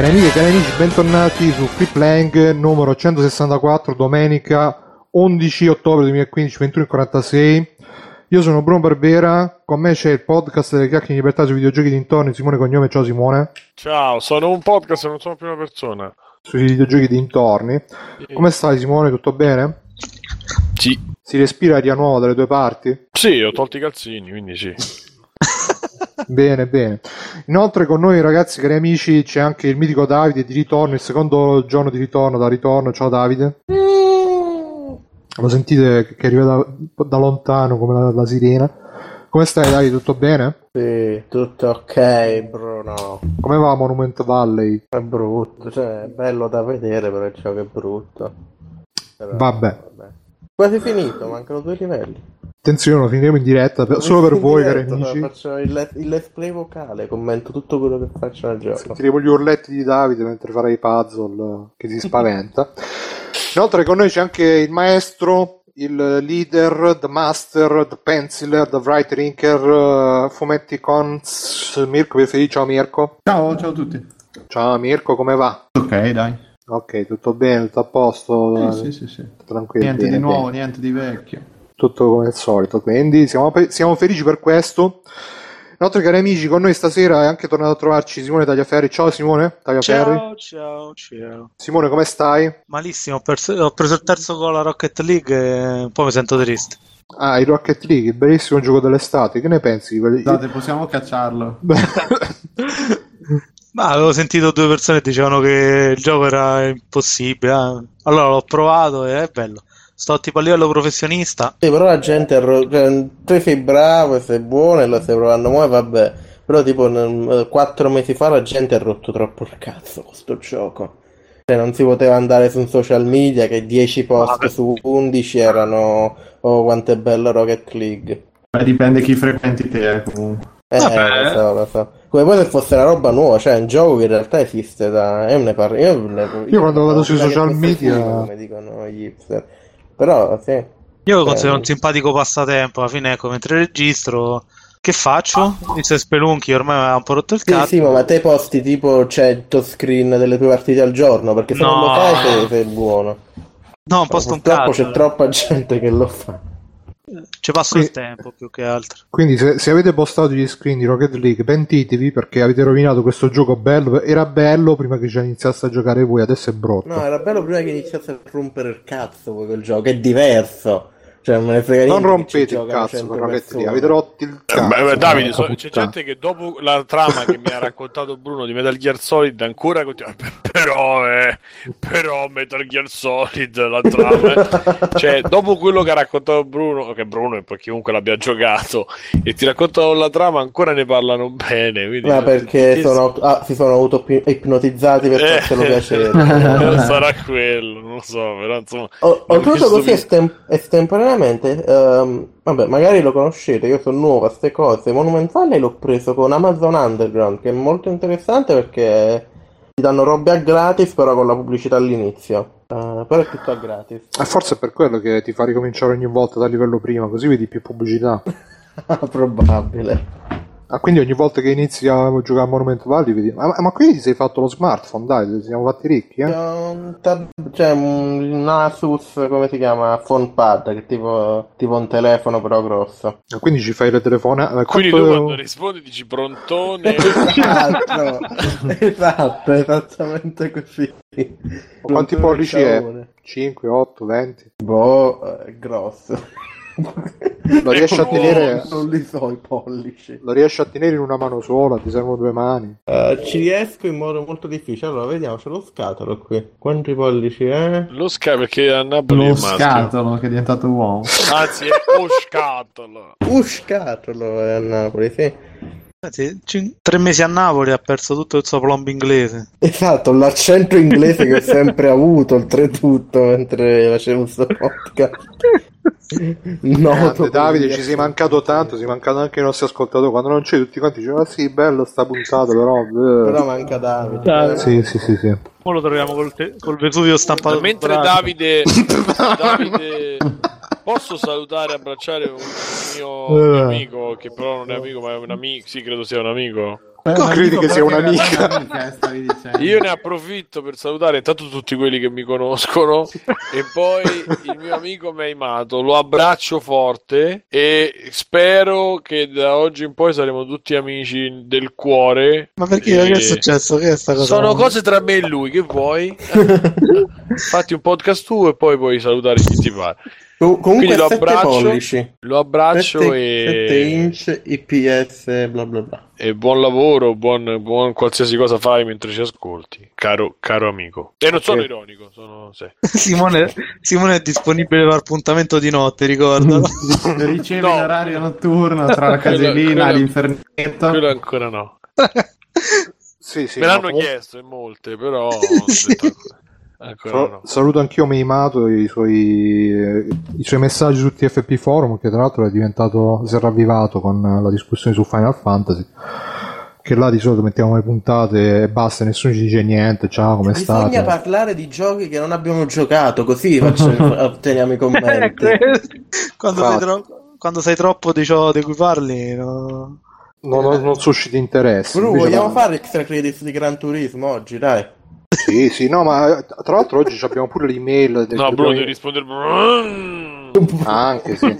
Cari amiche e cari amici, bentornati su Free Playing numero 164, domenica 11 ottobre 2015, 21.46. Io sono Bruno Barbera, con me c'è il podcast delle chiacchiere in libertà sui videogiochi dintorni, Simone Cognome, ciao Simone. Ciao, sono un podcast non sono prima persona. Sui videogiochi dintorni. Come stai Simone, tutto bene? Sì. Si respira aria nuova dalle tue parti? Sì, ho tolto i calzini, quindi sì. Bene, bene. Inoltre con noi ragazzi, cari amici, c'è anche il mitico Davide di ritorno, il secondo giorno di ritorno da ritorno. Ciao Davide. Lo sentite che arriva da, da lontano come la, la sirena. Come stai Davide? Tutto bene? Sì, tutto ok, Bruno. Come va Monument Valley? È brutto, cioè è bello da vedere, però ciò che è brutto. Però, Vabbè. Quasi finito, mancano due livelli. Attenzione, lo finiremo in diretta per- solo per voi, cari diretta, amici. Faccio il, let- il let's play vocale, commento tutto quello che faccio nel gioco. Sentiremo gli urletti di Davide mentre farà i puzzle che si spaventa. Inoltre con noi c'è anche il maestro, il leader, the master, the penciler, the writer inker, eh, fumetti cons, Mirko Preferì. Ciao Mirko. Ciao, ciao a tutti. Ciao Mirko, come va? Ok, dai. Ok, tutto bene, tutto a posto? Sì, sì, sì, sì. Tranquillo. Niente bene, di nuovo, bene. niente di vecchio. Tutto come al solito, quindi siamo, siamo felici per questo. Inoltre, cari amici, con noi stasera è anche tornato a trovarci Simone Tagliaferri. Ciao Simone Tagliaferri. Ciao, ciao, ciao. Simone, come stai? Malissimo, ho perso, ho preso il terzo gol a Rocket League e un po' mi sento triste. Ah, il Rocket League, il bellissimo gioco dell'estate. Che ne pensi? di quelli- Scusate, possiamo cacciarlo? Ma avevo sentito due persone che dicevano che il gioco era impossibile. eh. Allora l'ho provato e è bello. Sto tipo a livello professionista. Sì, però la gente ro- cioè, tu sei bravo e sei buono e lo stai provando e vabbè. Però tipo quattro mesi fa la gente ha rotto troppo il cazzo con sto gioco. Cioè non si poteva andare su un social media che 10 post Vabbè. su 11 erano oh quanto è bello Rocket League. Beh, dipende chi frequenti te, eh, comunque. Eh, Vabbè. lo so, lo so. Come poi se fosse una roba nuova, cioè un gioco che in realtà esiste da... Io ne parlo... Io, ne... Io quando vado sui social media- figo, come dicono gli hipster. Però, sì. Io lo considero Eh. un simpatico passatempo. Alla fine, ecco, mentre registro, che faccio? Inizio a spelunchi, ormai mi ha un po' rotto il Sì, cazzo. sì, ma te posti tipo 100 screen delle tue partite al giorno, perché se non No. lo fai sei, sei buono. No, un posto un Purtroppo cazzo. c'è troppa gente che lo fa. Ci passo Qui- il tempo più che altro. Quindi, se, se avete postato gli screen di Rocket League, pentitevi perché avete rovinato questo gioco bello. Era bello prima che ci iniziaste a giocare voi, adesso è brutto. No, era bello prima che iniziasse a rompere il cazzo poi quel gioco, è diverso. Cioè, non me ne frega non rompete il cazzo 100 con Rocket avete rotto il Eh, cazzo. beh, beh, Davide, so- c'è gente che dopo la trama che mi ha raccontato Bruno di Metal Gear Solid ancora continua. Però, eh, però Metal Gear Solid, la trama. eh." cioè, dopo quello che ha raccontato Bruno, che Bruno e poi chiunque l'abbia giocato, e ti raccontano la trama, ancora ne parlano bene. Quindi, Ma perché Che- sono, ah, si sono auto-ipnotizzati per Eh, farselo piacere. sarà quello, non lo so, però insomma. Ho, ho così vi- estemporaneamente, ehm, vabbè, magari lo conoscete, io sono nuovo a queste cose. Monument Valley l'ho preso con Amazon Underground, che è molto interessante perché ti danno robe a gratis, però con la pubblicità all'inizio. Eh, però è tutto a gratis. Eh, forse è per quello che ti fa ricominciare ogni volta dal livello prima, così vedi più pubblicità. Probabile. Ah, quindi ogni volta che inizi a giocare a Monument Valley vedi... Ma, ma qui ti sei fatto lo smartphone, dai, ti siamo fatti ricchi, eh? C'è un tab- C'è un, Asus, come si chiama? PhonePad, che è tipo, tipo un telefono però grosso. E Quindi ci fai le telefonate... Quindi tu quando rispondi dici prontone. Esatto, esatto, esattamente così. Quanti pollici è? cavone. 5, 8, 20? Boh, è grosso. Lo riesci a tenere... Non li so i pollici. Lo riesci a tenere in una mano sola, ti servono due mani. Eh, ci riesco in modo molto difficile. Allora, vediamo, c'è lo scatolo qui. Quanti pollici è? Lo sca perché a Napoli è Lo scatolo che è diventato uomo. Anzi, è lo scatolo. Uh, scatolo è a Napoli, sì. Cin- tre mesi a Napoli ha perso tutto il suo plomb inglese. Esatto, l'accento inglese che ho sempre avuto, oltretutto, mentre facevo questo podcast. Noto Davide, ci sei mancato tanto, sei mancato anche i nostri ascoltatori. Quando non c'è, tutti quanti dicevano: ah, sì, bello sta puntata, però. eh." Però manca Davide. Dai. Sì, sì, sì, sì. Ora lo troviamo col, te- col Vesuvio stampato. Mentre. Davide, Davide, posso salutare e abbracciare un mio Eh. amico che però non è amico, ma è un amico. Sì, credo sia un amico. Eh, Tu ma credi che sia un'amica? dicendo. Io ne approfitto per salutare intanto tutti quelli che mi conoscono e poi il mio amico Meimato. Lo abbraccio forte e spero che da oggi in poi saremo tutti amici del cuore. Ma perché? E- Che è successo? Che è sta cosa? Sono cose tra me e lui, che vuoi? Fatti un podcast tu e poi puoi salutare chi ti pare. Com- comunque Quindi lo 7 abbraccio. pollici. Lo abbraccio 7, e... inch IPS bla bla bla. e buon lavoro, buon, buon qualsiasi cosa fai mentre ci ascolti, caro, caro amico. E non sono ironico, sono... Sì. Simone, Simone è disponibile per appuntamento di notte, ricordalo. Ricevi No. l'orario notturno tra la casellina, quello- l'infernetto. Quello ancora no. Sì, sì. Me no, l'hanno comunque- chiesto in molte, però detto ancora, no. Saluto anch'io Meimato e i suoi, i suoi messaggi su TFP Forum, che tra l'altro è diventato, si è ravvivato con la discussione su Final Fantasy. Che là di solito mettiamo le puntate e basta, nessuno ci dice niente. Ciao, come Bisogna state? parlare di giochi che non abbiamo giocato, così facciamo, otteniamo i commenti. quando, sei tro- quando sei troppo di ciò di cui parli, no. Non, non, non suscita interesse. Bru, vogliamo no. fare extra credits di Gran Turismo oggi, dai. Sì, sì, no, ma tra l'altro oggi abbiamo pure l'email. del- No, Bruno, devi rispondere... Ah, anche sì.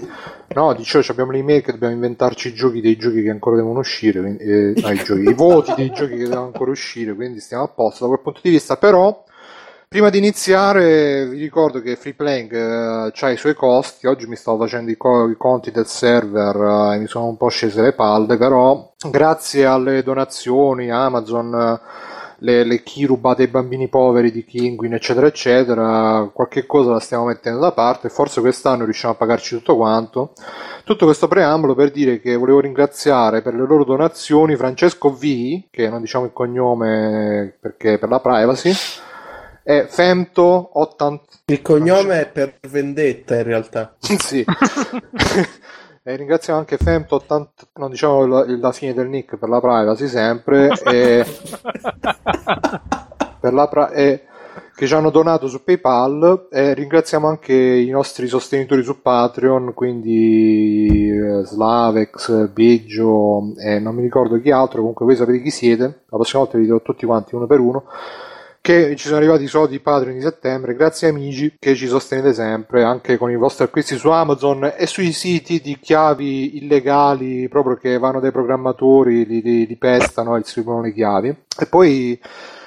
No, dicevo, abbiamo l'email che dobbiamo inventarci i giochi dei giochi che ancora devono uscire, eh, no, i, giochi, i voti dei giochi che devono ancora uscire, quindi stiamo a posto da quel punto di vista. Però, prima di iniziare, vi ricordo che Freeplaying eh, ha i suoi costi. Oggi mi stavo facendo i, co- i conti del server eh, e mi sono un po' scese le palle, però grazie alle donazioni, Amazon... eh, le, le key rubate ai bambini poveri di Kinguin, eccetera, eccetera, qualche cosa la stiamo mettendo da parte, forse quest'anno riusciamo a pagarci tutto quanto. Tutto questo preambolo per dire che volevo ringraziare per le loro donazioni Francesco V, che non diciamo il cognome perché per la privacy, e Femto80. Il cognome è per vendetta in realtà. sì. E ringraziamo anche Femto80, non diciamo la, la fine del nick per la privacy sempre, e per la pra- e che ci hanno donato su PayPal e ringraziamo anche i nostri sostenitori su Patreon, quindi eh, Slavex, Biggio e non mi ricordo chi altro, comunque voi sapete chi siete, la prossima volta vi dirò tutti quanti uno per uno che ci sono arrivati i soldi Patreon di settembre, grazie amici che ci sostenete sempre, anche con i vostri acquisti su Amazon e sui siti di chiavi illegali proprio che vanno dai programmatori, li, li, li pestano e distribuono le chiavi. E poi,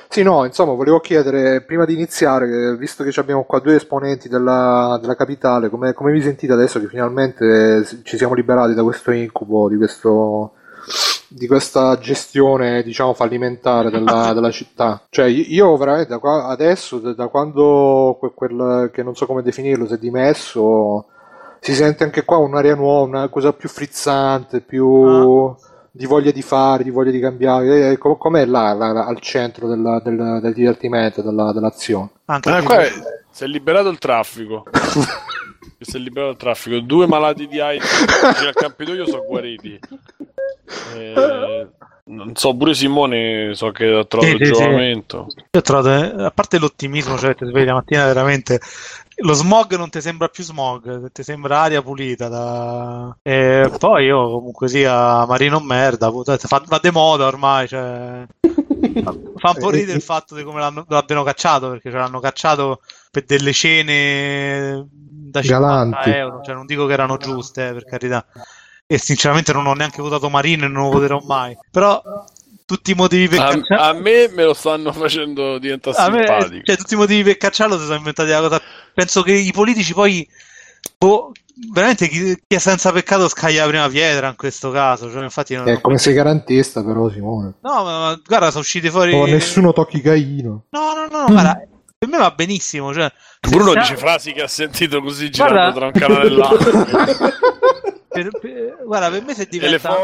sì no, insomma, volevo chiedere, prima di iniziare, visto che abbiamo qua due esponenti della, della capitale, come, come vi sentite adesso che finalmente ci siamo liberati da questo incubo, di questo di questa gestione diciamo fallimentare della, della città cioè io veramente da qua, adesso da, da quando que- quel che non so come definirlo si è dimesso si sente anche qua un'aria nuova una cosa più frizzante più di voglia di fare di voglia di cambiare Eh, com- com'è là, là, là, al centro della- del, del divertimento della, dell'azione Anche Ah, qui- qua è- si è liberato il traffico. si è liberato il traffico. Due malati di AIDS al Campidoglio sono guariti. Eh, non so, pure Simone so che ha trovato Sì, il sì, sì. giovamento. Io ho trovato, eh, a parte l'ottimismo, cioè ti svegli la mattina veramente. Lo smog non ti sembra più smog, ti sembra aria pulita. Da... E poi io comunque sia Marino merda, va de moda ormai. Cioè... Fa un po' ridere il fatto di come l'hanno, l'abbiano cacciato, perché ce l'hanno cacciato per delle cene da 50 Galanti. euro. Cioè, non dico che erano giuste, eh, per carità. E sinceramente non ho neanche votato Marino e non lo voterò mai. Però tutti i motivi per A, cacciare. a me me lo stanno facendo diventare A me, simpatico. cioè, tutti i motivi per cacciarlo si sono inventati la cosa. Penso che i politici poi. boh, veramente chi, chi è senza peccato scaglia la prima pietra in questo caso. Cioè, infatti, non, è come sei garantista però Simone No, ma, ma guarda, sono usciti fuori. oh, nessuno tocchi Caino No, no, no, no, guarda, per me va benissimo. Cioè, Bruno se- dice frasi che ha sentito così Guarda- girando tra un canale e l'altro. per- per- guarda, per me se diventa,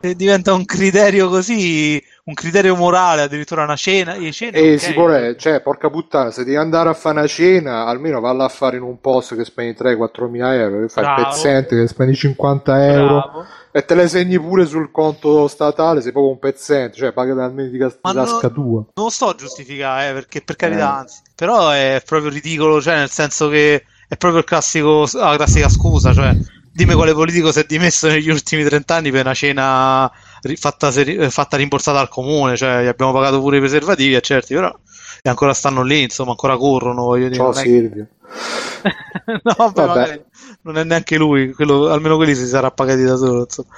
se diventa un criterio così, un criterio morale, addirittura una cena. Le cene, E ok. Simone, cioè, porca puttana, se devi andare a fare una cena, almeno valla a fare in un posto che spendi 3-4 mila euro, che fai il Bravo. pezzente che spendi 50 euro Bravo. e te le segni pure sul conto statale, sei proprio un pezzente, cioè paghi almeno di cas- tasca tua. Non sto a giustificare, eh, perché per carità, Eh. anzi, però è proprio ridicolo, cioè nel senso che è proprio il classico, la classica scusa, cioè dimmi quale politico si è dimesso negli ultimi 30 anni per una cena fatta, seri- eh, fatta rimborsata al comune, cioè gli abbiamo pagato pure i preservativi, è certo, però e ancora stanno lì, insomma, ancora corrono, voglio dire. Ciao non è che- Silvio. no, vabbè, Vabbè. magari non è neanche lui, quello- almeno quelli si sarà pagati da solo. insomma.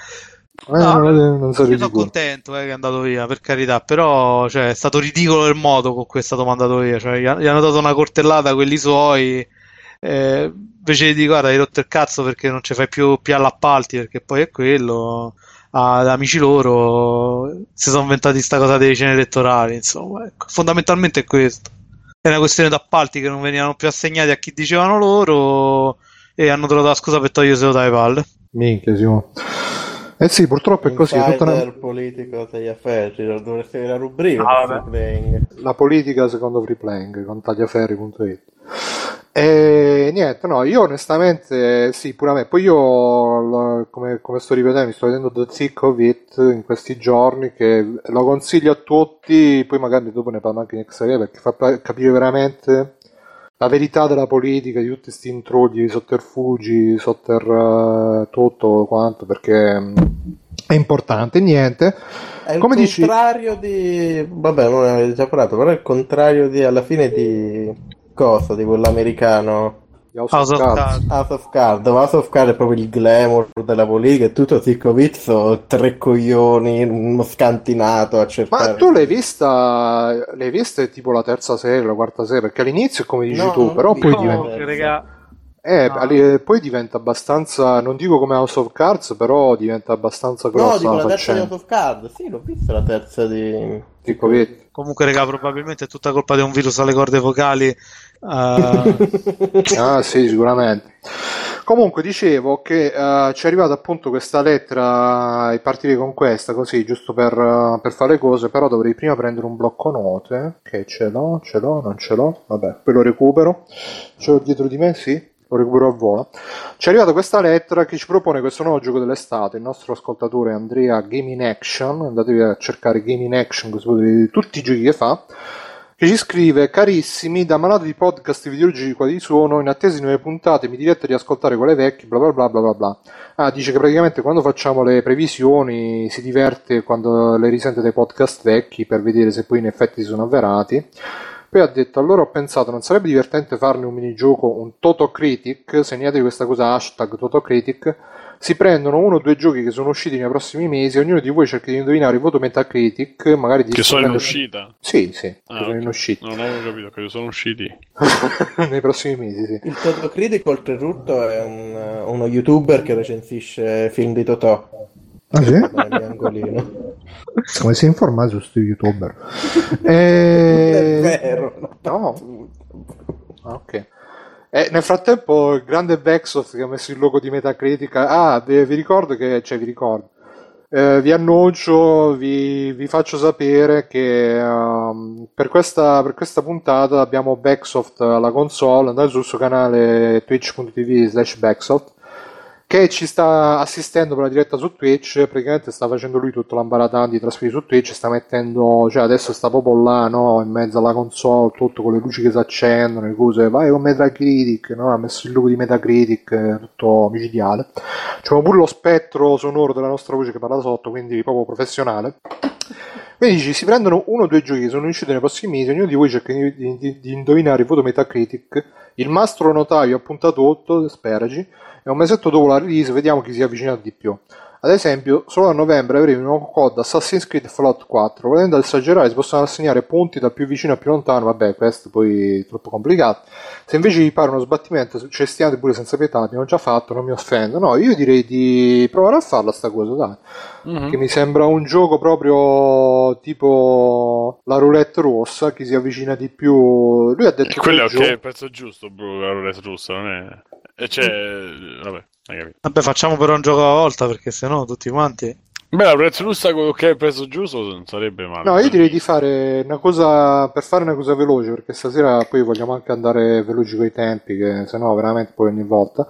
Eh, No, non, non sono io sono contento eh, che è andato via, per carità, però cioè, è stato ridicolo il modo con cui è stato mandato via. Cioè, gli, ha- gli hanno dato una cortellata a quelli suoi, eh, invece di dire guarda, hai rotto il cazzo perché non ci fai più più appalti, perché poi è quello. Ad amici loro si sono inventati sta cosa dei cene elettorali, insomma, ecco. fondamentalmente è questo. È una questione d'appalti che non venivano più assegnati a chi dicevano loro e hanno trovato la scusa per toglierselo dalle palle. Minchia, Simo. Eh sì, purtroppo è così. è tutta una- Insider politico Tagliaferri, dovresti avere la rubrica Ah. La politica secondo Freeplaying con tagliaferri.it. E niente, no, io onestamente sì, pure a me. Poi io, come, come sto ripetendo, mi sto vedendo The Thick of It in questi giorni, che lo consiglio a tutti, poi magari dopo ne parlo anche in extra perché fa capire veramente la verità della politica, di tutti questi intrugli, sotterfugi, sotter eh, tutto quanto, perché mm, è importante. Niente. È il Come dici? contrario di... Vabbè, non ne avete già parlato, però è il contrario di, alla fine di... Cosa? Di quell'americano... House House of Cards. House of Cards, House of Cards è proprio il glamour della politica e tutto Zickovic sono tre coglioni, uno scantinato a cercare. Ma tu l'hai vista, l'hai vista tipo la terza serie, la quarta serie? Perché all'inizio è come dici No, tu, però poi diventa, No, raga, eh, no. poi diventa abbastanza, non dico come House of Cards, però diventa abbastanza No, grossa dico la la terza di. House of Cards, sì, l'ho vista la terza di... Vedi? Comunque, raga, probabilmente è tutta colpa di un virus alle corde vocali. Eh, Ah, sì, sicuramente. Comunque dicevo che eh, ci è arrivata appunto questa lettera e partire con questa così, giusto per, eh, per fare cose, però dovrei prima prendere un blocco note, che ce l'ho, ce l'ho, non ce l'ho, vabbè, poi lo recupero. Ce l'ho dietro di me, sì, lo recupero a volo. Ci è arrivata questa lettera che ci propone questo nuovo gioco dell'estate, il nostro ascoltatore Andrea Gaming Action, andatevi a cercare Gaming Action così potete vedere tutti i giochi che fa che ci scrive carissimi da malato di podcast e quali sono in attesa di nuove puntate mi diretto di ascoltare quelle vecchie bla bla bla bla bla bla. Ah dice che praticamente quando facciamo le previsioni si diverte quando le risente dai podcast vecchi per vedere se poi in effetti si sono avverati poi ha detto allora ho pensato non sarebbe divertente farne un minigioco un Totocritic segnatevi questa cosa hashtag Totocritic si prendono uno o due giochi che sono usciti nei prossimi mesi ognuno di voi cerca di indovinare il voto Metacritic magari di Che sono in uscita. sì, sì, Ah, sono ok. in uscita. Non avevo capito che sono usciti. Nei prossimi mesi, sì. Il Totò Critico, oltretutto, è un- uno youtuber che recensisce film di Totò. Ah, sì? Come si informa su sti youtuber? È E... vero. No. Ah, ok. E nel frattempo il grande Backsoft che ha messo il logo di Metacritic. Ah, vi, vi ricordo che. Cioè, vi ricordo. Eh, vi annuncio, vi, vi faccio sapere che ehm, per, questa, per questa puntata abbiamo Backsoft alla console. Andate sul suo canale twitch.tv slash Backsoft che ci sta assistendo per la diretta su Twitch, praticamente sta facendo lui tutto l'ambaradan di trasferire su Twitch, sta mettendo, cioè adesso sta proprio là, no, in mezzo alla console, tutto con le luci che si accendono, le cose, vai con Metacritic, no, ha messo il logo di Metacritic, eh, tutto micidiale. C'è pure lo spettro sonoro della nostra voce che parla sotto, quindi proprio professionale. Quindi dici, si prendono uno o due giochi che sono usciti nei prossimi mesi, ognuno di voi cerca di, di- di indovinare il voto Metacritic, il mastro notaio ha puntato 8, speragi, e un mesetto dopo la release vediamo chi si è avvicinato di più. Ad esempio, solo a novembre avremo un nuovo COD Assassin's Creed Fallout 4. Volendo esagerare, si possono assegnare punti dal più vicino al più lontano. Vabbè, questo poi è troppo complicato. Se invece vi pare uno sbattimento, cestiate pure senza pietà, l'abbiamo già fatto, non mi offendo. No, io direi di provare a farla sta cosa, dai. Che mi sembra un gioco proprio tipo la roulette rossa, chi si avvicina di più. Lui ha detto E quello è ok, il il prezzo giusto, bro, la roulette russa, non è... E c'è... vabbè, hai capito. Vabbè, facciamo però un gioco alla volta perché sennò tutti quanti. Beh, la russa con ok, il prezzo giusto non sarebbe male. No, io direi di fare una cosa per fare una cosa veloce, perché stasera poi vogliamo anche andare veloci coi tempi, che sennò veramente poi ogni volta.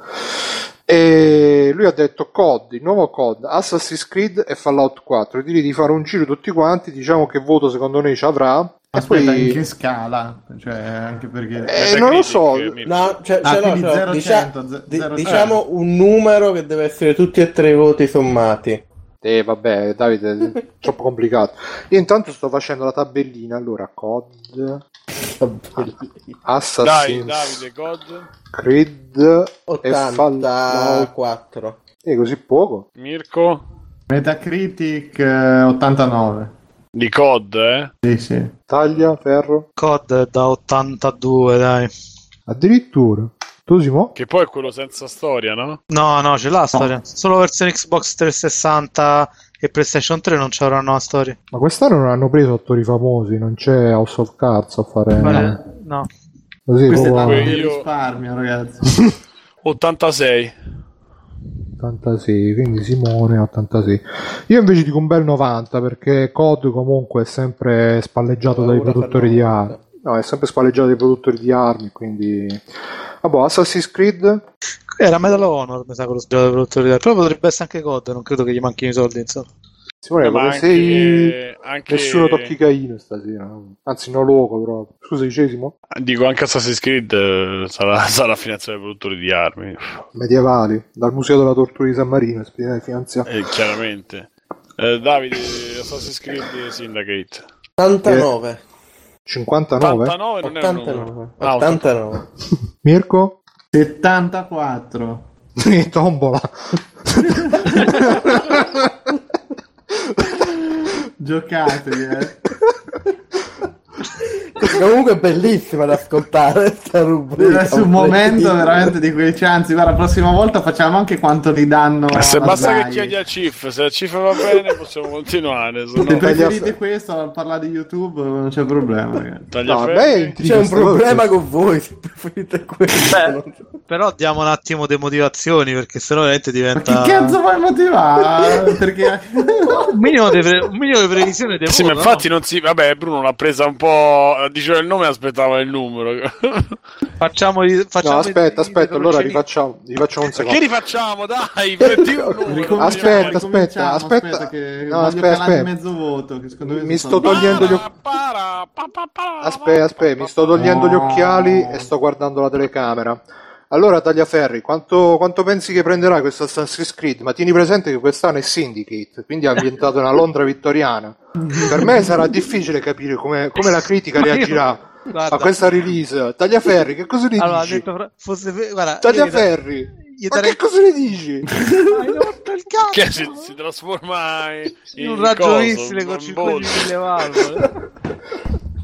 E lui ha detto COD, il nuovo COD, Assassin's Creed e Fallout 4. Io direi di fare un giro tutti quanti, diciamo che voto secondo noi ci avrà. E Aspetta, poi... in che scala? Cioè, anche perché... Eh, non lo so. No, cioè, Ah, l'ho. 0, Dicia- 100, di- 0, diciamo un numero che deve essere tutti e tre i voti sommati. Eh, vabbè, Davide, è troppo complicato. Io intanto sto facendo la tabellina. Allora, COD, Dai, Assassin's Davide, God, Creed e Fallout. 84. E così poco? Mirko, Metacritic eh, 89. Di COD, eh? Sì, sì. Taglia, ferro. COD da 82, dai. Addirittura. Tu, Simo? Che poi è quello senza storia, no? No, no, ce l'ha la storia. Solo versione Xbox 360 e PlayStation 3 non c'avranno la storia. Ma quest'anno non hanno preso attori famosi, non c'è House of Cards a fare... Vale- No. Così, Questo è proprio tanto Io- risparmio, ragazzi. 86. 86, quindi Simone 86. Io invece dico un bel 90 perché COD comunque è sempre spalleggiato dai produttori di 90. armi. No, è sempre spalleggiato dai produttori di armi, quindi... Vabbè, Assassin's Creed, Era Medal of Honor, mi sa, quello sbagliato dei produttori di Però potrebbe essere anche COD, non credo che gli manchino i soldi, insomma. Simone, Eh, ma come anche, sei... anche- Nessuno tocchi Caino stasera. Anzi, no loco proprio. Scusa, dicesimo? Dico anche Assassin's Creed eh, sarà, sarà finanziato dai produttori di armi. Medievali, dal Museo della Tortura di San Marino, spiegato finanziato. Eh, chiaramente. Eh, Davide, Assassin's Creed Syndicate. 89. 59? 89 non è un numero. 89. Ah, 89. Mirko? 74. Sì, tombola. Giocatevi, eh. Comunque è bellissima da ascoltare sta rubrica. Adesso un momento veramente di quei anzi guarda la prossima volta facciamo anche quanto li danno Eh, Se basta che Zai. chiedi a Cif, se la Cif va bene possiamo continuare. Se no, preferite questo a parlare di YouTube non c'è problema ragazzi. No, intriga C'è un problema con voi se preferite questo. Beh, però diamo un attimo di motivazioni perché sennò veramente Ma diventa chi cazzo vuoi motivare? Perché un minimo di, pre- un minimo di previsione di Sì, ma infatti no? non si. Vabbè, Bruno l'ha presa un po'. Diceva il nome aspettava il numero. facciamo, i- No, facciamo aspetta, aspetta, allora rifacciamo, rifacciamo un che secondo. rifacciamo? Dai. Ricominciamo, Aspetta, aspetta, aspetta. che No, aspetta, aspetta. mezzo voto che secondo me Mi sto togliendo gli occhiali. Aspetta, aspetta, mi sto togliendo gli occhiali e sto guardando la telecamera. Allora, Tagliaferri, quanto, quanto pensi che prenderà questo Assassin's Creed? Ma tieni presente che quest'anno è Syndicate, quindi è ambientato nella Londra vittoriana. Per me sarà difficile capire come, come la critica reagirà guarda. a questa release. Tagliaferri, che cosa ne Allora, dici? detto, fosse, guarda, Tagliaferri, gli ma darei- che cosa ne dici? Che si, si trasforma in, in un in raggio missile in con un 5 bolt. mille valvole.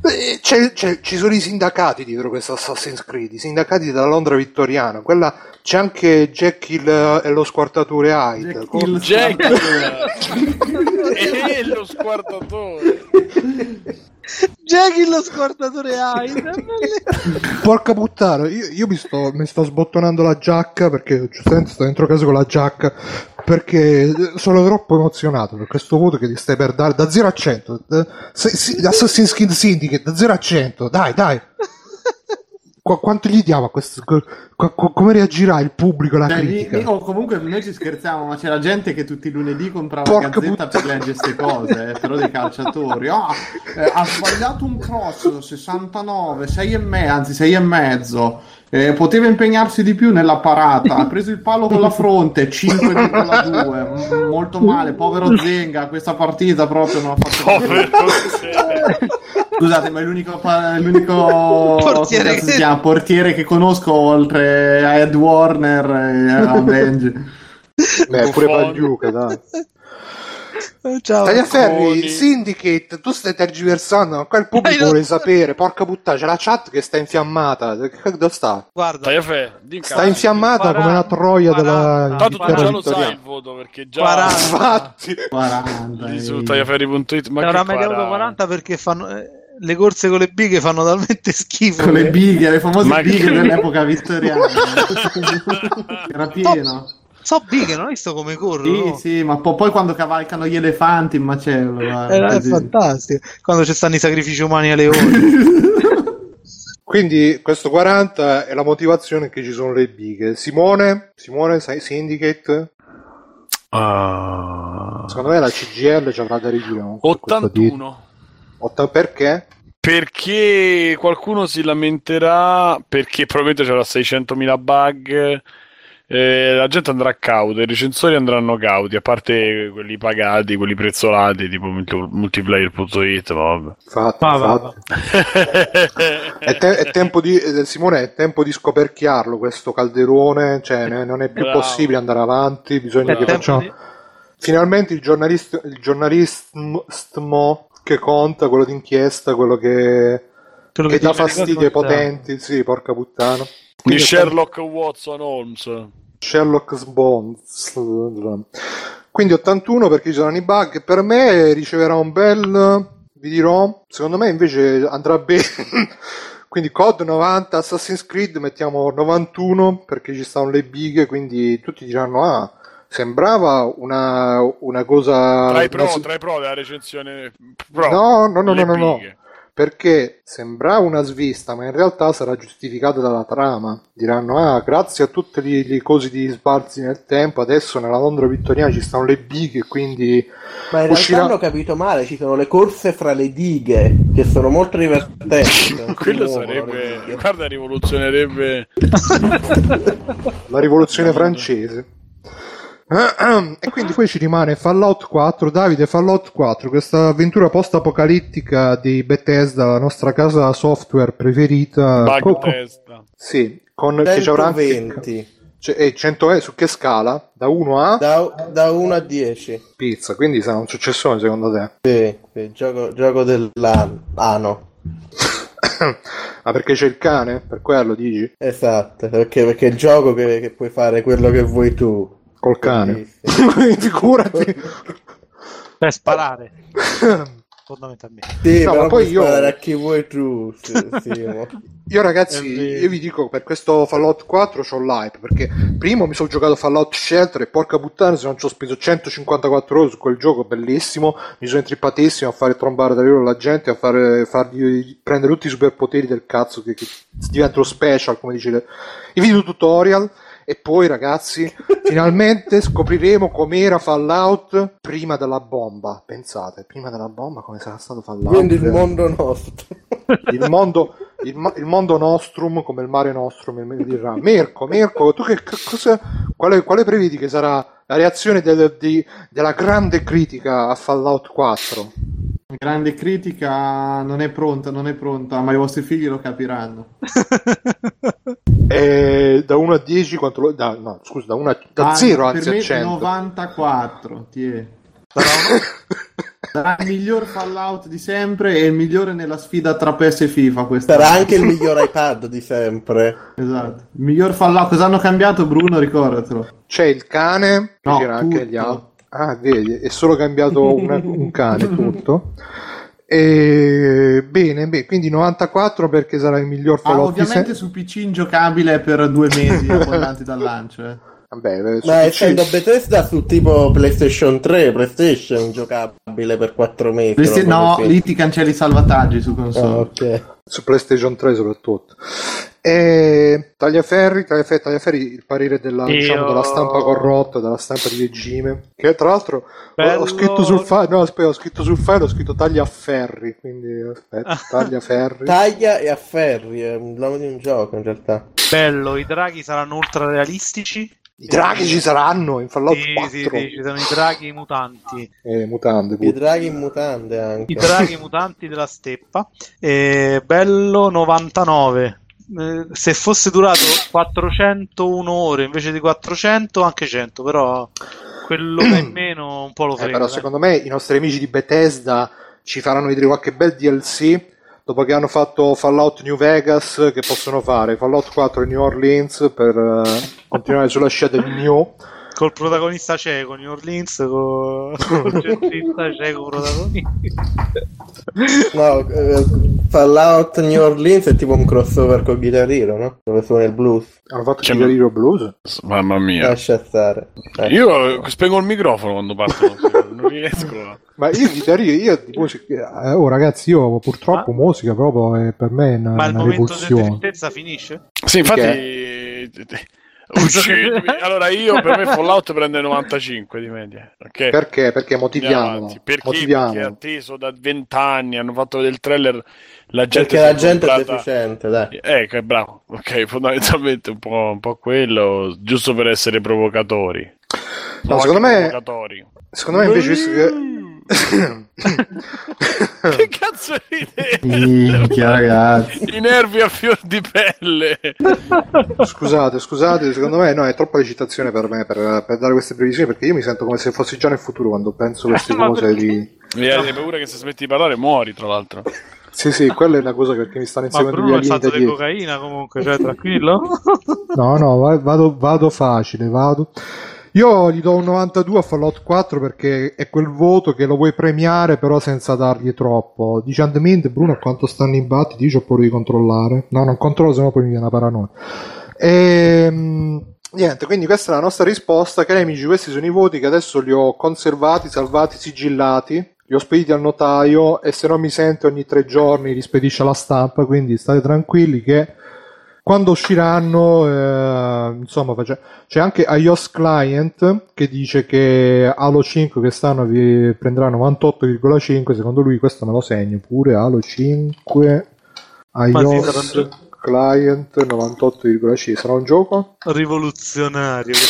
Eh, c'è- c'è- ci sono i sindacati dietro questo Assassin's Creed, i sindacati della Londra vittoriana. Quella, c'è anche Jekyll e lo squartatore Hyde. Jack Come- Hill Jack e lo squartatore. Jackie lo squartatore Hyde. Porca puttana, io, io mi, sto, mi sto sbottonando la giacca perché giustamente sto dentro casa con la giacca perché sono troppo emozionato per questo voto che ti stai per dare da 0 a 100. Eh, se- Assassin's Creed Syndicate da 0 a 100, dai, dai. Qu- quanto gli diamo a questo? co- co- come reagirà il pubblico, la Cioè, lì- critica? lì- oh, comunque noi ci scherziamo, ma c'era gente che tutti i lunedì comprava Porca Gazzetta per leggere queste cose, eh, però dei calciatori. Ah, eh, ha sbagliato un cross, 69, 6 e me, anzi 6 e mezzo. Eh, poteva impegnarsi di più nella parata, ha preso il palo con la fronte, 5,2, mm, molto male, povero Zenga, questa partita proprio non ha fatto Povero Scusate, ma è l'unico, pa- l'unico Portiere si che- chiama? portiere che conosco oltre a Ed Warner e a Benji. Beh, pure. Pagliuca, dai. Ciao. Tagliaferri. Syndicate, tu stai tergiversando, ma qua il pubblico vuole sapere, porca puttana, c'è la chat che sta infiammata, che- dove sta? Guarda, Tagliaferri, Sta infiammata come la troia della quaranta. Tanto tu già lo sai il voto perché già 40. Infatti, 40. lì su eh. tagliaferri.it ma che meglio avuto 40? 40 perché fanno, eh, le corse con le bighe fanno talmente schifo. Con le che- bighe, le famose Ma che- bighe dell'epoca vittoriana. Era pieno. So bighe, non hai visto come corrono? Sì, sì, ma po- poi quando cavalcano gli elefanti in macello. guarda, Era così. fantastico. Quando ci stanno i sacrifici umani a leoni. quindi questo 40 è la motivazione che ci sono le bighe. Simone, Simone, sai, Syndicate, Ah. secondo me la CGL ci avrà da titolo. 81 Otta- perché? perché qualcuno si lamenterà perché probabilmente c'era 600.000 bug eh, la gente andrà cauta, i recensori andranno cauti, a parte quelli pagati, quelli prezzolati, tipo multi- multiplayer.it, ma vabbè. Va, va. infatti. È, te- è tempo di, eh, Simone, è tempo di scoperchiarlo questo calderone, cioè ne- non è più Bravo. possibile andare avanti, bisogna È che facciamo... di- Finalmente il giornalista, il giornalistmo che conta, quello d'inchiesta, quello che, quello che ti dà fastidio ai potenti, sì, porca puttana. Di Sherlock Watson Holmes. Sherlock Bones. Quindi 81 perché ci saranno i bug. Per me riceverà un bel. Vi dirò. Secondo me invece andrà bene. quindi COD 90, Assassin's Creed mettiamo 91 perché ci stanno le bighe. Quindi tutti diranno: Ah, sembrava una, una cosa. Tra i pro, una- tra i pro della recensione pro. No, no, no, no, no, no. Perché sembrava una svista, ma in realtà sarà giustificata dalla trama. Diranno: Ah, grazie a tutte le, le cose di sbalzi nel tempo, adesso nella Londra vittoriana ci stanno le bighe, quindi Ma in Uscirà- realtà hanno capito male, ci sono le corse fra le dighe, che sono molto divertenti. Quello sarebbe. dighe. Guarda, rivoluzionerebbe. la rivoluzione francese. E quindi poi ci rimane Fallout 4. Davide, Fallout 4, questa avventura post-apocalittica di Bethesda, la nostra casa software preferita. Bug Co- co- testa. sì, con che ci avrà anche 120 cioè, eh, 100 su che scala? Da 1 a da, da 1 a 10. pizza, quindi sarà un successone secondo te? Sì, sì, gioco, gioco dell'anno. Ah no, ah, perché c'è il cane? Per quello dici? esatto, perché, perché è il gioco che, che puoi fare quello che vuoi tu. Col cane. Figurati. Per sparare, fondamentalmente. Sì, No, ma poi io- a chi vuoi tu. Sì, Io ragazzi, io vi dico per questo Fallout 4 c'ho l'hype perché primo mi sono giocato Fallout Shelter e porca puttana se non ci ho speso 154 euro su quel gioco bellissimo, mi sono intrippatissimo a fare trombare da loro la gente, a fare, fargli prendere tutti i superpoteri del cazzo che, che diventano special come dice i video tutorial e poi ragazzi finalmente scopriremo com'era Fallout prima della bomba, pensate, prima della bomba come sarà stato Fallout. Quindi il mondo nostro. il mondo, il, ma- il mondo nostrum come il mare nostrum mi dirà Mirko, Mirko tu che, che cosa quale, quale prevedi che sarà la reazione del- di- della grande critica a Fallout 4 Grande critica, non è pronta, non è pronta, ma i vostri figli lo capiranno. e da 1 a 10 quanto lo, da, no scusa da, 1 a, da Ah, 0 per anzi a 100 94, ti è. Sarà il miglior Fallout di sempre e il migliore nella sfida tra PES e FIFA questa Sarà anche il miglior iPad di sempre. Esatto. Il miglior Fallout. Cosa hanno cambiato Bruno? Ricordatelo. c'è il cane No, c'era anche tutto. gli altri ah vedi è solo cambiato una- un cane tutto e bene, bene quindi 94 perché sarà il miglior Ah, Fallout di ovviamente sempre su PC ingiocabile per due mesi abbondanti dal lancio. eh. Vabbè, Ma essendo Bethesda su tipo PlayStation 3, PlayStation giocabile per 4 mesi. Roba no, così. lì ti cancelli i salvataggi su console. ok. su PlayStation 3 soprattutto. E Tagliaferri, Tagliaferri, Tagliaferri il parere della, Io- diciamo, della stampa corrotta, della stampa di regime, che tra l'altro ho- ho, Bello. scritto sul file, no aspetta, ho scritto sul file, ho scritto Tagliaferri, quindi aspetta, Tagliaferri. Taglia e afferri, è un nome di un gioco in realtà. Bello, i draghi saranno ultra realistici. I draghi ci saranno in Fallout Sì, 4. sì, sì, ci sono i draghi mutanti. Eh, mutande, I draghi in mutande anche. I draghi mutanti della steppa. E bello 99. Eh, se fosse durato 401 ore invece di 400, anche 100, però quello che è meno un po' lo Eh, frega. però secondo me i nostri amici di Bethesda ci faranno vedere qualche bel DLC dopo che hanno fatto Fallout New Vegas che possono fare? Fallout 4 New Orleans per eh, continuare sulla scia del New Col protagonista cieco, New Orleans, con il centrista cieco protagonista. No, eh, Fallout New Orleans è tipo un crossover con Guitar Hero, no? Dove suona il blues. hanno fatto Che- Guitar Hero Blues Mamma mia. Lascia stare. Eh. Io spengo il microfono quando partono, non riesco. a- ma io Guitar Hero io di musica eh, oh ragazzi io purtroppo Ma- musica proprio è per me è una, Ma il una momento di tristezza finisce? Sì, infatti, Uccidimi. Allora io per me Fallout prende 95 di media. ok? Perché? Perché avanti. Perché? Perché è atteso da 20 anni, hanno fatto vedere il trailer, la gente Perché la è gente è comprata- deficiente, dai. Ecco, è bravo. Ok, fondamentalmente un po', un po' quello, giusto per essere provocatori. No, secondo me- Provocatori. Secondo me invece visto che... che cazzo ridete? Minchia, ragazzi. I nervi a fior di pelle. scusate, scusate, secondo me no, è troppa recitazione per me per, per dare queste previsioni perché io mi sento come se fossi già nel futuro quando penso queste Ma cose di... Mi hai paura che se smetti di parlare muori, tra l'altro. Sì, sì, quella è una cosa perché mi stanno Ma inseguendo Bruno gli alieni fatto da di dietro. cocaina comunque, cioè tranquillo. No, no, va- vado, vado facile, vado. Io gli do un 92 a Fallout 4 perché è quel voto che lo vuoi premiare però senza dargli troppo. Dice Andmint, Bruno, a quanto stanno i battiti? Io ho paura di controllare. No, non controllo, sennò poi mi viene una paranoia. Ehm, niente, quindi questa è la nostra risposta. Cari amici, questi sono i voti che adesso li ho conservati, salvati, sigillati. Li ho spediti al notaio e se non mi sente ogni tre giorni li spedisce alla stampa, quindi state tranquilli che quando usciranno, eh, insomma, c'è anche iOS Client che dice che Halo 5 quest'anno vi prenderà 98,5. Secondo lui, questo me lo segno pure. Halo 5 Ma sì, iOS Client 98,5. Sarà un gioco? Rivoluzionario.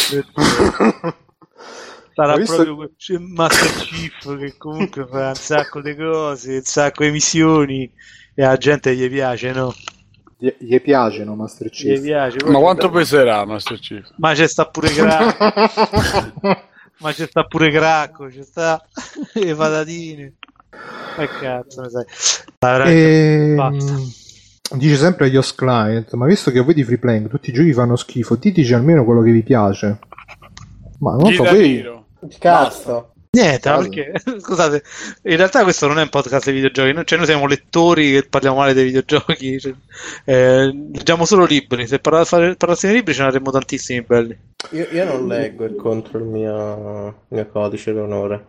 Sarà visto- proprio c'è Master Chief che comunque fa un sacco di cose, un sacco di missioni e alla gente gli piace, no? Gli, gli piace, no, Master Gli Chief? piace. poi Ma quanto peserà Master Chief? Ma c'è sta pure Cracco, ma c'è sta pure Cracco, c'è sta le patatine. Ma cazzo ne sai? Ma veramente basta. Ehm, dice sempre iOS Client, ma visto che a voi di free playing tutti i giochi fanno schifo, diteci almeno quello che vi piace. Ma non so, Gli da poi... tiro. Cazzo. Niente, Caso. perché scusate, in realtà questo non è un podcast di videogiochi, noi, cioè noi siamo lettori che parliamo male dei videogiochi, cioè, eh, leggiamo solo libri, se parla- fare- parlassimo di libri ce ne avremmo tantissimi belli. Io, io non leggo il contro il mio, il mio codice d'onore.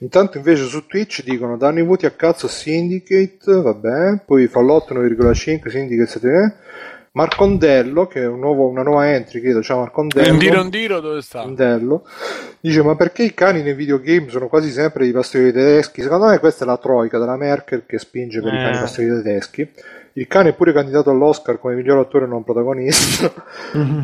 Intanto invece su Twitch dicono danno i voti a cazzo Syndicate, vabbè, poi Fallout 9,5, Syndicate 7, Marcondello, che è un nuovo- una nuova entry, credo, ciao Marcondello. Indiro Indiro dove sta? Marcondello, dice ma perché i cani nei videogame sono quasi sempre dei pastori tedeschi? Secondo me questa è la troica della Merkel che spinge per i Eh. cani pastori tedeschi. Il cane è pure candidato all'Oscar come miglior attore non protagonista.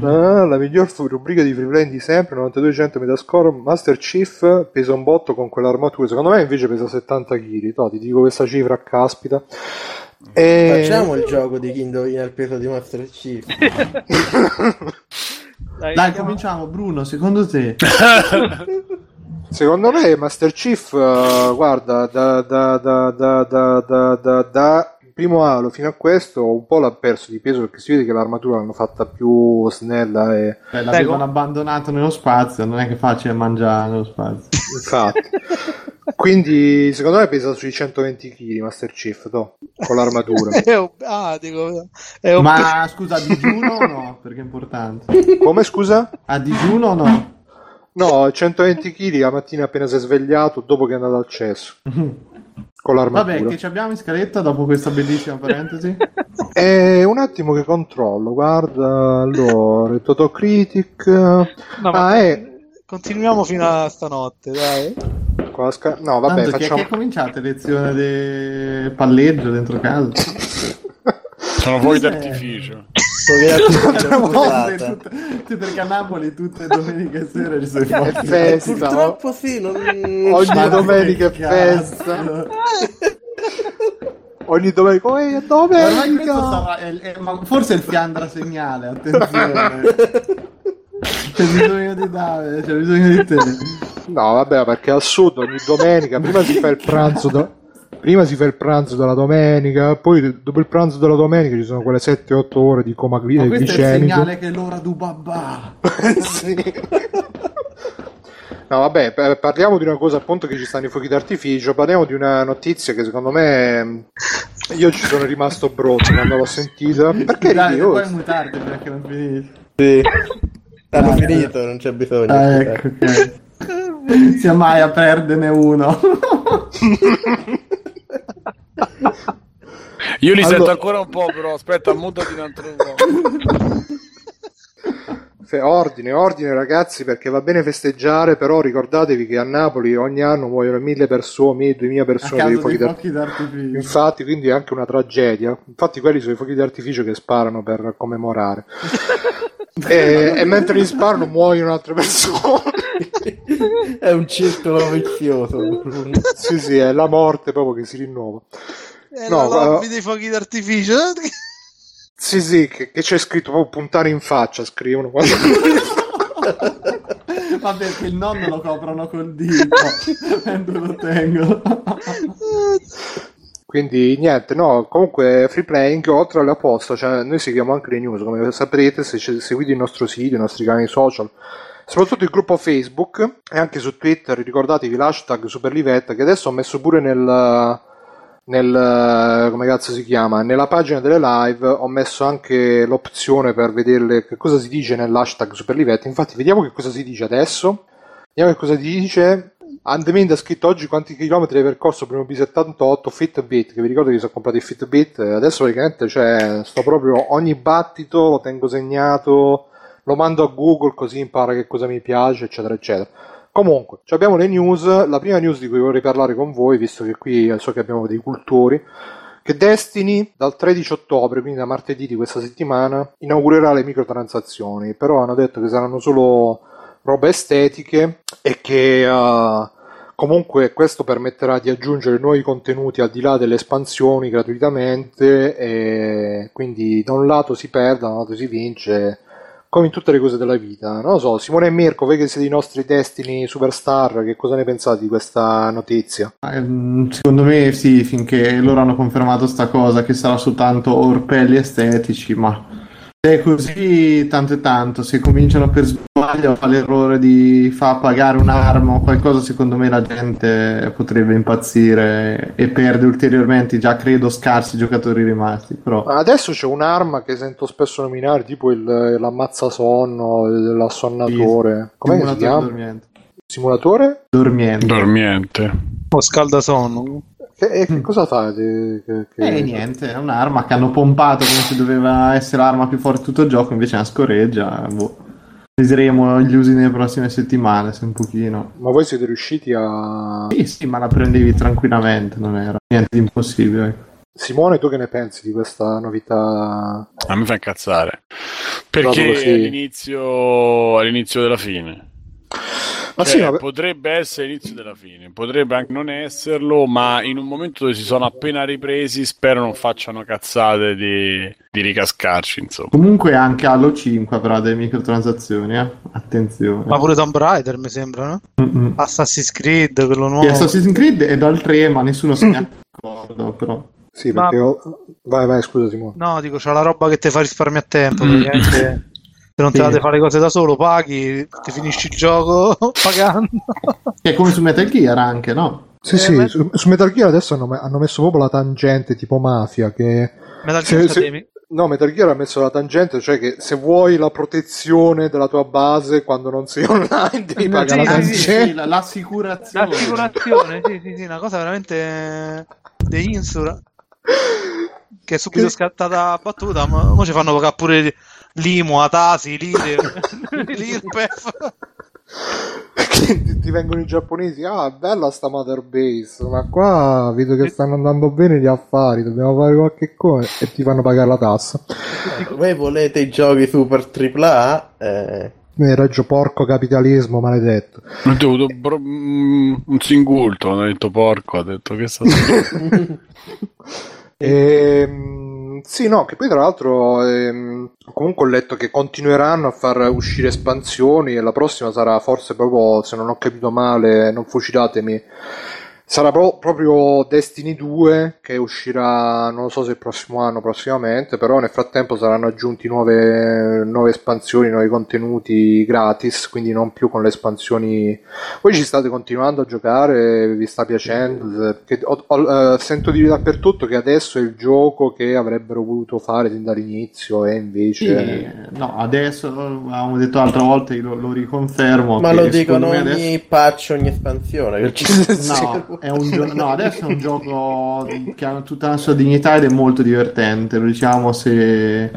Ah, la miglior rubrica di free play di sempre, 9200 metascore. Master Chief pesa un botto con quell'armatura. Secondo me invece pesa 70 kg. ti dico questa cifra a caspita. E... Facciamo il gioco di chi indovina il peso di Master Chief. Dai, cominciamo. Bruno, secondo te? Secondo me Master Chief, eh, guarda, da, da, da, da, da, da, da, da primo Halo fino a questo un po' l'ha perso di peso perché si vede che l'armatura l'hanno fatta più snella e Beh, l'avevano abbandonato nello spazio, non è che è facile mangiare nello spazio. infatti quindi secondo me pesa sui 120 kg Master Chief to, con l'armatura È un- ah, dico, è un Ma scusa, a digiuno o no? Perché è importante. come scusa? A digiuno o no? no 120 kg la mattina appena si è svegliato dopo che è andato al cesso con l'armatura Vabbè, che ci abbiamo in scaletta dopo questa bellissima parentesi? e un attimo che controllo guarda allora Totocritic No, ma ah è continuiamo fino a stanotte, dai. Con la sca- no, vabbè, Tanto facciamo. che è cominciata lezione di palleggio dentro casa? Sono Cos'è? d'artificio. Scusate. tutte, tutte perché a Napoli tutte le domeniche sera ci sono i fuochi. Festa, Purtroppo sì, non... Ogni Ma domenica è festa. Ogni domenica. Oh, è domenica! sarà, è- è- forse è il Fiandra segnale, attenzione. C'è bisogno di Davide, c'è bisogno di te. No, vabbè, perché al sud ogni domenica prima si fa il pranzo. da- Prima si fa il pranzo della domenica, poi dopo il pranzo della domenica ci sono quelle 7-8 ore di coma gli- Ma questo è il glicemico. segnale che è l'ora du babà. Sì. No, vabbè, pa- parliamo di una cosa appunto che ci stanno i fuochi d'artificio, parliamo di una notizia che secondo me io ci sono rimasto brotto quando l'ho sentita. Perché Dai, ridi? Oh, puoi mutarti perché non finisci. Sì. Hanno finito, non c'è bisogno. Ah, ecco, ok. Sia mai a perderne uno. Io li Allora- sento ancora un po', però aspetta, mutati un altro po'. Ordine, ordine ragazzi perché va bene festeggiare, però ricordatevi che a Napoli ogni anno muoiono mille persone, mille, duemila persone dei fuochi fuochi d'artificio. d'artificio. Infatti, quindi è anche una tragedia. Infatti, quelli sono i fuochi d'artificio che sparano per commemorare. e, e mentre li sparano muoiono altre persone. È un circolo vizioso. Sì, sì, è la morte proprio che si rinnova. È No, la lobby eh, dei fuochi d'artificio. Sì, sì, che, che c'è scritto proprio puntare in faccia, scrivono. quando- Ma perché il nonno lo coprono col dito mentre lo tengo. Quindi niente, no, comunque free playing oltre alle apposta, cioè noi seguiamo anche le news, come saprete se seguite il nostro sito, i nostri canali social, soprattutto il gruppo Facebook e anche su Twitter, ricordatevi l'hashtag Superlivetta che adesso ho messo pure nel, nel come cazzo si chiama, nella pagina delle live ho messo anche l'opzione per vedere che cosa si dice nell'hashtag Superlivetta, infatti vediamo che cosa si dice adesso, vediamo che cosa dice Andemind ha scritto oggi quanti chilometri hai percorso prima B78 Fitbit, che vi ricordo che sono comprato il Fitbit, eh, adesso praticamente cioè, sto proprio ogni battito lo tengo segnato, lo mando a Google così impara che cosa mi piace, eccetera, eccetera. Comunque, abbiamo le news, la prima news di cui vorrei parlare con voi, visto che qui eh, so che abbiamo dei cultori, che Destiny dal 13 ottobre, quindi da martedì di questa settimana, inaugurerà le microtransazioni, però hanno detto che saranno solo robe estetiche e che eh, comunque questo permetterà di aggiungere nuovi contenuti al di là delle espansioni gratuitamente e quindi da un lato si perde, da un lato si vince come in tutte le cose della vita. Non lo so, Simone e Mirko, voi che siete i nostri Destiny Superstar, che cosa ne pensate di questa notizia? Ehm, Secondo me sì, finché loro hanno confermato sta cosa che sarà soltanto orpelli estetici, ma è così tanto e tanto, se cominciano per sbaglio a fare l'errore di far pagare un'arma o qualcosa, secondo me la gente potrebbe impazzire e perde ulteriormente già credo scarsi giocatori rimasti, però Adesso c'è un'arma che sento spesso nominare, tipo il, l'ammazzasonno, l'assonnatore. Come si simulatore chiama? dormiente. Simulatore? Dormiente. Dormiente. O scaldasonno. Che, e che cosa fa? Che, che- che- E niente, è un'arma che hanno pompato come se doveva essere l'arma più forte di tutto il gioco, invece è una scoreggia. Boh. Vedremo gli usi nelle prossime settimane, se un pochino. Ma voi siete riusciti a... Sì, sì, ma la prendevi tranquillamente, non era niente di impossibile. ecco. Simone, tu che ne pensi di questa novità? A me fa incazzare. Perché all'inizio, all'inizio della fine. Ma Cioè, sì, ma- potrebbe essere l'inizio della fine, potrebbe anche non esserlo, ma in un momento dove si sono appena ripresi, spero non facciano cazzate di, di ricascarci, insomma. Comunque anche Halo 5 avrà delle microtransazioni, eh? Attenzione. Ma pure Tomb Raider mi sembra, no? Mm-mm. Assassin's Creed, quello nuovo. Assassin's Creed è dal 3, ma nessuno se ne accorge, però. Sì, Ma- perché... ho- Vai, vai, scusa Simone. No, dico, c'è la roba che ti fa risparmiare tempo. Mm. praticamente. Se non te Sì. la devi fare le cose da solo, paghi, ti finisci il gioco pagando. Che è come su Metal Gear anche, no? Sì, Eh, sì, ma- su, su Metal Gear adesso hanno, hanno messo proprio la tangente tipo mafia che... Metal Gear se- No, Metal Gear ha messo la tangente, cioè che se vuoi la protezione della tua base quando non sei online devi pagare la sì, sì, tangente. Sì, la- l'assicurazione. L'assicurazione, sì, sì, sì, una cosa veramente The Insura. Che è subito Che- scattata a battuta, ma ora ci fanno pagare pure l'IMU, Atasi, l'IRE, l'IRPEF. Che ti, ti vengono i giapponesi, ah, bella sta Mother Base, ma qua vedo che stanno andando bene gli affari, dobbiamo fare qualche cosa e ti fanno pagare la tassa. Voi volete i giochi super AAA? Eh, Eh, Reggio porco capitalismo maledetto. Ho dovuto bro- mm, un singulto, hanno detto porco, ha detto che sta Ehm, sì, no, che poi tra l'altro ehm, comunque ho letto che continueranno a far uscire espansioni e la prossima sarà forse proprio, se non ho capito male, non fucilatemi, sarà pro- proprio Destiny 2 che uscirà, non lo so se il prossimo anno, prossimamente, però nel frattempo saranno aggiunti nuove, nuove espansioni, nuovi contenuti gratis, quindi non più con le espansioni. Voi ci state continuando a giocare? Vi sta piacendo? Che ho- ho- eh, sento dire dappertutto che adesso è il gioco che avrebbero voluto fare sin dall'inizio e Sì, invece... no, adesso avevamo detto l'altra volta, io lo, lo riconfermo. ma che lo dicono ogni patch, ogni espansione. ci- No, è un gio- no, adesso è un gioco che ha tutta la sua dignità ed è molto divertente. Lo diciamo se,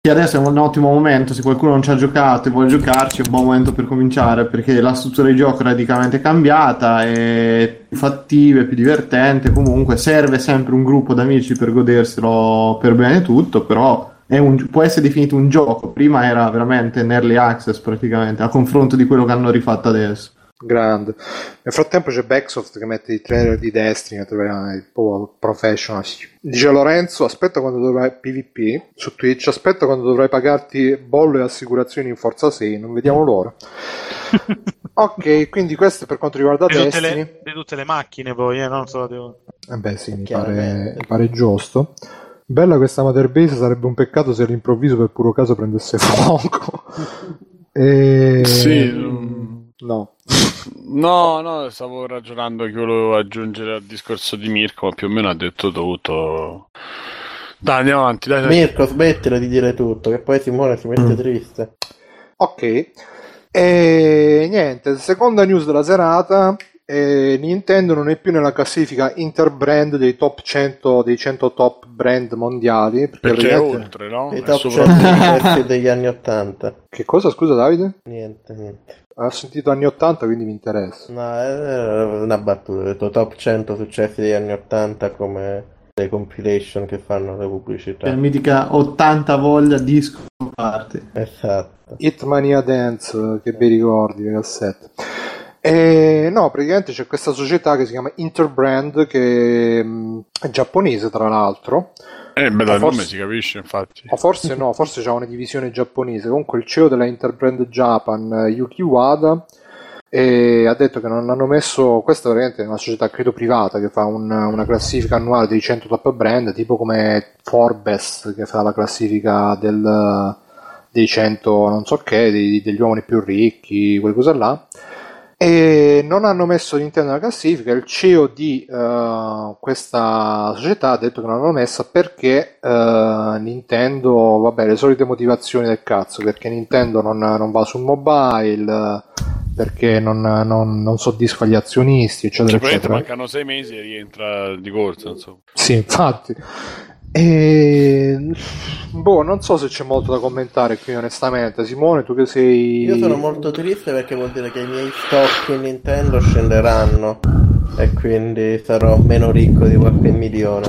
che adesso è un ottimo momento, se qualcuno non ci ha giocato e vuole giocarci, è un buon momento per cominciare, perché la struttura di gioco è radicalmente cambiata, è più fattiva, è più divertente, comunque serve sempre un gruppo d'amici per goderselo per bene tutto, però un, può essere definito un gioco, prima era veramente un early access praticamente, a confronto di quello che hanno rifatto adesso. Grande. Nel frattempo c'è Backsoft che mette i trailer di Destiny, il po' professional. Dice Lorenzo, aspetta quando dovrai PvP su Twitch, aspetta quando dovrai pagarti bollo e assicurazioni in Forza 6, non vediamo l'ora. ok, quindi questo è per quanto riguarda di Destiny. Tutte le, di tutte le macchine poi, eh, non solo di... Eh beh sì, mi pare, mi pare giusto. Bella questa Mother Base, sarebbe un peccato se all'improvviso per puro caso prendesse fuoco. e... Sì, No. No, no, stavo ragionando che volevo aggiungere al discorso di Mirko, ma più o meno ha detto tutto. Dai, andiamo avanti. Dai, dai. Mirko, smettila di dire tutto, che poi Simone si mette mm. triste. Ok. E niente, seconda news della serata. Eh, Nintendo non è più nella classifica interbrand dei top 100 dei 100 top brand mondiali perché, perché è oltre, no? I top 100 degli anni 80. Che cosa, scusa Davide? Niente, niente. Ho sentito anni 80, quindi mi interessa. No, è una battuta. Ho detto top 100 successi degli anni 80 come le compilation che fanno le pubblicità. La mitica 80 voglia disco party. Esatto. Hitmania Dance, che bei ricordi, le cassette. E, no, praticamente c'è questa società che si chiama Interbrand, che mm, è giapponese tra l'altro eh, beh, dal forse, nome si capisce, infatti. O forse no, forse c'è una divisione giapponese. Comunque il CEO della Interbrand Japan, Yuki Wada, e ha detto che non hanno messo questa veramente è una società credo privata che fa un, una classifica annuale dei 100 top brand tipo come Forbes che fa la classifica del, dei 100 non so che dei, degli uomini più ricchi quelle cose là e non hanno messo Nintendo nella classifica. Il CEO di uh, questa società ha detto che non l'hanno messa perché uh, Nintendo, vabbè, le solite motivazioni del cazzo, perché Nintendo non, non va sul mobile, perché non, non, non soddisfa gli azionisti, eccetera, cioè, eccetera. Mancano sei mesi e rientra di corsa, insomma. Sì, infatti. E... Boh, non so se c'è molto da commentare qui onestamente. Simone, tu che sei... Io sono molto triste perché vuol dire che i miei stock in Nintendo scenderanno e quindi sarò meno ricco di qualche milione.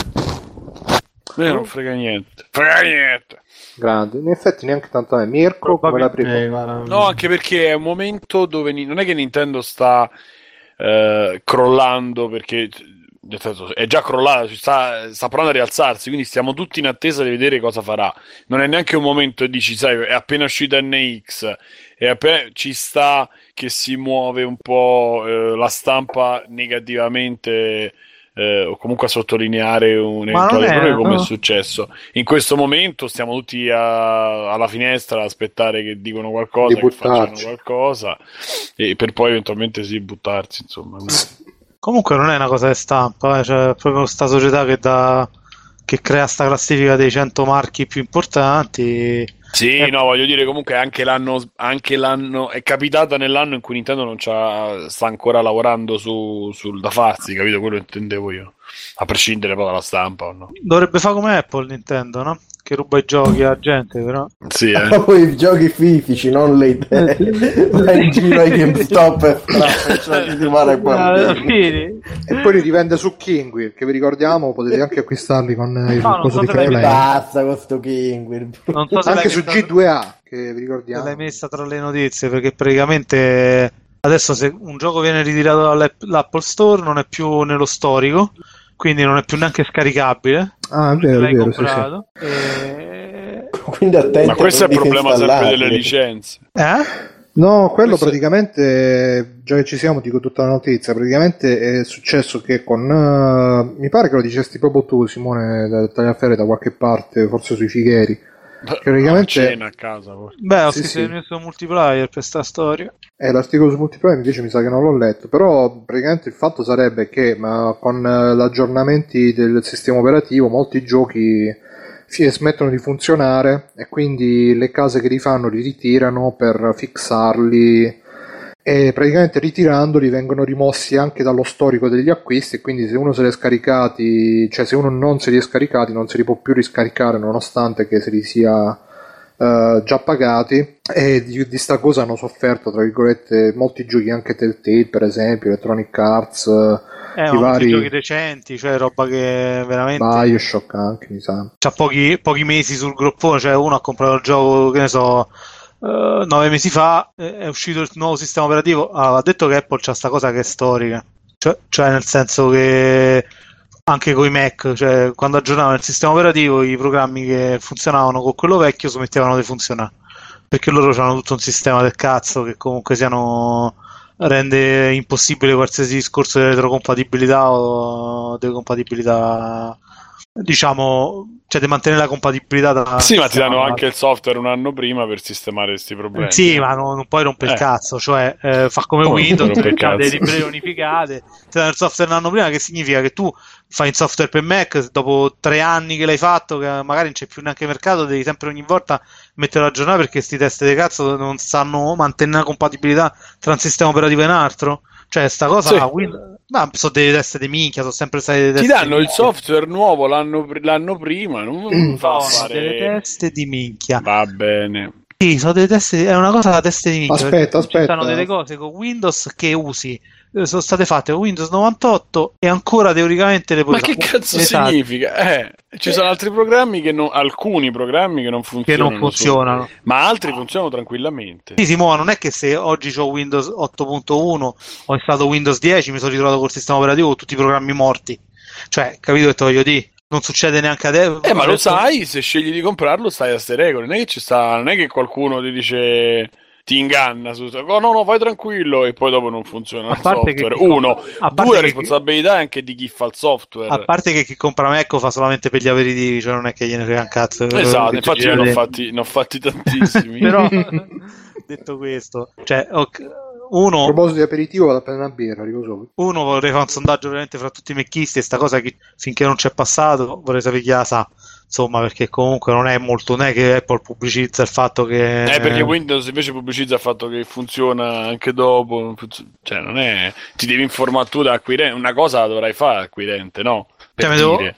Me non frega niente. Frega niente. Grande, in effetti neanche tanto a me. Mirko, come la prima? Eh, no, anche perché è un momento dove non è che Nintendo sta eh, crollando perché senso, è già crollata, sta, sta provando a rialzarsi, quindi stiamo tutti in attesa di vedere cosa farà. Non è neanche un momento e dici, sai, è appena uscita NX, e appena ci sta che si muove un po' eh, la stampa negativamente. Eh, o comunque a sottolineare un eventuale errore come è successo. In questo momento stiamo tutti a, alla finestra ad aspettare che dicano qualcosa, che facciano qualcosa e per poi eventualmente sì buttarsi, insomma. Comunque non è una cosa di stampa, eh, cioè proprio questa società che, dà, che crea sta classifica dei 100 marchi più importanti. Sì, eh. no, voglio dire, comunque anche l'anno, anche l'anno è capitata nell'anno in cui Nintendo non sta ancora lavorando su, sul da farsi, capito? Quello intendevo io. A prescindere poi dalla stampa o no. Dovrebbe fare come Apple Nintendo, no? Che ruba i giochi alla gente, però. Sì, eh. Poi i giochi fisici, non le idee. Vai in giro ai GameStop e di male E poi li rivende su Kingwir, che vi ricordiamo potete anche acquistarli con il no, coso so di free play. Basta con sto Kingwir. So anche su G2A, che vi ricordiamo. L'hai messa tra le notizie, perché praticamente adesso se un gioco viene ritirato dall'Apple Store non è più nello storico quindi non è più neanche scaricabile. Ah, è vero, è vero, sì, sì. E... Quindi attento Ma questo è il problema sempre delle licenze. Eh? No, quello questo... praticamente, già che ci siamo, dico tutta la notizia, praticamente è successo che con, uh, mi pare che lo dicesti proprio tu Simone da Tagliaferri da qualche parte, forse sui Fighieri, praticamente... cena a casa. Forse. Beh, ho sì, scritto sì. multiplayer per sta storia. Eh, l'articolo su multiplayer invece mi sa che non l'ho letto, però praticamente il fatto sarebbe che ma con eh, gli aggiornamenti del sistema operativo molti giochi smettono di funzionare e quindi le case che li fanno li ritirano per fixarli e praticamente ritirandoli vengono rimossi anche dallo storico degli acquisti e quindi se uno se li è scaricati cioè se uno non se li è scaricati non se li può più riscaricare nonostante che se li sia eh, già pagati e di, di sta cosa hanno sofferto, tra virgolette, molti giochi anche Telltale, per esempio, Electronic Arts, Eh, i ma vari giochi recenti, cioè roba che veramente Bioshock anche, mi sa. c'ha pochi, pochi mesi sul groppone, cioè uno ha comprato il gioco, che ne so, eh, nove mesi fa, eh, è uscito il nuovo sistema operativo, Ah, ha detto che Apple c'ha sta cosa che è storica, cioè, cioè nel senso che anche con i Mac, cioè quando aggiornavano il sistema operativo i programmi che funzionavano con quello vecchio smettevano di funzionare, perché loro hanno tutto un sistema del cazzo che comunque siano rende impossibile qualsiasi discorso di retrocompatibilità o di compatibilità diciamo cioè di mantenere la compatibilità tra Sì, ma ti danno anche il software un anno prima per sistemare questi problemi. sì, ma non, non puoi rompere il Eh. cazzo, cioè eh, fa come Come Windows, il c'ha delle librerie unificate, ti danno il software un anno prima, che significa che tu fai un software per Mac, dopo tre anni che l'hai fatto, che magari non c'è più neanche mercato, devi sempre ogni volta metterlo a aggiornare perché sti test di cazzo non sanno mantenere la compatibilità tra un sistema operativo e un altro. Cioè, sta cosa, Sì. Windows- ma sono dei test di minchia, sono sempre stati dei test Ti di danno il software nuovo l'anno, l'anno prima, non non fa Sono delle fare... teste di minchia. Va bene. Sì, sono delle teste, è una cosa da teste di minchia. Aspetta, aspetta. Ci stanno delle cose con Windows che usi, eh, sono state fatte con Windows 98 e ancora teoricamente le puoi Ma che cazzo Esatto, significa? Eh, ci sono altri programmi che non, alcuni programmi che non Che funzionano, non funzionano. su- ma altri funzionano tranquillamente. Sì, Simona, non è che se oggi ho Windows 8.1 ho installato Windows 10 mi sono ritrovato col sistema operativo con tutti i programmi morti. Cioè, capito che te voglio dire? Non succede neanche adesso. Eh, ma lo sai, se scegli di comprarlo, stai a queste regole. Non è che ci sta, non è che qualcuno ti dice ti inganna su oh, no, no, vai tranquillo e poi dopo non funziona A il parte che- software. Uno, a due, la che- responsabilità è anche di chi fa il software. A parte che chi compra Mac lo fa solamente per gli aperitivi, cioè non è che gliene frega un cazzo. Esatto, Che infatti ne ho fatti, ne ho fatti tantissimi. Però, detto questo, cioè, ok, A uno, proposito di aperitivo, vado a prendere una birra, solo. uno vorrei fare un sondaggio veramente fra tutti i mecchisti e sta cosa che finché non c'è passato vorrei sapere chi la sa. Insomma, perché comunque non è molto, non è che Apple pubblicizza il fatto che... Eh, perché Windows invece pubblicizza il fatto che funziona anche dopo, cioè non è, ti devi informare tu da acquirente, una cosa la dovrai fare acquirente, no? Per Cioè, mi devo- dire.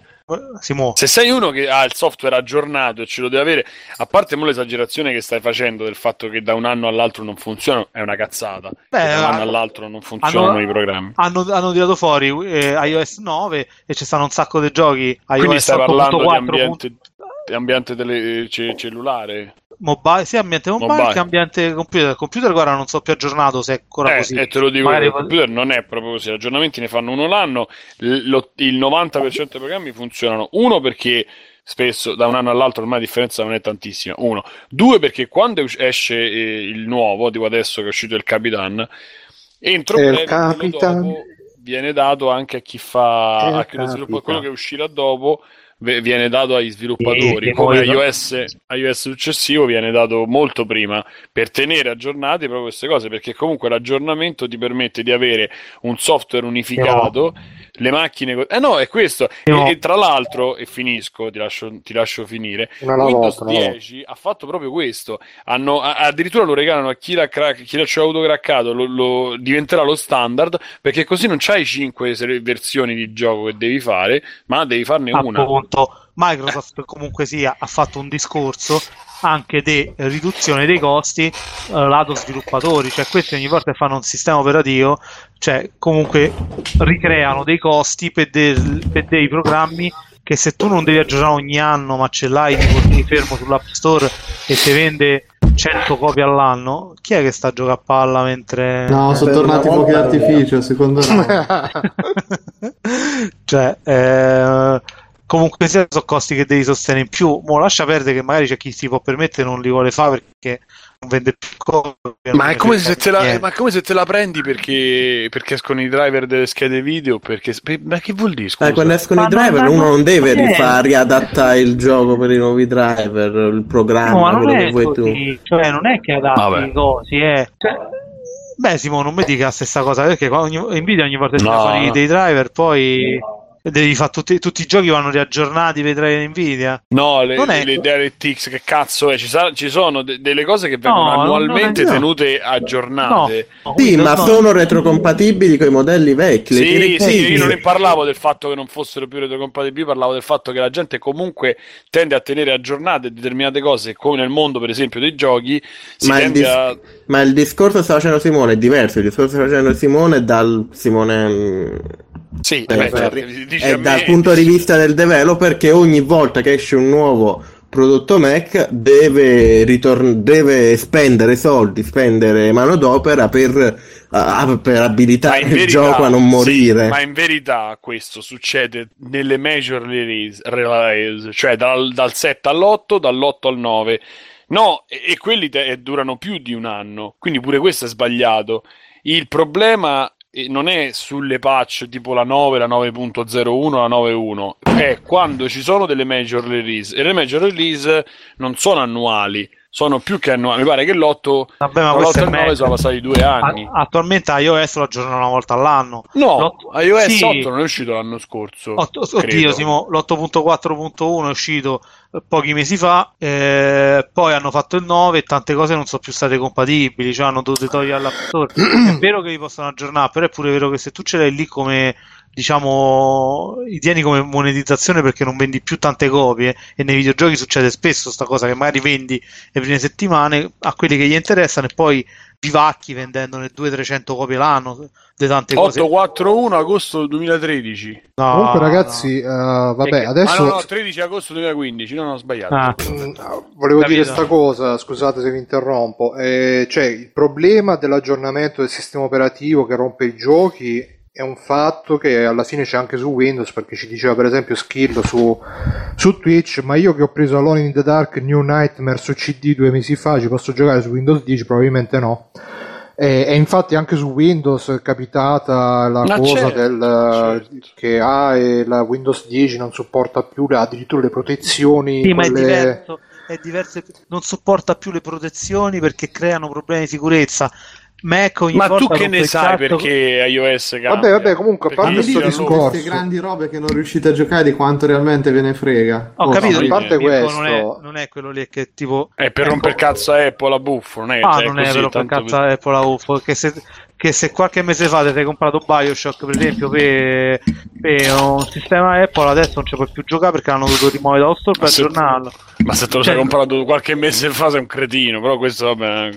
Si muove. Se sei uno che ha il software aggiornato e ce lo deve avere, a parte l'esagerazione che stai facendo del fatto che da un anno all'altro non funziona, è una cazzata. Beh, Che da un anno all'altro non funzionano hanno- i programmi. Hanno, hanno tirato fuori eh, iOS 9 e ci stanno un sacco di giochi. Quindi iOS stai parlando di 8.4 ambiente, di ambiente tele- ce- cellulare? Mobile, sia ambiente mobile, Mobile. che ambiente computer. Il computer guarda non so più aggiornato se è ancora Eh, così. e te lo dico, Magari- il computer non è proprio così, gli aggiornamenti ne fanno uno l'anno, l- lo- il 90% dei programmi funzionano, uno perché spesso da un anno all'altro ormai la differenza non è tantissima, uno, due perché quando esce eh, il nuovo, tipo adesso che è uscito il Capitan, entro Il breve, Capitan. dopo viene dato anche a chi fa, Il a chi lo sviluppa, quello che uscirà dopo viene dato agli sviluppatori, Sì, come poi- iOS, iOS successivo viene dato molto prima per tenere aggiornate proprio queste cose, perché comunque l'aggiornamento ti permette di avere un software unificato, le macchine... Eh no, è questo. No. E, e tra l'altro, e finisco, ti lascio, ti lascio finire, Una alla Windows volta, una alla 10 ha fatto proprio questo. Hanno, a- addirittura lo regalano a chi l'ha, crack- chi l'ha avuto craccato, lo, lo- diventerà lo standard, perché così non c'hai 5 versioni di gioco che devi fare, ma devi farne una. appunto Microsoft comunque sia ha fatto un discorso anche di riduzione dei costi eh, lato sviluppatori cioè questi ogni volta che fanno un sistema operativo cioè comunque ricreano dei costi per, del- per dei programmi che se tu non devi aggiornare ogni anno ma ce l'hai tipo lì fermo sull'App Store e ti vende 100 copie all'anno chi è che sta a giocare a palla mentre No, sono Per tornati i fuochi d'artificio, secondo me. cioè, eh, comunque sia, sono costi che devi sostenere in più. Mo lascia perdere che magari c'è chi si può permettere e non li vuole fare perché non vende più cose. Ma è, come se te la, Niente. ma è come se te la prendi perché, perché escono i driver delle schede video. Perché, ma che vuol dire? Scusa? Eh, quando escono Ma i driver non- uno non deve rifare, riadattare il gioco per i nuovi driver, il No, ma programma, non quello che vuoi tu. così, cioè non è che adatti Vabbè. i cosi, eh. Cioè, beh, Simo, non mi dica la stessa cosa perché ogni, Nvidia ogni volta tira No, fuori no. dei driver, poi devi fare tutti, tutti i giochi vanno riaggiornati, vedrai Nvidia. No, le, Non è- le DirectX, che cazzo è? Ci, sa- ci sono de- delle cose che vengono No, annualmente no. tenute aggiornate. No, Sì, ma no. sono retrocompatibili con i modelli vecchi. le Sì, sì, io non ne parlavo del fatto che non fossero più retrocompatibili, parlavo del fatto che la gente comunque tende a tenere aggiornate determinate cose, come nel mondo per esempio dei giochi, si Ma il, dis- a... ma il discorso che sta facendo Simone è diverso. Il discorso che sta facendo Simone dal Simone mm, Sì, eh, beh, dici è me- dal punto di vista del developer che ogni volta che esce un nuovo prodotto Mac deve, ritorn- deve spendere soldi, spendere manodopera per, ah, per abilitare in il verità- gioco a non sì, morire. ma in verità questo succede nelle major release, release, cioè dal, dal 7 all'8, dall'8 al 9. No, e, e quelli te- durano più di un anno, quindi pure questo è sbagliato. Il problema eh, non è sulle patch tipo la 9, la 9.01, la 9.1, è quando ci sono delle major release. E le major release non sono annuali, sono più che annuali. Mi pare che l'8 Vabbè, ma l'8 questo e il 9 meglio. sono passati due anni. A- attualmente iOS lo aggiornano una volta all'anno. No, L'otto- iOS sì. 8 non è uscito l'anno scorso. Otto- credo. oddio, Simo, l'8.4.1 è uscito pochi mesi fa, eh, poi hanno fatto il 9 e tante cose non sono più state compatibili, cioè hanno dovuto togliere l'App Store. È vero che li possono aggiornare, però è pure vero che se tu ce l'hai lì come diciamo li tieni come monetizzazione perché non vendi più tante copie e nei videogiochi succede spesso sta cosa che magari vendi le prime settimane a quelli che gli interessano e poi vivacchi vendendone 200-300 copie l'anno di tante cose 841 agosto 2013. No, Comunque, no. ragazzi, eh, vabbè, Che- adesso Ah, no, no, 13 agosto 2015. No, no, ho sbagliato. Ah. Mm, Volevo Capito. dire sta cosa, scusate se vi interrompo. Eh, cioè, il problema dell'aggiornamento del sistema operativo che rompe i giochi è un fatto che alla fine c'è anche su Windows, perché ci diceva per esempio Skill su, su Twitch, ma io che ho preso Alone in the Dark New Nightmare su CD due mesi fa, ci posso giocare su Windows 10? Probabilmente no. E, e infatti anche su Windows è capitata la Ma cosa certo, del certo. che ah, e la Windows 10 non supporta più le- addirittura le protezioni Sì, ma è quelle- diverso, è diverso, non sopporta più le protezioni perché creano problemi di sicurezza. Mac ogni Ma tu che ne sai cazzo- perché iOS cambia? Vabbè, vabbè, comunque, a parte io sto non- Sono discorso. queste grandi robe che non riuscite a giocare di quanto realmente ve ne frega. Ho Oh, capito, a parte Mirko, questo- non, è, non è quello lì che tipo... È per ecco, rompere cazzo a Apple a buffo, non è, Ah, cioè, non è così, vero per tanto cazzo Apple la UFO, che se, che se qualche mese fa ti sei comprato Bioshock, per esempio, per, per un sistema Apple, adesso non ci puoi più giocare perché l'hanno dovuto rimuovere dallo store per aggiornarlo. Ma se te lo Cioè- sei comprato qualche mese fa sei un cretino, però questo vabbè,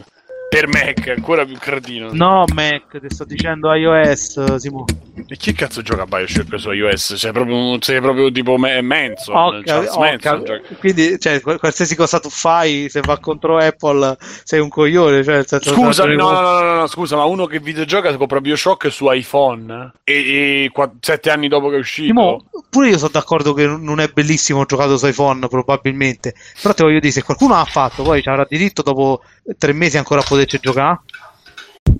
per Mac ancora più cretino. No, Mac, ti sto dicendo iOS, Simo. E chi cazzo gioca a Bioshock su iOS? Sei proprio, sei proprio tipo me- Manson, Charles capi- ho Manson gioca. quindi cioè, qual- qualsiasi cosa tu fai se va contro Apple sei un coglione cioè, Scusami, no, no, no, no, no, scusa, ma uno che videogioca compra Bioshock su iPhone e, e qua- sette anni dopo che è uscito. Simo, pure io sono d'accordo che non è bellissimo giocato su iPhone probabilmente però te voglio dire se qualcuno l'ha fatto poi ci avrà diritto dopo tre mesi ancora a poterci giocare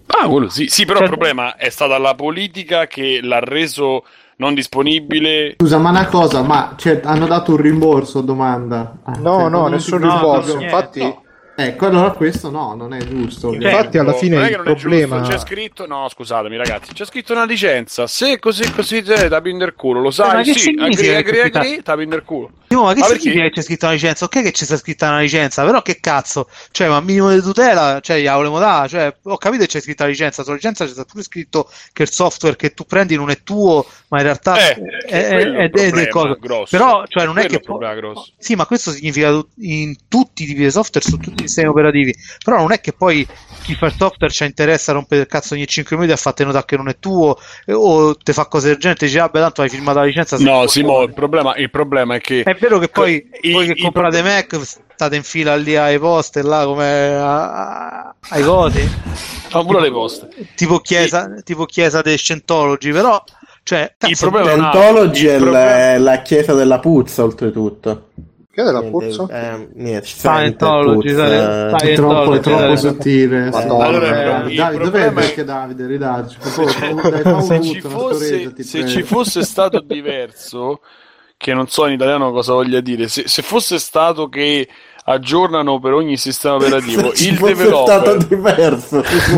Ah, quello sì, sì, però Cioè- il problema è stata la politica che l'ha reso non disponibile. Scusa, ma una cosa, ma cioè, hanno dato un rimborso? Domanda. No, cioè, no, nessun no, rimborso. proprio- Infatti, no. Ecco, allora questo no, non è giusto. Infatti, alla fine non è il che non è problema- giusto, c'è scritto, no, scusatemi ragazzi, c'è scritto una licenza. Se così così tapi in del culo, lo Eh, sai? ma che sì, agri, che agri, agri, tapi in del culo. Simo, ma che Ma perché? significa che c'è scritta una licenza? Ok che c'è scritta una licenza, però che cazzo? Cioè, ma minimo di tutela, cioè, gliela volevamo dare, cioè, ho capito che c'è scritta la licenza, sulla licenza c'è pure scritto che il software che tu prendi non è tuo, ma in realtà Eh, è, è- è è- è del coso. grosso. Però, cioè, non è Quello che è problema grosso. Sì, ma questo significa in tutti i tipi di software, su tutti i sistemi operativi. Però non è che poi chi fa il software ci interessa a rompere il cazzo ogni 5 minuti a farti notare che non è tuo eh, o te fa cose del genere e dici, vabbè, tanto hai firmato la licenza. No, Simo, coglione." il problema, il problema è che È vero che poi I- voi che i comprate pro- Mac state in fila lì ai poste là come a- a- ai cosi fa pure le poste. tipo chiesa tipo chiesa dei Scientology però cioè Il cazzo, problema è. Scientology è Il problema- è la chiesa della puzza, oltretutto. Che è della Niente, puzza? eh, niente, Scientology, puzza, sai- sai- È troppo, è troppo sottile. Madonna. Allora, Eh, Davide, dov'è è- perché Davide? Un se ci fosse, se ci fosse stato diverso, che non so in italiano cosa voglia dire, se, se fosse stato che aggiornano per ogni sistema operativo il fosse stato developer, diverso.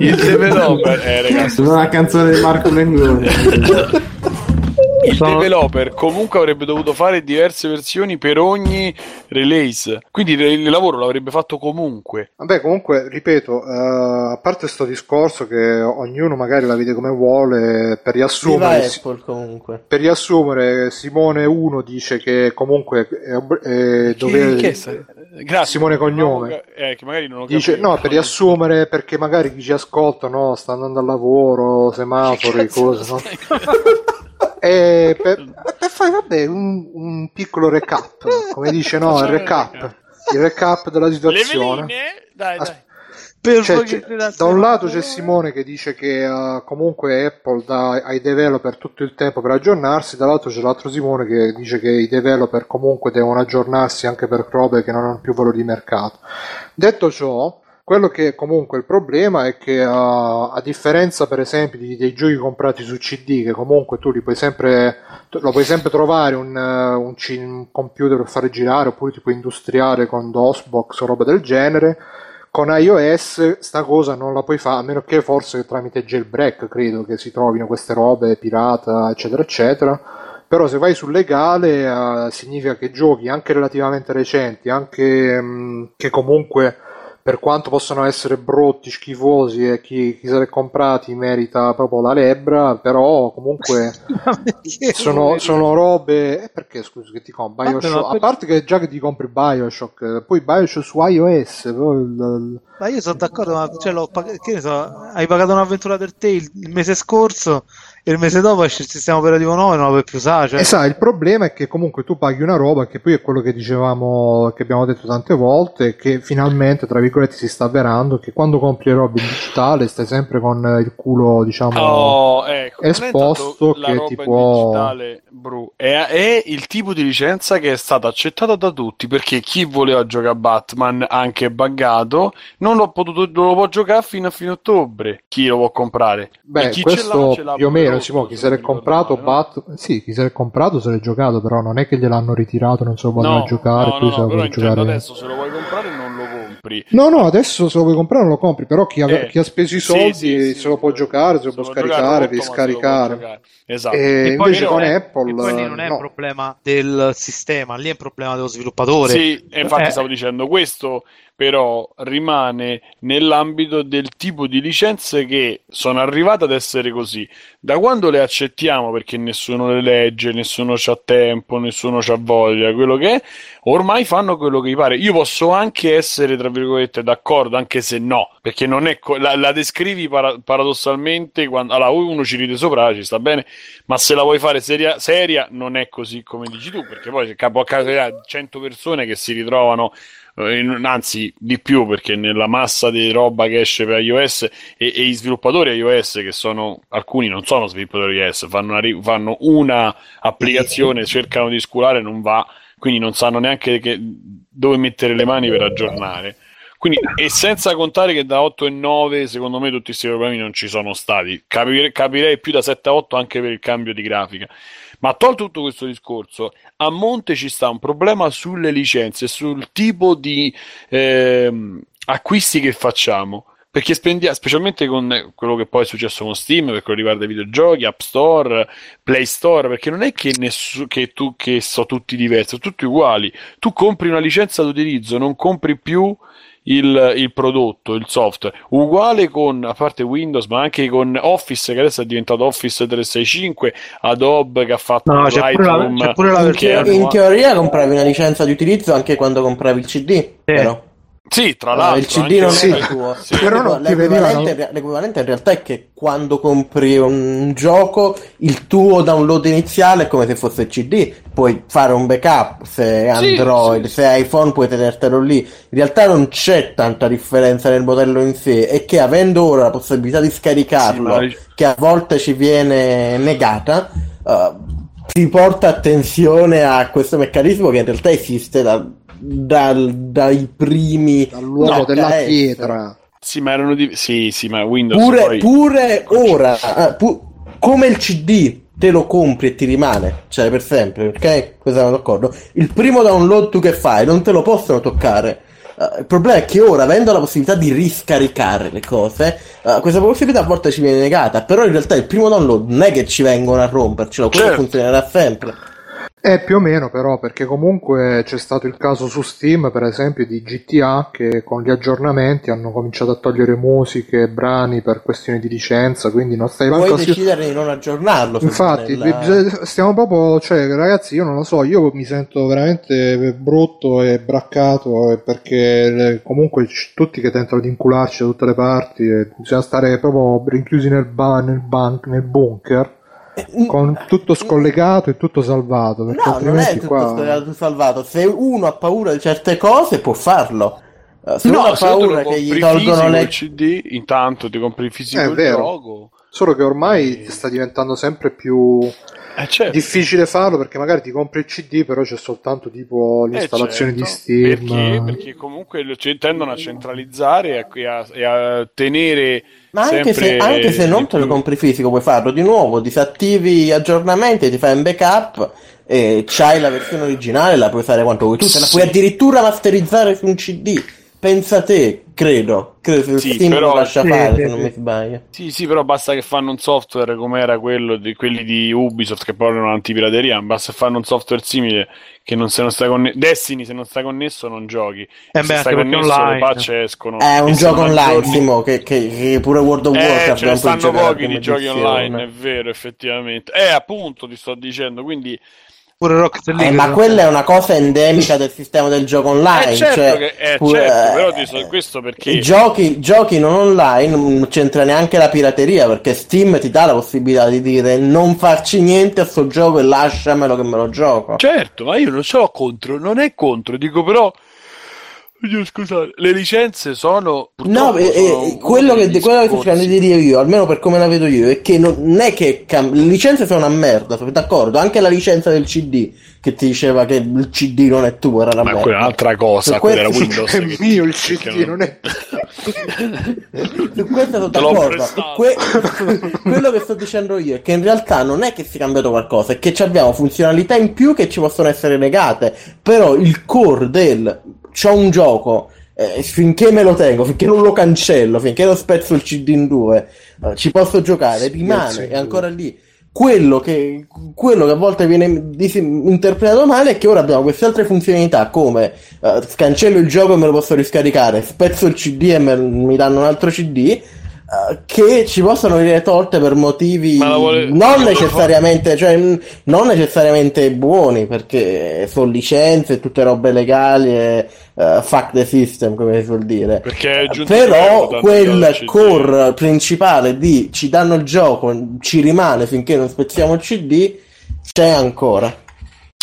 il developer, eh, ragazzi, una canzone di Marco Mengoni. il Sono- developer comunque avrebbe dovuto fare diverse versioni per ogni release. Quindi il lavoro l'avrebbe fatto comunque. Vabbè, comunque, ripeto, eh, a parte sto discorso che ognuno magari la vede come vuole, per riassumere, Apple comunque. per riassumere Simone 1 dice che comunque è, è dovere- Che- che Grazie. Simone Cognome. Eh, che magari non ho Dice, capito. no, per riassumere, perché magari chi ci ascolta, no, sta andando al lavoro, semafori, cose, no? E per, per fare, vabbè, un, un piccolo recap, come dice, no, il recap, recap. il recap della situazione. veline? Dai, As- dai. Per Cioè, gridate- da un lato c'è Simone che dice che uh, comunque Apple dà ai developer tutto il tempo per aggiornarsi, dall'altro c'è l'altro Simone che dice che i developer comunque devono aggiornarsi anche per robe che non hanno più valore di mercato. Detto ciò, quello che comunque il problema è che uh, a differenza per esempio di- dei giochi comprati su CD che comunque tu li puoi sempre lo puoi sempre trovare un, uh, un ci- un computer per fare girare oppure tipo industriale con DOSBox o roba del genere con iOS sta cosa non la puoi fare a meno che forse tramite jailbreak credo che si trovino queste robe pirata eccetera eccetera. Però se vai sul legale eh, significa che giochi anche relativamente recenti anche mh, che comunque per quanto possano essere brutti, schifosi e chi, chi se li è comprati merita proprio la lebbra, però comunque sono, sono robe. eh, perché scusi che ti compri Bioshock? A parte che già che ti compri Bioshock, poi Bioshock su iOS, il- Ma io sono d'accordo, ma cioè, l'ho pag- che ne so, hai pagato un'avventura del te il, il mese scorso e il mese dopo esce il sistema operativo nuovo e non lo puoi più usare. Cioè, E sai, il problema è che comunque tu paghi una roba che poi è quello che dicevamo, che abbiamo detto tante volte, che finalmente, tra virgolette, si sta avverando, che quando compri le robe in digitale stai sempre con il culo, diciamo... Oh, ecco, esposto che roba ti può- digitale, Bru, è, è il tipo di licenza che è stata accettata da tutti perché chi voleva giocare a Batman anche buggato non l'ho potuto non lo può giocare fino a fine ottobre chi lo può comprare E Beh, chi ce l'ha, questo ce l'ha più o pure Simone, chi se l'è non comprato, no? Bat- sì, chi se l'è comprato se l'è giocato, però non è che gliel'hanno ritirato, non se lo poteva No, giocare, no, no, se lo però giocare. adesso se lo vuoi comprare non lo compri No, no, adesso se lo vuoi comprare non lo compri, però chi, ave- Eh, chi ha speso i soldi sì, sì, se lo può giocare, se lo può scaricare, riscaricare. giocare. esatto E E poi invece con non è- Apple lì non è no. un problema del sistema, lì è un problema dello sviluppatore. Sì, e infatti Eh. stavo dicendo questo, però rimane nell'ambito del tipo di licenze che sono arrivate ad essere così. Da quando le accettiamo perché nessuno le legge, nessuno c'ha tempo, nessuno c'ha voglia, quello che è, ormai fanno quello che gli pare. Io posso anche essere, tra virgolette, d'accordo, anche se no, perché non è co- la, la descrivi para- paradossalmente quando allora uno ci ride sopra, ci sta bene, ma se la vuoi fare seria, seria non è così come dici tu, perché poi capo a casa 100 persone che si ritrovano anzi di più perché nella massa di roba che esce per iOS e, e gli sviluppatori iOS che sono alcuni non sono sviluppatori iOS fanno una, fanno una applicazione cercano di sculare non va quindi non sanno neanche che- dove mettere le mani per aggiornare. Quindi, e senza contare che da 8 e 9 secondo me tutti questi problemi non ci sono stati. Capire- capirei più da 7 a 8 anche per il cambio di grafica ma tolto tutto questo discorso, a monte ci sta un problema sulle licenze, sul tipo di ehm, acquisti che facciamo. Perché spendiamo, specialmente con eh, quello che poi è successo con Steam, per quello riguarda i videogiochi, App Store, Play Store, perché non è che, nessu- che tu che sono tutti diversi, sono tutti uguali. Tu compri una licenza d'utilizzo, non compri più il, il prodotto, il software. Uguale con, a parte Windows, ma anche con Office, che adesso è diventato Office 365, Adobe che ha fatto No, c'è pure la- c'è pure la In, che teo- hanno- in teoria compravi una licenza di utilizzo anche quando compravi il CD, però. Sì, tra l'altro. il CD non Sì. era tuo. Sì. Però non ti l'equivalente, venivano- l'equivalente in realtà è che quando compri un gioco, il tuo download iniziale è come se fosse il CD. Puoi fare un backup se Android, sì, se è iPhone puoi tenertelo lì. In realtà non c'è tanta differenza nel modello in sé, è che avendo ora la possibilità di scaricarlo, Sì, ma- che a volte ci viene negata, eh, si porta attenzione a questo meccanismo che in realtà esiste da- dal- dai primi dall'uomo No, della HS. pietra. Sì, ma erano di... Sì, sì, ma Windows Pure, poi... pure ora, eh, pu- come il CD, te lo compri e ti rimane, cioè per sempre, ok? Questo siamo d'accordo. Il primo download tu che fai non te lo possono toccare. Uh, il problema è che ora, avendo la possibilità di riscaricare le cose, uh, questa possibilità a volte ci viene negata. Però in realtà il primo download non è che ci vengono a rompercelo, quello Certo. funzionerà sempre. Eh, più o meno però, perché comunque c'è stato il caso su Steam, per esempio, di GTA che con gli aggiornamenti hanno cominciato a togliere musiche e brani per questioni di licenza, quindi non stai Puoi manco decidere di non aggiornarlo. Infatti, nella- stiamo proprio, cioè, ragazzi, io non lo so, io mi sento veramente brutto e braccato eh, perché le- comunque tutti che tentano di incularci da tutte le parti, bisogna stare proprio rinchiusi nel, ba- nel, ban- nel bunker con tutto scollegato e tutto salvato. Perché No, non è tutto qua... spiegato, salvato. Se uno ha paura di certe cose, può farlo. Eh, Se uno No, ha se tu paura che gli tolgono le il CD, intanto ti compri il fisico È vero. gioco. Solo che ormai sta diventando sempre più Eh, certo. difficile farlo perché magari ti compri il CD, però c'è soltanto tipo Eh, l'installazione di certo. Steam. Perché? Perché comunque lo- cioè, tendono a centralizzare e a, e a- e a tenere Ma anche se, anche se non te lo compri fisico, puoi farlo di nuovo, disattivi gli aggiornamenti, ti fai un backup e c'hai la versione originale, la puoi usare quanto vuoi tu, te la puoi addirittura masterizzare su un CD. Pensa te, credo, credo se Sì, Steam però- lascia Sì, fare, sì, se non mi sbaglio. Sì, sì, però basta che fanno un software come era quello di quelli di Ubisoft che poi erano antipirateria, basta che fanno un software simile che non se non stai connesso Destiny se non stai connesso non giochi. Eh se beh, stai anche perché connesso le online. patch escono. È un gioco online, Simo, che, che- che pure World of Eh, Warcraft ce ne stanno pochi di giochi online, è vero, effettivamente. Eh, appunto, ti sto dicendo, quindi Pure Rocket Eh, League. ma quella è una cosa endemica del sistema del gioco online. Eh, certo cioè, che- eh, pure- certo, però ti eh, so- questo perché- i Giochi, giochi non online non c'entra neanche la pirateria perché Steam ti dà la possibilità di dire non farci niente a sto gioco e lasciamelo che me lo gioco. Certo, ma io non ce l'ho contro, non è contro, dico però. Scusate, le licenze sono. No, eh, sono eh, uno quello, che, quello che sto cercando di dire io, almeno per come la vedo io, è che non è che cam- le licenze sono una merda, sono d'accordo. Anche la licenza del CD che ti diceva che il CD non è tuo, era una Ma merda. quella è un'altra cosa, Su quella era questo- Windows. È mio il CD, non è... Su questo sono d'accordo. Que- quello che sto dicendo io è che in realtà non è che si è cambiato qualcosa, è che ci abbiamo funzionalità in più che ci possono essere negate. Però il core del c'ho un gioco. eh, finché me lo tengo, finché non lo cancello, finché non spezzo il CD in due, eh, ci posso giocare, rimane, Spezzo in è ancora lì. Quello che, quello che a volte viene interpretato male è che ora abbiamo queste altre funzionalità come eh, scancello il gioco e me lo posso riscaricare, spezzo il CD e me- mi danno un altro CD. Eh, che ci possono venire tolte per motivi vuole- non necessariamente, cioè, non necessariamente buoni perché sono licenze, tutte robe legali e eh, fuck the system, come si suol dire. Però quel core principale di ci danno il gioco, ci rimane finché non spezziamo il CD, c'è ancora.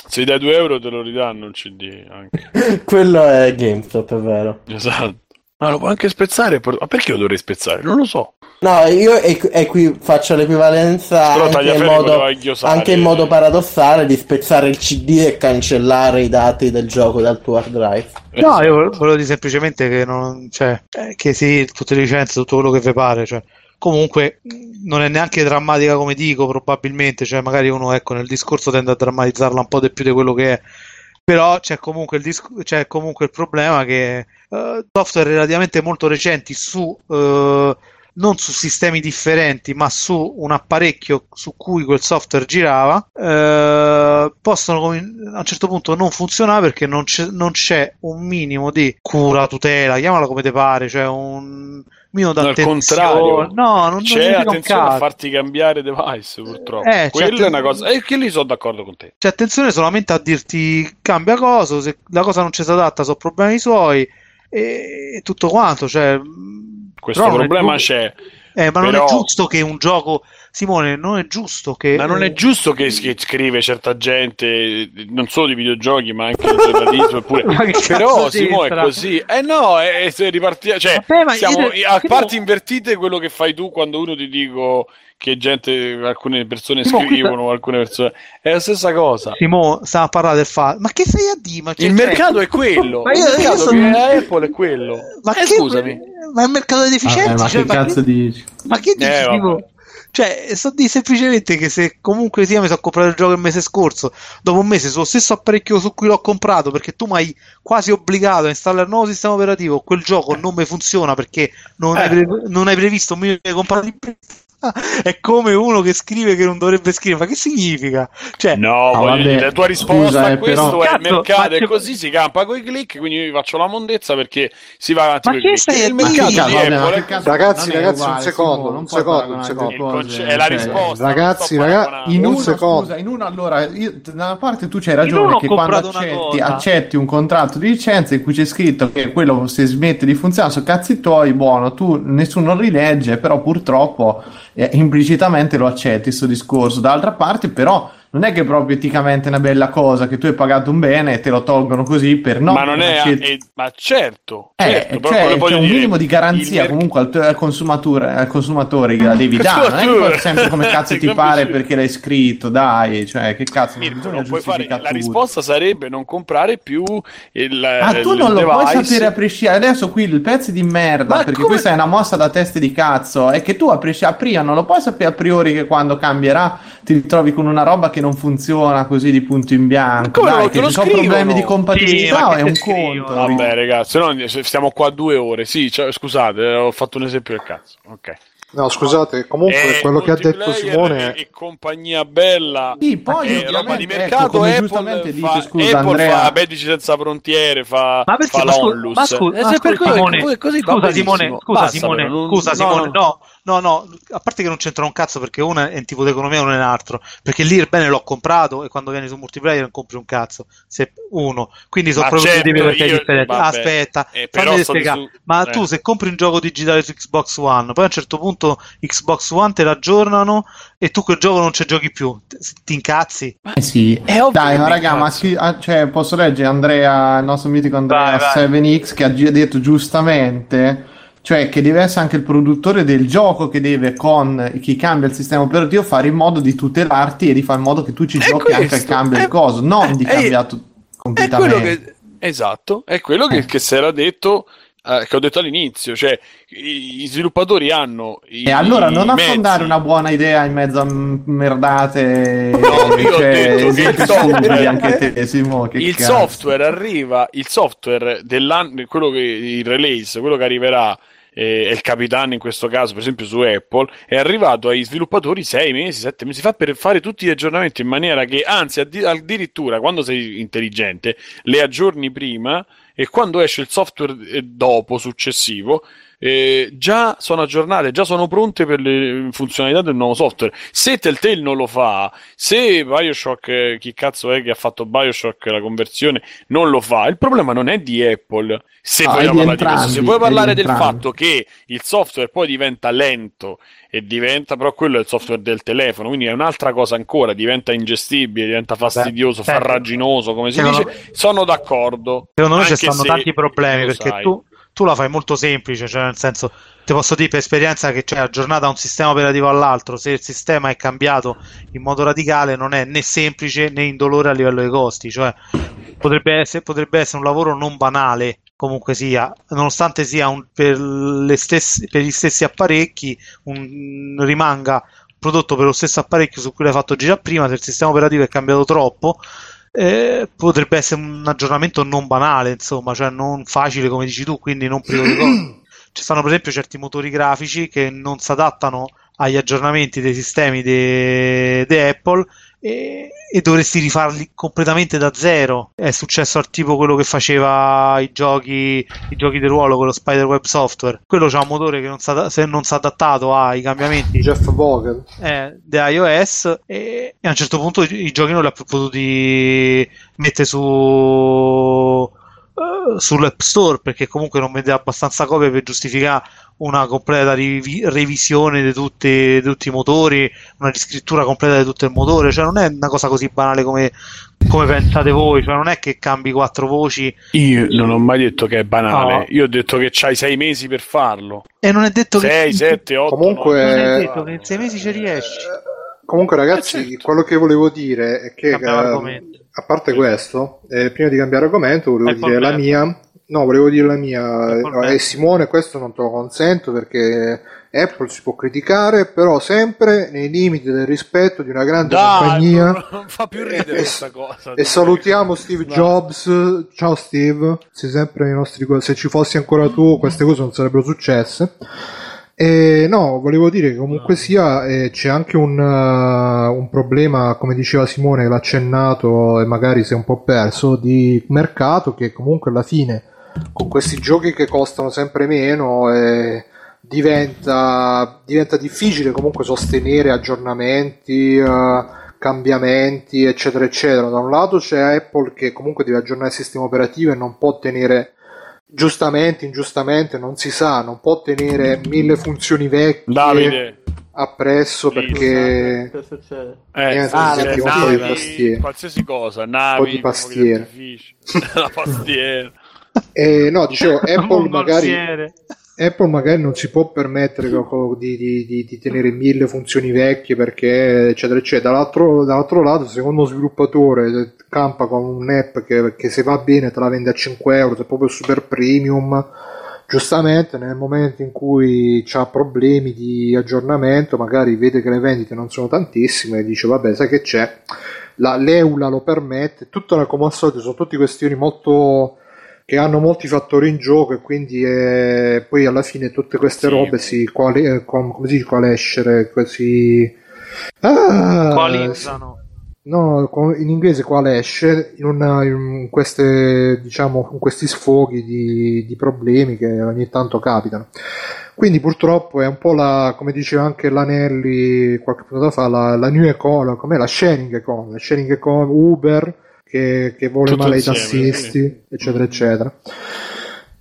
Se dai 2 euro te lo ridanno il CD anche. Quello è GameStop, è vero. Esatto. Ma lo può anche spezzare. Ma perché lo dovrei spezzare? Non lo so. No, io e, e qui faccio l'equivalenza anche in, modo, anche in modo paradossale di spezzare il CD e cancellare i dati del gioco dal tuo hard drive. No, io volevo dire semplicemente che non, cioè, eh, che sì, tutte le licenze, tutto quello che vi pare, cioè, comunque non è neanche drammatica come dico, probabilmente, cioè, magari uno, ecco, nel discorso tende a drammatizzarla un po' di più di quello che è, però c'è comunque il, dis- c'è comunque il problema che eh, software relativamente molto recenti su, eh, non su sistemi differenti, ma su un apparecchio su cui quel software girava, eh, possono a un certo punto non funzionare perché non c'è, non c'è un minimo di cura, tutela, chiamala come te pare, cioè un minimo No, al d'attenzione. contrario. No, non C'è non attenzione a farti cambiare device, purtroppo. Eh, Quella è una cosa. E che lì sono d'accordo con te. C'è attenzione solamente a dirti cambia cosa, se la cosa non ci si adatta sono problemi suoi e, e tutto quanto. Cioè, Questo non è problema giu- c'è. Eh, ma non però- è giusto che un gioco, Simone, non è giusto che... Ma non è giusto che, che scrive certa gente, non solo di videogiochi, ma anche di giornalismo. Ma che Però, cazzo Simo, è c'entra? così. Eh no, è, è- se riparti- cioè, Vabbè, ma siamo io- a parti invertite quello che fai tu quando uno ti dico che gente, alcune persone Simo, scrivono, alcune persone. È la stessa cosa. Simo sta a parlare del fatto, ma che stai a dire? Ma c'è- Il cioè- mercato è quello. Ma il io- io mercato sono- Apple è quello. Ma Eh, che- scusami. Ma è un mercato di deficienza? Vabbè, ma cioè, che cazzo dici? ma che dici? Eh, Simo? vabbè. Cioè, so di semplicemente che se comunque sia mi sono comprato il gioco il mese scorso, dopo un mese sullo stesso apparecchio su cui l'ho comprato, perché tu mi hai quasi obbligato a installare il nuovo sistema operativo, quel gioco non mi funziona perché non, Eh. hai, pre- non hai previsto un minimo di compatibilità. È come uno che scrive che non dovrebbe scrivere, ma che significa? Cioè, No, Ah, voglio vabbè. dire, la tua risposta Scusa, a eh, questo però- è il Cazzo, mercato ma- e così si campa con i click, quindi io vi faccio la mondezza perché si va avanti Ma con i che click. stai il mercato di Apple cazzo- Ragazzi, ragazzi, un uguale, secondo, un secondo, un secondo. Il cose, conce- è la cioè, risposta. Ragazzi, non sto raga- paragonando. In Un uno, secondo. scusa, in uno allora, io, da una parte tu c'hai ragione che quando accetti, accetti un contratto di licenza in cui c'è scritto che quello se smette di funzionare sono cazzi tuoi, buono, tu nessuno rilegge, però purtroppo eh, implicitamente lo accetti questo discorso. Dall'altra parte però non è che proprio eticamente è una bella cosa che tu hai pagato un bene e te lo tolgono così per no. ma non è, è- ma certo, eh, certo, cioè, c'è un dire, minimo di garanzia merc- comunque al, al consumatore, al consumatore che la devi dare, non è che sempre come cazzo ti pare perché l'hai scritto, dai, cioè che cazzo, non Mirko, non puoi fare, la risposta sarebbe non comprare più il Ah, tu il non lo puoi device. sapere a prescindere. Adesso qui il pezzo di merda, Ma perché come- questa è una mossa da teste di cazzo. È che tu a, presci- a prima non lo puoi sapere a priori che quando cambierà ti ritrovi con una roba che non funziona così di punto in bianco. come Dai, che ci sono problemi di Sì, compatibilità ma che è un scrivono? conto. Vabbè, ragazzi, no, stiamo qua due ore. Sì, cioè, scusate, eh, ho fatto un esempio del cazzo. Ok. No, scusate, comunque Eh, quello che ha detto Simone e, compagnia bella. Sì, poi Eh, roba di ecco, mercato Apple giustamente fa, dice, scusa, Apple Andrea- fa medici senza frontiere fa, Ma perché? fa Ma, scu- ma scu- Eh, ma se per scusa, Simone, scusa. Simone, scusa, Simone, scusa, Simone, no. no, no, no, a parte che non c'entra un cazzo perché uno è un tipo di economia e uno è un altro, perché lì il bene l'ho comprato e quando vieni su multiplayer non compri un cazzo, se uno, quindi sono Ma proprio certo, due perché è io- differente. vabbè, Aspetta, eh, fammi spiegare, su- ma eh. tu se compri un gioco digitale su Xbox One, poi a un certo punto Xbox One te l'aggiornano e tu quel gioco non ci giochi più, ti, incazzi? Eh sì, È ovvio dai, ma raga, ma sì, ah, cioè, posso leggere Andrea, il nostro mitico Andrea Vai, vai. 7X che ha detto giustamente, cioè che deve essere anche il produttore del gioco che deve con chi cambia il sistema operativo fare in modo di tutelarti e di fare in modo che tu ci È giochi anche al questo, cambio è- del coso, non di è- cambiato È completamente. che, esatto, è quello che, Eh. che si era detto, eh, che ho detto all'inizio, cioè i, i sviluppatori hanno i, E allora non affondare una buona idea in mezzo a merdate, No, io ho cioè, detto il software- te, Simo, il software arriva, il software dell'anno, quello che il release, quello che arriverà eh, è il capitano in questo caso, per esempio su Apple, è arrivato ai sviluppatori sei mesi, sette mesi fa per fare tutti gli aggiornamenti in maniera che, anzi, addi- addirittura quando sei intelligente, le aggiorni prima e quando esce il software eh, dopo, successivo, eh, già sono aggiornate, già sono pronte per le funzionalità del nuovo software. Se Telltale non lo fa, se Bioshock, chi cazzo è che ha fatto Bioshock la conversione, non lo fa, il problema non è di Apple. Se è vogliamo di parlare di questo, se entrambi, vuoi parlare del entrambi. fatto che il software poi diventa lento e diventa, però quello è il software del telefono, quindi è un'altra cosa ancora, diventa ingestibile, diventa fastidioso, certo. farraginoso, come si Secondo dice. Sono d'accordo. Secondo me ci stanno se tanti problemi perché sai. tu, tu la fai molto semplice, cioè nel senso, ti posso dire per esperienza che cioè, aggiornata un sistema operativo all'altro, se il sistema è cambiato in modo radicale non è né semplice né indolore a livello dei costi, cioè potrebbe essere, potrebbe essere un lavoro non banale comunque sia, nonostante sia un- per, stesse- per gli stessi apparecchi, un- rimanga prodotto per lo stesso apparecchio su cui l'hai fatto girare prima, se il sistema operativo è cambiato troppo, eh, potrebbe essere un aggiornamento non banale, insomma, cioè non facile come dici tu, quindi non privo di costi. Ci stanno per esempio certi motori grafici che non si adattano agli aggiornamenti dei sistemi di Apple e, e dovresti rifarli completamente da zero. È successo al tipo quello che faceva i giochi, i giochi di ruolo, quello Spiderweb Software. Quello c'ha un motore che non è se non si è adattato ai cambiamenti Jeff Vogel. eh, di iOS e, e a un certo punto i, i giochi non li ha più potuti mettere su eh, sull'App Store perché comunque non vede abbastanza copie per giustificare una completa rivi- revisione di tutti, di tutti i motori, una riscrittura completa di tutto il motore, cioè non è una cosa così banale come, come pensate voi, cioè non è che cambi quattro voci Io non ho mai detto che è banale, No. io ho detto che c'hai sei mesi per farlo. e non è detto che 6, 7, 8. Comunque- non è detto che in sei mesi ci riesci. Comunque, ragazzi, Eh, certo. quello che volevo dire è che, eh, a parte questo, eh, prima di cambiare argomento, volevo Ecco dire la bello. mia. No, volevo dire la mia. Apple Eh, Simone, questo non te lo consento perché Apple si può criticare, però sempre nei limiti del rispetto di una grande Dai, compagnia. non, non fa più ridere E- questa cosa. E salutiamo Steve No. Jobs. Ciao Steve, sei sempre nei nostri Se ci fossi ancora tu, queste cose non sarebbero successe. E no, volevo dire che comunque sia eh, c'è anche un, uh, un problema, come diceva Simone, che l'ha accennato e magari si è un po' perso, di mercato che comunque alla fine con questi giochi che costano sempre meno eh, diventa, diventa difficile comunque sostenere aggiornamenti, eh, cambiamenti, eccetera, eccetera. Da un lato c'è Apple che comunque deve aggiornare il sistema operativo e non può tenere giustamente, ingiustamente, non si sa, non può tenere mille funzioni vecchie Davide, appresso Sì, perché Che succede? eh, Niente, ah, un di navi, qualsiasi cosa, Un navi, po' di d'artificio, la pastiera. eh, no, dicevo, Apple Un magari. Apple magari non si può permettere di, di- di- di tenere mille funzioni vecchie perché eccetera eccetera. Dall'altro, dall'altro lato secondo uno sviluppatore eh, campa con un'app che, che se va bene te la vende a 5 euro se proprio super premium giustamente nel momento in cui ha problemi di aggiornamento magari vede che le vendite non sono tantissime e dice vabbè sai che c'è? La, l'EULA lo permette. Tutta una, come al solito sono tutte questioni molto che hanno molti fattori in gioco e quindi eh, poi alla fine tutte queste Sì. robe si quali, eh, com- come si dice qualescere si ah, Coalizzano. no in inglese qualesce in, una, in queste diciamo in questi sfoghi di, di problemi che ogni tanto capitano quindi purtroppo è un po' la come diceva anche l'Anelli qualche puntata fa la, la new economy com'è la sharing economy la sharing economy Uber che, che vuole Tutto male ai tassisti sì. eccetera eccetera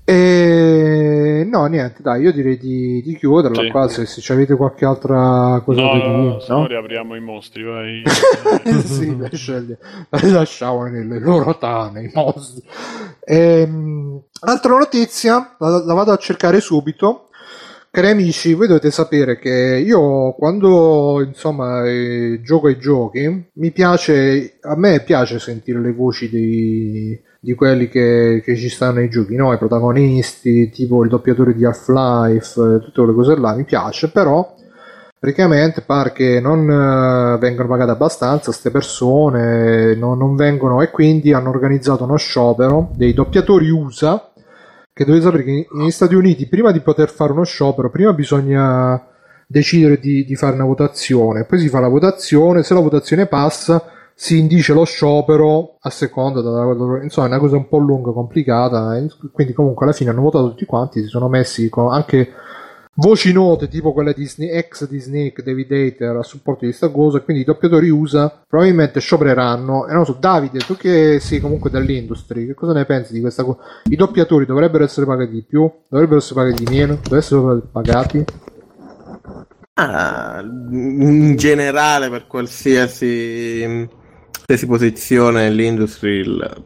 e no niente dai io direi di, di chiuderla Sì. qua se, se avete qualche altra cosa No, da no, dire no, no riapriamo i mostri, vai. sì, le lasciamo nelle loro tane i mostri. Ehm, altra notizia, la, la vado a cercare subito. Cari amici, voi dovete sapere che io quando insomma eh, gioco ai giochi, mi piace, a me piace sentire le voci dei, di quelli che, che ci stanno nei giochi, no? i protagonisti, tipo il doppiatore di Half-Life, eh, tutte quelle cose là, mi piace, però praticamente pare che non eh, vengano pagate abbastanza queste persone, no- non vengono e quindi hanno organizzato uno sciopero dei doppiatori USA che dovete sapere che negli Stati Uniti prima di poter fare uno sciopero prima bisogna decidere di, di fare una votazione. Poi si fa la votazione se la votazione passa si indice lo sciopero a seconda insomma è una cosa un po' lunga complicata e quindi comunque alla fine hanno votato tutti quanti si sono messi anche voci note tipo quella di Sne- ex di Snake David Hater a supporto di sta cosa quindi i doppiatori USA probabilmente sciopereranno e non so Davide tu che sei comunque dell'industry che cosa ne pensi di questa cosa i doppiatori dovrebbero essere pagati di più? Dovrebbero essere pagati di meno? Dovrebbero essere pagati? Ah, in generale per qualsiasi, qualsiasi posizione nell'industria il-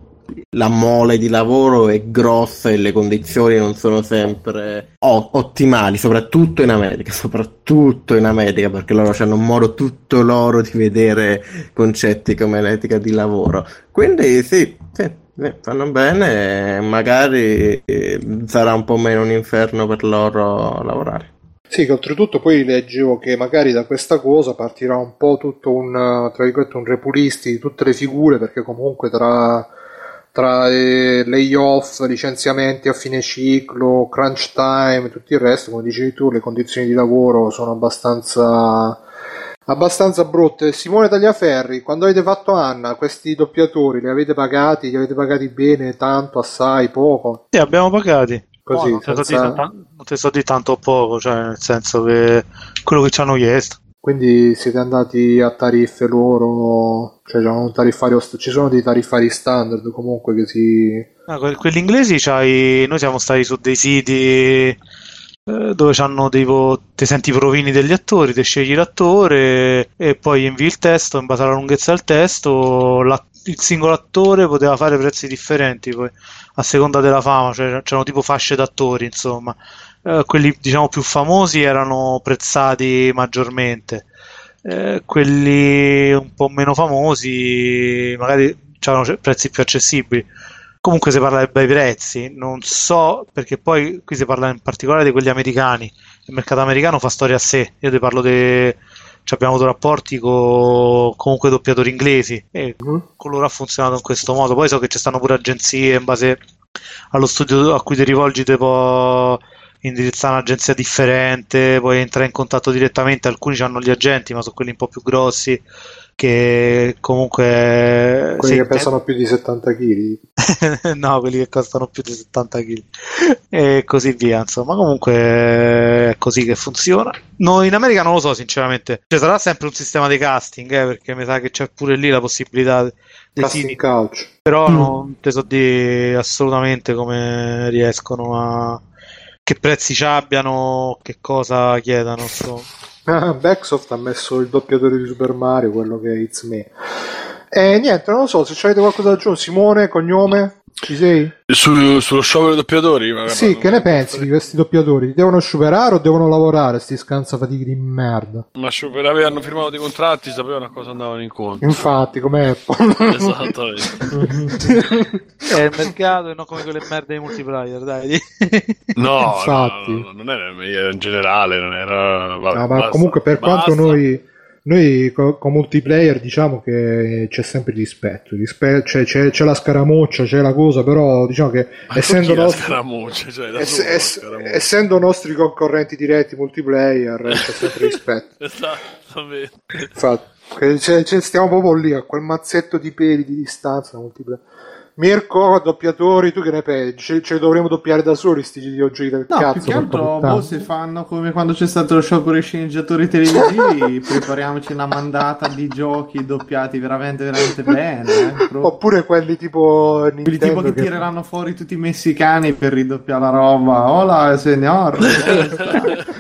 la mole di lavoro è grossa e le condizioni non sono sempre ottimali, soprattutto in America, soprattutto in America perché loro hanno un modo tutto loro di vedere concetti come l'etica di lavoro. Quindi sì, sì, sì, fanno bene, magari eh, sarà un po' meno un inferno per loro lavorare. Sì, che oltretutto poi leggevo che magari da questa cosa partirà un po' tutto un, un repulisti di tutte le figure, perché comunque tra, tra eh, layoff, licenziamenti a fine ciclo, crunch time e tutto il resto, come dicevi tu, le condizioni di lavoro sono abbastanza abbastanza brutte. Simone Tagliaferri, quando avete fatto Anna, questi doppiatori li avete pagati? Li avete pagati bene, tanto, assai, poco? Sì, abbiamo pagati. Così, non, senza- tan- non te so di tanto o poco, cioè nel senso che quello che ci hanno chiesto. Quindi siete andati a tariffe loro, cioè c'è un tariffario, ci sono dei tariffari standard comunque che si... Ah, que- quelli inglesi c'hai- noi siamo stati su dei siti eh, dove c'hanno dei vo- ti senti i provini degli attori, ti scegli l'attore e poi invii il testo, in base alla lunghezza del testo, il singolo attore poteva fare prezzi differenti poi a seconda della fama, cioè c'erano tipo fasce d'attori, insomma. Eh, quelli diciamo più famosi erano prezzati maggiormente. Eh, quelli un po' meno famosi magari c'erano prezzi più accessibili. Comunque si parla di bei prezzi, non so perché poi qui si parla in particolare di quelli americani. Il mercato americano fa storia a sé. Io ti parlo di. Ci abbiamo avuto rapporti con comunque doppiatori inglesi e con loro ha funzionato in questo modo. Poi so che ci stanno pure agenzie in base allo studio a cui ti rivolgi, ti può indirizzare un'agenzia differente, puoi entrare in contatto direttamente. Alcuni hanno gli agenti, ma sono quelli un po' più grossi che comunque Quelli sì, che pesano più di 70 kg. no, quelli che costano più di 70 kg e così via. Insomma, comunque è così che funziona. No, in America non lo so, sinceramente. Ci sarà sempre un sistema di casting, eh, perché mi sa che c'è pure lì la possibilità dei Casting siti, couch. però Mm. non te so dire assolutamente come riescono a che prezzi ci abbiano, che cosa chiedano. insomma. Ah, Backsoft ha messo il doppiatore di Super Mario, quello che è It's Me. E niente, non lo so, se avete qualcosa da aggiungere, Simone, cognome, ci sei? Su- sullo sciopero dei doppiatori? Vabbè, sì, che ne pensi di questi doppiatori? Devono sciuperare o devono lavorare, sti scansafatichi di merda? Ma sciopero avevano firmato dei contratti, sapevano a cosa andavano incontro. Infatti, come Apple. Esattamente. È il mercato e non come quelle merde di multiplayer, dai. No, Infatti. no, no, non era, in generale, non era... Vabbè, No, ma basta, comunque per quanto basta. Noi, noi co- con multiplayer diciamo che c'è sempre rispetto, rispe- c'è, c'è- c'è la scaramuccia, c'è la cosa, però diciamo che essendo nostri, cioè, ess- ess- essendo nostri concorrenti diretti multiplayer c'è sempre rispetto. Esattamente. Infatti, c'è- stiamo proprio lì a quel mazzetto di peli di distanza multiplayer. Mirko, doppiatori, tu che ne pensi? Ce, li dovremmo doppiare da soli sti videogiochi del No, cazzo? più che altro, boh, se fanno come quando c'è stato lo sciopero dei sceneggiatori televisivi, prepariamoci una mandata di giochi doppiati veramente, veramente bene. eh. Oppure quelli tipo Quelli Nintendo tipo che che- tireranno fuori tutti i messicani per ridoppiare la roba. Hola, signor.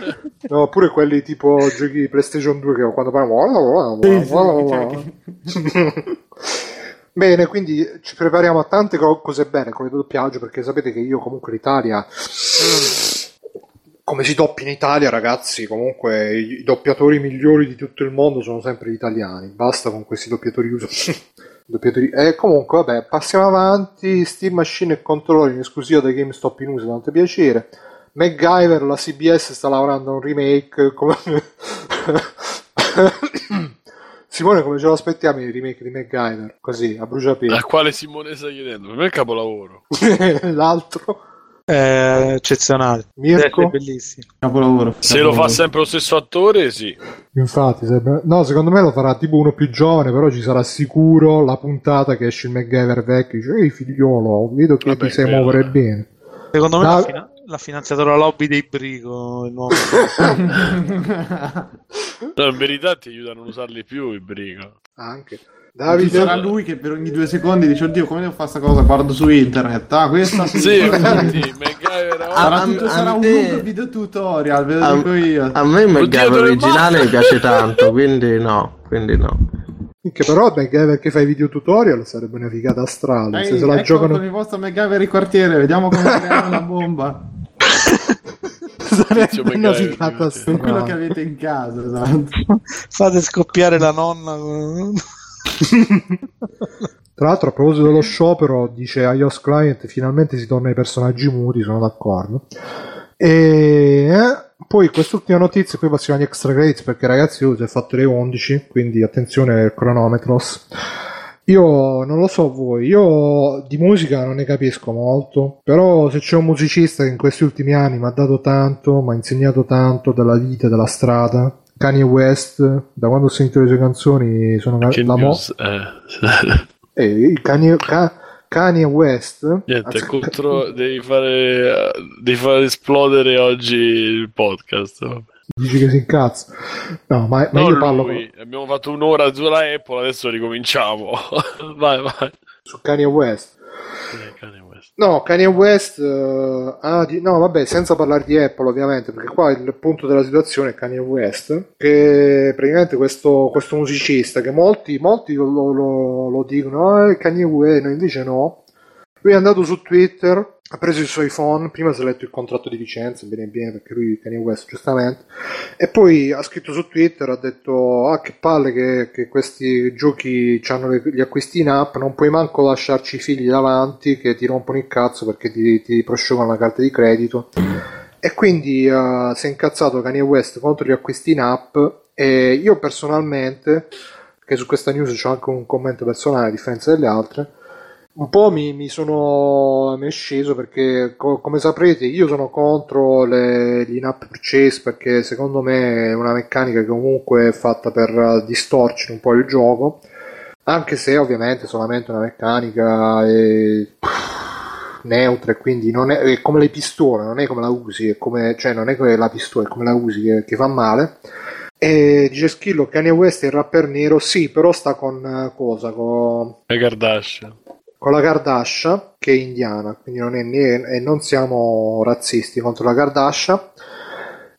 No, oppure quelli tipo giochi PlayStation 2 che quando parliamo. Sì, sì, cioè Bene, quindi ci prepariamo a tante co- cose bene come doppiaggio perché sapete che io comunque l'Italia come si doppia in Italia ragazzi comunque i, doppiatori migliori di tutto il mondo sono sempre gli italiani. Basta con questi doppiatori uso. Doppiatori e comunque vabbè passiamo avanti. Steam Machine e controller in esclusiva da GameStop in uso tanto piacere. MacGyver la CBS sta lavorando a un remake come... Simone come ce lo aspettiamo il remake di MacGyver così a bruciapelo A quale Simone sta chiedendo? Per me è il capolavoro. l'altro È eccezionale. Mirko? È bellissimo. Capolavoro. Se lo fa sempre lo stesso attore, sì. Infatti, sembra- no, secondo me lo farà tipo uno più giovane, però ci sarà sicuro la puntata che esce il MacGyver vecchio. Dice, ehi figliolo, vedo che Vabbè, ti sai muovere eh. bene. Secondo me Da- la lobby dei Brico. Il nuovo. No, in verità ti aiutano a non usarli più i brigo. Anche. Davide, sarà lui che per ogni due secondi dice oddio come devo fare sta cosa guardo su internet ah questa Sì, MacGyver Ah, sarà, a- tutto, a sarà un te- lungo video tutorial ve lo A, dico io a me il MacGyver originale mi piace tanto, quindi no, quindi no. che però MacGyver che fa i video tutorial sarebbe una figata strana. Se Ehi, se la ecco giocano, con il vostro MacGyver di quartiere vediamo come creare una bomba sarebbe con quello che avete in casa esatto. Fate scoppiare la nonna. Tra l'altro, a proposito dello sciopero, dice iOS Client: finalmente si torna ai personaggi muti. Sono d'accordo. E eh, poi quest'ultima notizia, poi passiamo agli extra credits perché ragazzi, io si è fatto le 11, quindi attenzione al cronometros. Io non lo so voi, io di musica non ne capisco molto, però se c'è un musicista che in questi ultimi anni mi ha dato tanto, mi ha insegnato tanto della vita, della strada, Kanye West, da quando ho sentito le sue canzoni sono Che la mo- eh. eh, Kanye, Ka- Kanye West Niente, Azz- contro, devi, fare, devi fare esplodere oggi il podcast. Dici che si incazza no ma, ma No, io parlo lui. Abbiamo fatto un'ora sulla Apple, adesso ricominciamo. vai, vai. su Kanye West Kanye West. no Kanye West eh, ha di- no vabbè senza parlare di Apple ovviamente perché qua il punto della situazione è Kanye West che praticamente questo, questo musicista che molti, molti lo, lo- lo- dicono ah, Kanye West no, invece no lui è andato su Twitter ha preso i suoi phone, prima si è letto il contratto di licenza, bene bene perché lui Kanye West giustamente, e poi ha scritto su Twitter, ha detto ah che palle che, che questi giochi hanno gli acquisti in app, non puoi manco lasciarci i figli davanti che ti rompono il cazzo perché ti, ti prosciugano la carta di credito. E quindi uh, si è incazzato Kanye West contro gli acquisti in app e io personalmente, che su questa news c'è anche un commento personale a differenza delle altre, un po' mi, mi sono mi è sceso perché co- come saprete io sono contro le, in-app purchase perché secondo me è una meccanica che comunque è fatta per distorcere un po' il gioco. Anche se ovviamente è solamente una meccanica e, pff, neutra e quindi non è, è, come le pistole non è come la usi è come, cioè non è come la pistola è come la usi che, che fa male. E dice Schillo Kanye West è il rapper nero sì però sta con cosa? Con le Kardashian con la Kardashian che è indiana, quindi non è né, e non siamo razzisti contro la Kardashian.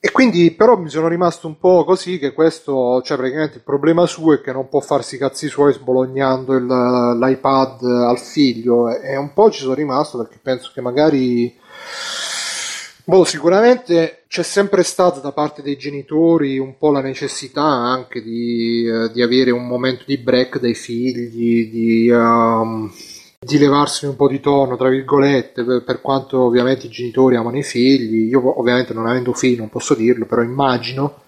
E quindi però mi sono rimasto un po' così che questo, cioè praticamente il problema suo è che non può farsi i cazzi suoi sbolognando il, l'iPad al figlio e un po' ci sono rimasto perché penso che magari Boh, sicuramente c'è sempre stata da parte dei genitori un po' la necessità anche di, uh, di avere un momento di break dai figli, di, um, di levarsi un po' di tono, tra virgolette, per, per, quanto ovviamente i genitori amano i figli. Io ovviamente non avendo figli non posso dirlo, però immagino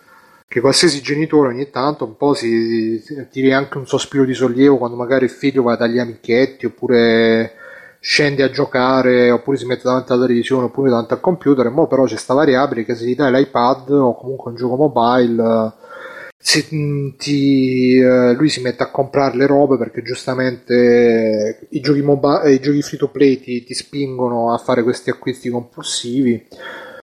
che qualsiasi genitore ogni tanto un po' si tiri anche un sospiro di sollievo quando magari il figlio va dagli amichetti oppure scende a giocare oppure si mette davanti alla televisione oppure davanti al computer e mo però c'è sta variabile che se gli dai l'iPad o comunque un gioco mobile si, mm, ti, eh, lui si mette a comprare le robe perché giustamente i giochi, mobi- i giochi free to play ti, ti spingono a fare questi acquisti compulsivi.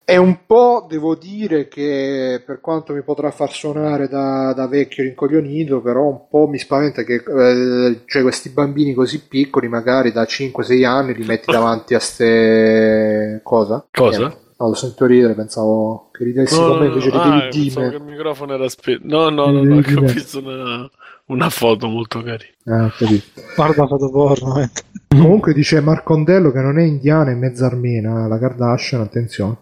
È un po', devo dire, che per quanto mi potrà far suonare da, da vecchio rincoglionito, però un po' mi spaventa che eh, cioè questi bambini così piccoli, magari da 5-6 anni, li metti davanti a ste... cosa? Cosa? Niente. No, lo sento ridere, pensavo che ridessi No, con me no, invece no, di ah, pensavo Dime. che il microfono era spento. No, no, no, no, che ho visto una, una foto molto carina. Ah. Guarda foto porno. mentre- Comunque dice Marcondello che non è indiana, è mezza armena, la Kardashian, attenzione.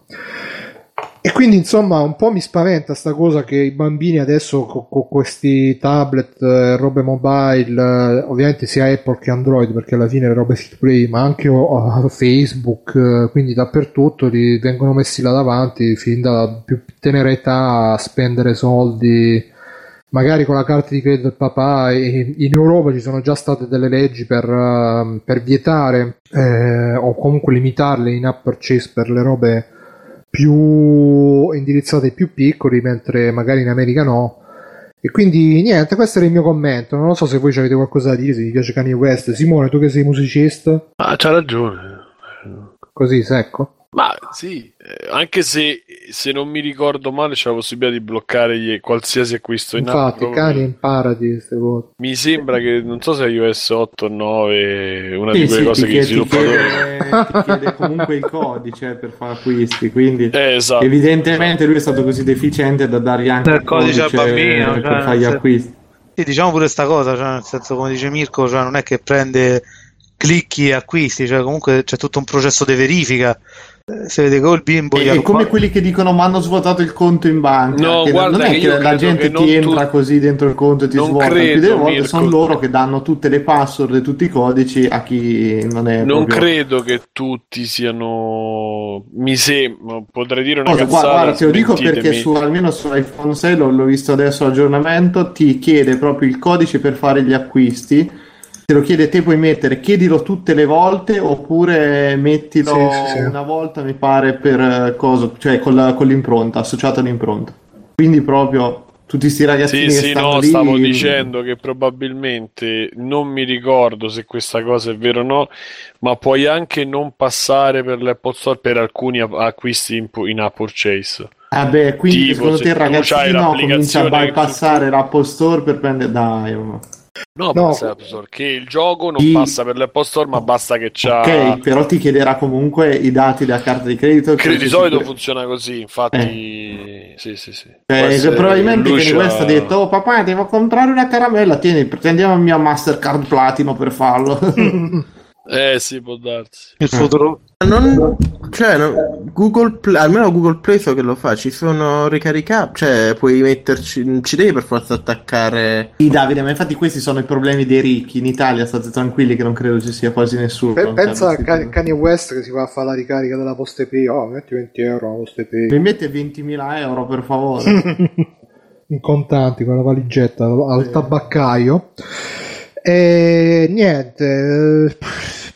E quindi insomma un po' mi spaventa sta cosa che i bambini adesso con questi tablet, eh, robe mobile, eh, ovviamente sia Apple che Android perché alla fine le robe to play, ma anche oh, Facebook, eh, quindi dappertutto li vengono messi là davanti fin dalla più tenera età a spendere soldi magari con la carta di credito del papà. In Europa ci sono già state delle leggi per, eh, per vietare eh, o comunque limitarle in app purchase per le robe più indirizzate ai più piccoli mentre magari in America no. E quindi niente questo era il mio commento. Non lo so se voi avete qualcosa da dire se vi piace Kanye West. Simone tu che sei musicista? Ah, c'ha ragione. così secco Ma sì, eh, anche se, se non mi ricordo male c'è la possibilità di bloccare gli- qualsiasi acquisto in app. infatti proprio- Kanye imparati queste cose Mi sembra che non so se iOS 8 o 9, una Sì, di quelle sì, cose che i chiede, ti chiede- ti chiede comunque il codice per fare acquisti, quindi Eh, esatto. evidentemente lui è stato così deficiente da dargli anche Il il codice codice, al bambino, per cioè, fare gli acquisti. Sì, diciamo pure sta cosa, cioè, nel senso, come dice Mirko, cioè, non è che prende clicchi e acquisti, cioè comunque c'è tutto un processo di verifica. Eh, Se vede il bimbo È ha come quelli che dicono mi hanno svuotato il conto in banca. No, che guarda non è che che la gente che ti entra tu- così dentro il conto e ti Non svuota. credo, Più delle volte Mirko. sono loro che danno tutte le password e tutti i codici a chi non è Non proprio- credo che tutti siano. Mi sembra, potrei dire una Cosa, cazzata. guarda, guarda, te lo dico perché su, almeno su iPhone 6 l'ho, l'ho visto adesso l'aggiornamento, ti chiede proprio il codice per fare gli acquisti. Te lo chiede, te puoi mettere, chiedilo tutte le volte oppure mettilo Sì, sì, sì. una volta, mi pare, per eh, coso, cioè con, la- con l'impronta, associato all'impronta. Quindi proprio tutti sti ragazzini Sì, che sì, stanno no, lì, stavo dicendo che probabilmente non mi ricordo se questa cosa è vera o no, ma puoi anche non passare per l'Apple Store per alcuni acquisti in, in app purchase. Ah beh, quindi Tipo, secondo se te il ragazzino comincia a bypassare l'Apple Store per prendere... Dai, ma- No, No. passa l'App Store, che il gioco non Sì. passa per l'Apple Store, ma basta che c'ha. Ok, però ti chiederà comunque i dati della carta di credito. Credo di che solito sicur- funziona così, infatti. Sì, sì, sì. Eh, probabilmente lui Kanye West ha detto oh papà devo comprare una caramella tieni prendiamo il mio Mastercard Platino per farlo Eh sì, può darsi. il, futuro, Non, cioè, no, Google Play, almeno Google Play so che lo fa, ci sono ricaricabili, cioè puoi metterci, ci devi per forza attaccare. Sì, Davide, ma infatti questi sono i problemi dei ricchi. In Italia state tranquilli che non credo ci sia quasi nessuno. Pe- che pensa a Kanye West che si va a fare la ricarica della Poste Pay. Oh, metti 20 euro alla Poste Pay. Mi mette 20.000 euro per favore. in contanti con la valigetta al, al tabaccaio. E niente, eh,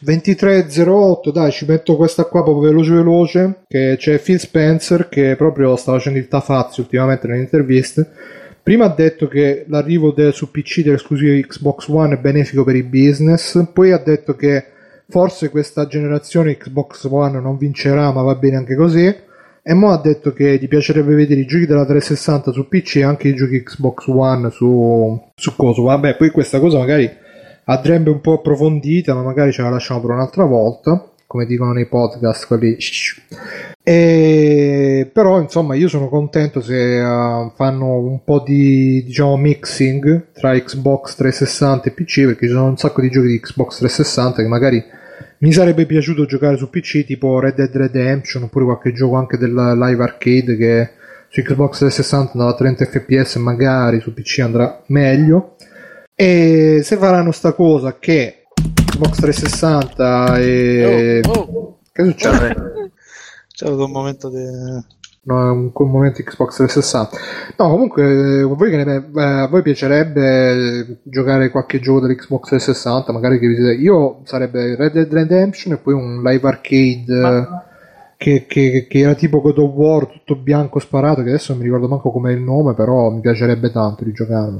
2308, dai, ci metto questa qua proprio veloce veloce, che c'è Phil Spencer che proprio sta facendo il tafazzi ultimamente nelle interviste. Prima ha detto che l'arrivo de- su PC dell'esclusiva Xbox One è benefico per i business, poi ha detto che forse questa generazione Xbox One non vincerà, ma va bene anche così. E mo ha detto che gli piacerebbe vedere i giochi della 360 su PC e anche i giochi Xbox One su, su coso. Vabbè, poi questa cosa magari andrebbe un po' approfondita, ma magari ce la lasciamo per un'altra volta, come dicono nei podcast quelli. E, però insomma io sono contento se uh, fanno un po' di diciamo mixing tra Xbox 360 e PC perché ci sono un sacco di giochi di Xbox 360 che magari mi sarebbe piaciuto giocare su PC tipo Red Dead Redemption oppure qualche gioco anche del live arcade che su Xbox 360 andava a 30 fps magari su PC andrà meglio e se faranno sta cosa che Xbox 360 e... Oh, oh. che succede? C'è avuto un momento di... No, un, un momento Xbox 360. No, comunque, eh, voi ne- eh, a voi piacerebbe giocare qualche gioco dell'Xbox 360? Magari che vi- io sarebbe Red Dead Redemption e poi un live arcade eh, che, che- che era tipo God of War, tutto bianco sparato, che adesso non mi ricordo manco com'è il nome, però mi piacerebbe tanto di giocare,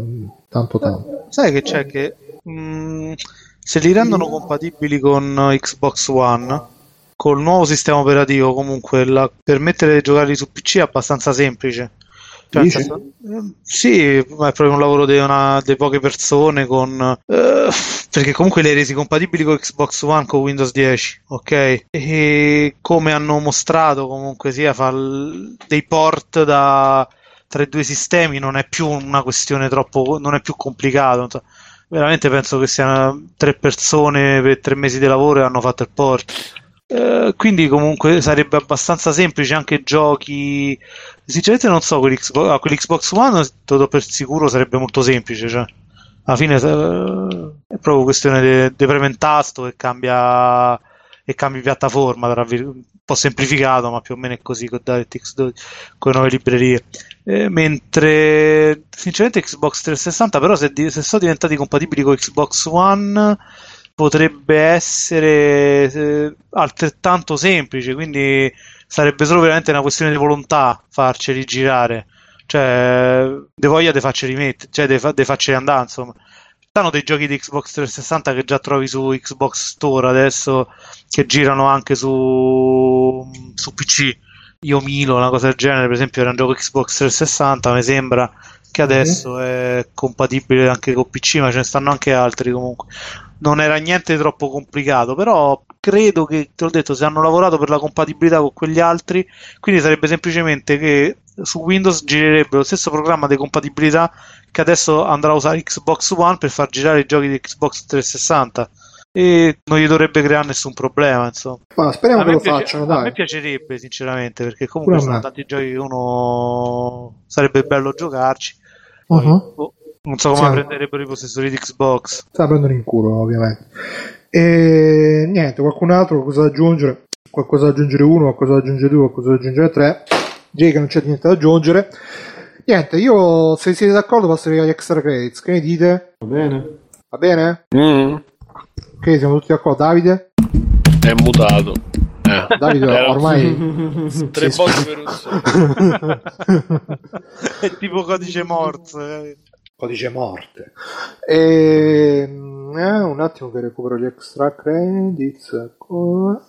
tanto tanto. Sai che c'è che mh, se li rendono compatibili con Xbox One, col nuovo sistema operativo, comunque la- permettere di giocarli su PC è abbastanza semplice. Cioè, Dici? senso- eh, sì, ma è proprio un lavoro di, una, di poche persone con... eh, perché comunque hai resi compatibili con Xbox One con Windows 10, ok? E come hanno mostrato comunque sia fa l- dei port da tra i due sistemi non è più una questione troppo, non è più complicato. Veramente penso che siano tre persone per tre mesi di lavoro e hanno fatto il port. Eh, quindi comunque sarebbe abbastanza semplice anche giochi. Sinceramente non so, quell'Xbox, ah, One te lo per sicuro sarebbe molto semplice. Cioè, alla fine eh, è proprio questione di di premere un tasto e cambia, e cambi piattaforma, vir- un po' semplificato, ma più o meno è così con DirectX 12, con le nuove librerie. Eh, mentre sinceramente Xbox 360 però se, di- se sono diventati compatibili con Xbox One potrebbe essere eh, altrettanto semplice quindi sarebbe solo veramente una questione di volontà farceli girare. Cioè de voglia di farceli mettere cioè de, fa- de farceli andare insomma. Stanno dei giochi di Xbox 360 che già trovi su Xbox Store adesso che girano anche su, su PC io Milo, una cosa del genere, per esempio era un gioco Xbox 360, mi sembra che adesso è compatibile anche con PC, ma ce ne stanno anche altri comunque. Non era niente troppo complicato, però credo che, te l'ho detto, se hanno lavorato per la compatibilità con quegli altri, quindi sarebbe semplicemente che su Windows girerebbe lo stesso programma di compatibilità che adesso andrà a usare Xbox One per far girare i giochi di Xbox 360 e non gli dovrebbe creare nessun problema, insomma. Ma speriamo che lo piace- facciano, a me dai. piacerebbe sinceramente perché comunque Pure sono tanti giochi che uno sarebbe bello giocarci. Poi, Uh-huh. boh, non so come Sì. prenderebbero i possessori di Xbox. Se la prendono in culo, ovviamente. E niente, qualcun altro qualcosa da aggiungere? Qualcosa da aggiungere uno, qualcosa da aggiungere due, qualcosa da aggiungere tre. Direi che non c'è niente da aggiungere. Niente, io se siete d'accordo passerei agli extra credits. Che ne dite? Va bene? Va bene? Mm, Ok, siamo tutti d'accordo. Davide? è mutato. Eh. Davide ormai... Tre volte per un. È tipo codice Morse. eh. Codice morte. E, eh, un attimo che recupero gli extra credits. Co-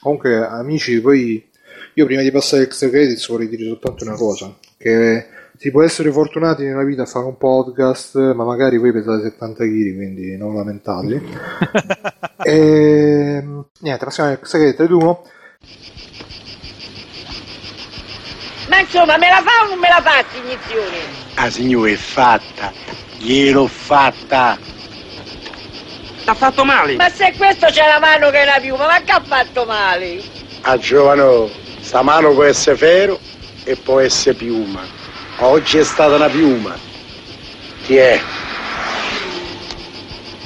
Comunque, amici, poi io prima di passare agli extra credits vorrei dire soltanto una cosa: che si può essere fortunati nella vita a fare un podcast, ma magari voi pesate 70 kg, quindi non lamentatevi. e, niente, passiamo 3, 2, 1. Ma insomma, me la fa o non me la fa iniezione? La signora è fatta, gliel'ho fatta. T'ha fatto male. Ma se questo c'è la mano che è una piuma, ma che ha fatto male? A giovano, sta mano può essere ferro e può essere piuma. Oggi è stata una piuma. Chi è?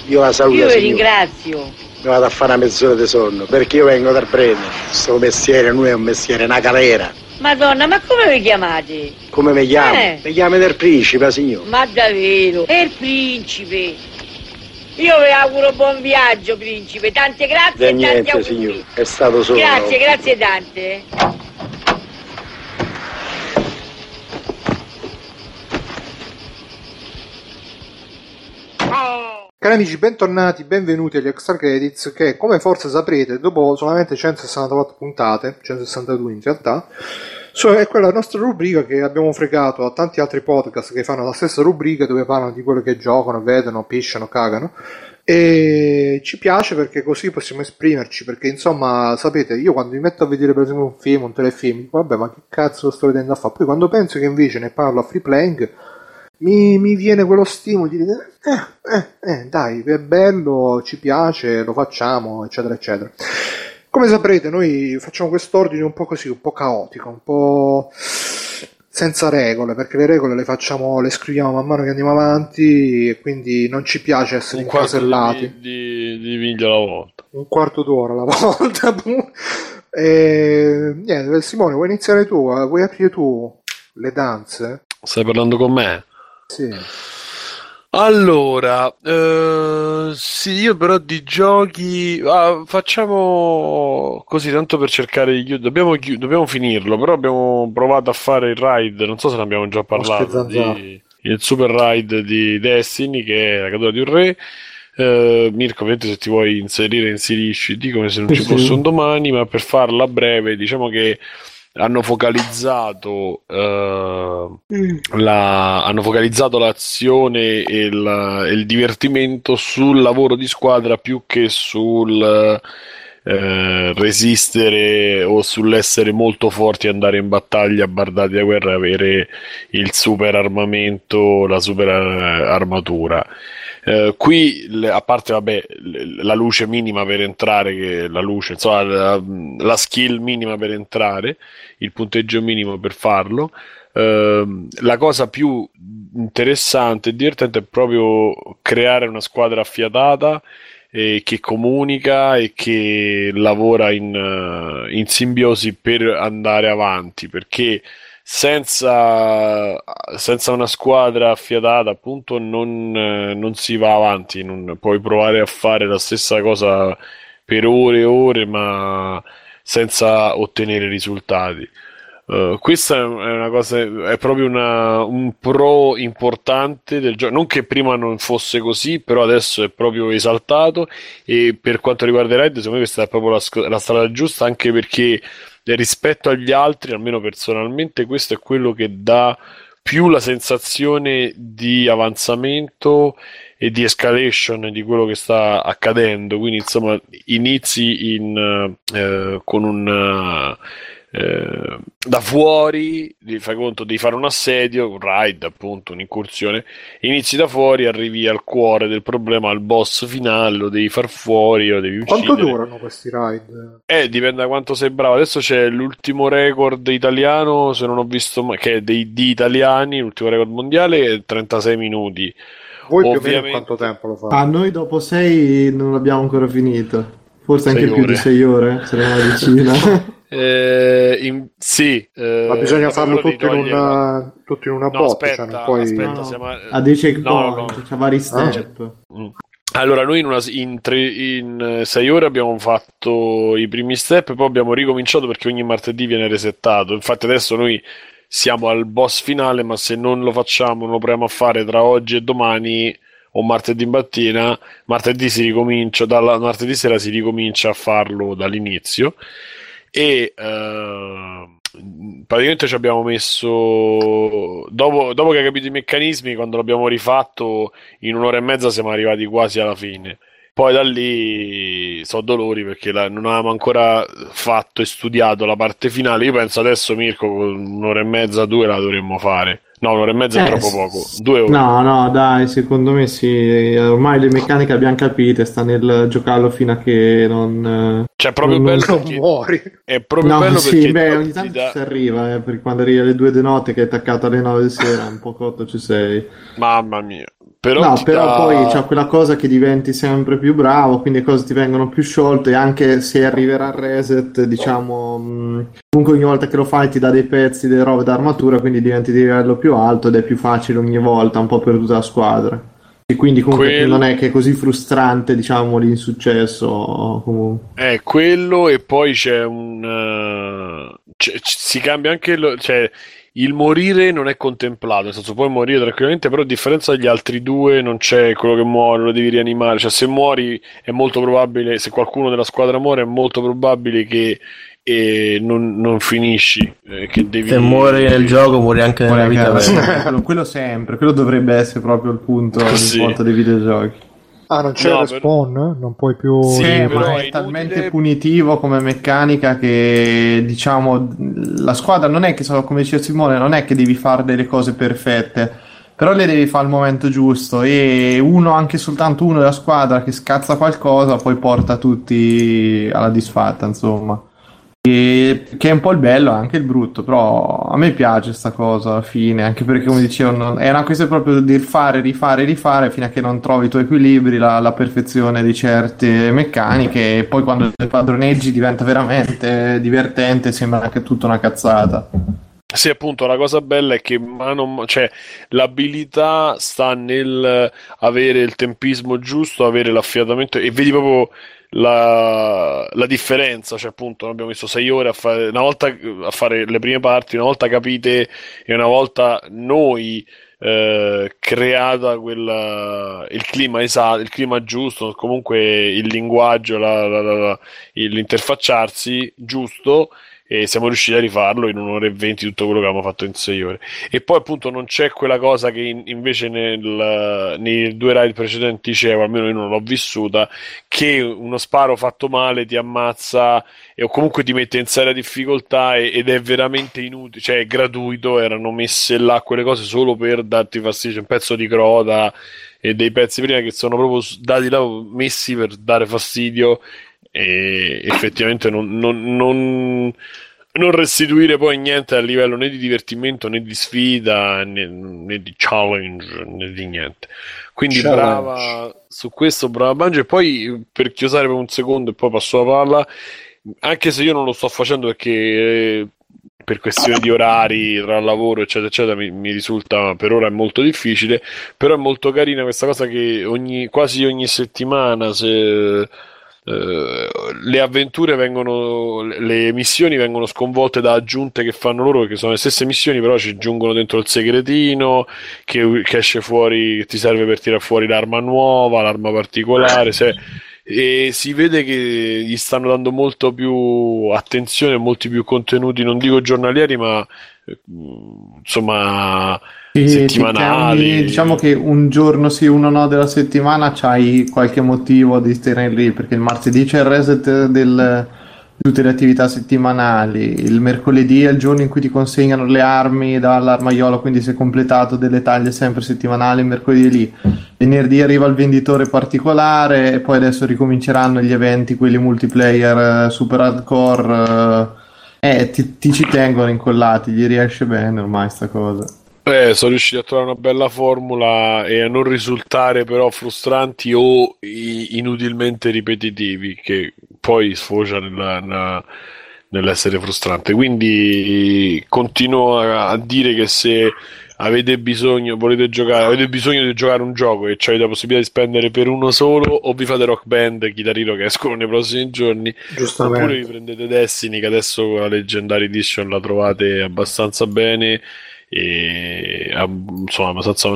Io la saluto. Io vi ringrazio. Mi vado a fare una mezz'ora di sonno, perché io vengo dal prendere. Questo mestiere non è un mestiere, è una galera. Madonna, ma come vi chiamate? Come mi chiamo? Eh. Mi chiamo del principe, signore. Ma davvero? È il principe. Io vi auguro buon viaggio, principe. Tante grazie De e tanti niente, auguri. signore. È stato solo. Grazie, grazie tante. Cari amici, bentornati, benvenuti agli Extra Credits che come forse saprete dopo solamente 164 puntate, 162 in realtà, so- è quella nostra rubrica che abbiamo fregato a tanti altri podcast che fanno la stessa rubrica dove parlano di quello che giocano, vedono, pisciano, cagano. E ci piace perché così possiamo esprimerci perché insomma sapete io quando mi metto a vedere per esempio un film, un telefilm vabbè ma che cazzo sto vedendo a fare poi quando penso che invece ne parlo a free playing mi, mi viene quello stimolo di dire eh, eh, eh, dai, è bello, ci piace, lo facciamo, eccetera, eccetera. Come saprete, noi facciamo quest'ordine un po' così, un po' caotico, un po' senza regole, perché le regole le facciamo, le scriviamo man mano che andiamo avanti e quindi non ci piace essere Un incasellati. di, di, di miglio alla volta. Un quarto d'ora alla volta. e, niente, Simone, vuoi iniziare tu? Vuoi aprire tu le danze? Stai parlando con me? Sì. Allora, eh, sì, io però di giochi ah, facciamo così tanto per cercare di chiudere. Dobbiamo, chi- dobbiamo finirlo, però abbiamo provato a fare il ride. Non so se ne abbiamo già parlato. Di, il super ride di Destiny, che è la caduta di un re. Eh, Mirko, ovviamente, se ti vuoi inserire, inserisciti come se non ci Sì, fosse sì. un domani. Ma per farla breve, diciamo che hanno focalizzato eh, la- hanno focalizzato l'azione e il, il divertimento sul lavoro di squadra più che sul eh, resistere o sull'essere molto forti e andare in battaglia, bardati da guerra e avere il super armamento, la super eh, armatura. Eh, qui, a parte vabbè, la luce minima per entrare, che la luce, insomma, la, la skill minima per entrare, il punteggio minimo per farlo. Ehm, la cosa più interessante e divertente è proprio creare una squadra affiatata e che comunica e che lavora in, eh, in simbiosi per andare avanti perché senza, senza una squadra affiatata appunto non, non si va avanti non puoi provare a fare la stessa cosa per ore e ore ma senza ottenere risultati Uh, questa è una cosa, è proprio una- un pro importante del gioco. Non che prima non fosse così, però adesso è proprio esaltato. E per quanto riguarda i raid, secondo me questa è proprio la, la strada giusta, anche perché rispetto agli altri, almeno personalmente, questo è quello che dà più la sensazione di avanzamento e di escalation di quello che sta accadendo. Quindi, insomma, inizi in, eh, con un. Eh, da fuori, ti fai conto di fare un assedio, un raid, appunto, un'incursione. Inizi da fuori, arrivi al cuore del problema, al boss finale, lo devi far fuori, lo devi Quanto uccidere. durano questi ride? Eh, dipende da quanto sei bravo. Adesso c'è l'ultimo record italiano, se non ho visto mai, che è dei, di italiani, l'ultimo record mondiale è 36 minuti. Voi più o meno quanto tempo lo fate? Ah, A noi dopo 6 non l'abbiamo ancora finito. Forse anche Sei più ore. di 6 ore, saremo una decina. Eh, in- sì, eh, Ma bisogna farlo tutto in, una, tutto in una No, botte, aspetta, cioè non puoi... aspetta, No, siamo a- a dei checkpoint, No, no. c'è vari step. Mm. Allora, noi in, una, in, tre, in eh, sei ore abbiamo fatto i primi step, poi abbiamo ricominciato perché ogni martedì viene resettato. Infatti, adesso noi siamo al boss finale, ma se non lo facciamo, non lo proviamo a fare tra oggi e domani o martedì mattina, martedì si ricomincia, dalla martedì sera si ricomincia a farlo dall'inizio. E eh, praticamente ci abbiamo messo dopo, dopo che hai capito i meccanismi, quando l'abbiamo rifatto in un'ora e mezza siamo arrivati quasi alla fine. Poi da lì so dolori perché la- non avevamo ancora fatto e studiato la parte finale. Io penso adesso, Mirko, con un'ora e mezza, due la dovremmo fare. No, un'ora e mezza è Eh, troppo s- poco. Due ore. No, no, dai, secondo me sì. Ormai le meccaniche abbiamo capite, sta nel giocarlo fino a che non... Cioè, è proprio Non- bello Non perché muori. è proprio No, bello sì, perché beh, ogni tanto dà- ci si arriva, eh, perché quando arrivi alle due di notte che è attaccato alle nove di sera, un po' cotto ci sei. Mamma mia. Però No, però dà- poi c'è quella cosa che diventi sempre più bravo, quindi le cose ti vengono più sciolte, anche se arriverà il reset, diciamo, comunque ogni volta che lo fai ti dà dei pezzi, delle robe d'armatura, quindi diventi di livello più alto ed è più facile ogni volta, un po' per tutta la squadra. E quindi comunque Quello- non è che è così frustrante, diciamo, l'insuccesso. Comunque. È quello e poi c'è un... eh, c'è- si cambia anche... lo- cioè, il morire non è contemplato, nel senso puoi morire tranquillamente, però a differenza degli altri due non c'è quello che muore, lo devi rianimare, cioè se muori è molto probabile, se qualcuno della squadra muore è molto probabile che eh, non, non finisci, eh, che devi... Se muori nel gioco, muori anche nella vita quello, quello sempre, quello dovrebbe essere proprio il punto di Sì. svolta dei videogiochi. Ah, non c'è No, respawn? Non puoi più... Sì, Eh, però ma è è talmente inutile- punitivo come meccanica che diciamo la squadra non è che come diceva Simone, non è che devi fare delle cose perfette, però le devi fare al momento giusto e uno, anche soltanto uno della squadra che scazza qualcosa, poi porta tutti alla disfatta, insomma. E- che è un po' il bello, anche il brutto, però a me piace sta cosa alla fine, anche perché come dicevo non- è una questione proprio di fare, rifare, rifare fino a che non trovi i tuoi equilibri, la, la perfezione di certe meccaniche e poi quando le padroneggi diventa veramente divertente, sembra anche tutta una cazzata. Sì, appunto, la cosa bella è che mano, cioè, l'abilità sta nel avere il tempismo giusto, avere l'affiatamento e vedi proprio la, la differenza. Cioè, appunto, abbiamo messo sei ore a fare, una volta a fare le prime parti, una volta capite e una volta noi eh, creata quella, il clima esatto, il clima giusto, comunque il linguaggio, la- la- l'interfacciarsi giusto e siamo riusciti a rifarlo in un'ora e venti tutto quello che avevamo fatto in sei ore. E poi appunto non c'è quella cosa che in- invece nel- nei due ride precedenti c'era, almeno io non l'ho vissuta, che uno sparo fatto male ti ammazza e, o comunque ti mette in seria difficoltà e- ed è veramente inutile, cioè è gratuito, erano messe là quelle cose solo per darti fastidio, un pezzo di crota e dei pezzi prima che sono proprio dati là messi per dare fastidio e effettivamente non, non- non- non restituire poi niente a livello né di divertimento né di sfida né, né di challenge né di niente quindi Challenge. brava su questo brava Bungie e poi per chiusare per un secondo e poi passo la palla anche se io non lo sto facendo perché eh, per questioni di orari tra lavoro eccetera eccetera mi, mi risulta per ora è molto difficile però è molto carina questa cosa che ogni, quasi ogni settimana se eh, le avventure vengono, le missioni vengono sconvolte da aggiunte che fanno loro, che sono le stesse missioni, però ci aggiungono dentro il segretino che, che esce fuori, che ti serve per tirare fuori l'arma nuova, l'arma particolare. se- e si vede che gli stanno dando molto più attenzione, molti più contenuti, non dico giornalieri, ma eh, insomma settimanali. diciamo che un giorno sì, uno no della settimana c'hai qualche motivo di stare lì, perché il martedì c'è il reset del- di tutte le attività settimanali, il mercoledì è il giorno in cui ti consegnano le armi dall'armaiolo, quindi sei completato delle taglie sempre settimanali, il mercoledì è lì. Venerdì arriva il venditore particolare e poi adesso ricominceranno gli eventi, quelli multiplayer eh, super hardcore. eh, eh, ti, ti ci tengono incollati, gli riesce bene ormai sta cosa. Eh, sono riusciti a trovare una bella formula e a non risultare però frustranti o inutilmente ripetitivi, che poi sfocia nella- nella- nell'essere frustrante. Quindi continuo a, a dire che se avete bisogno, volete giocare, avete bisogno di giocare un gioco e avete la possibilità di spendere per uno solo, o vi fate Rock Band Hero che escono nei prossimi giorni, oppure vi prendete Destiny che adesso con la Legendary Edition la trovate abbastanza bene e ah, insomma abbastanza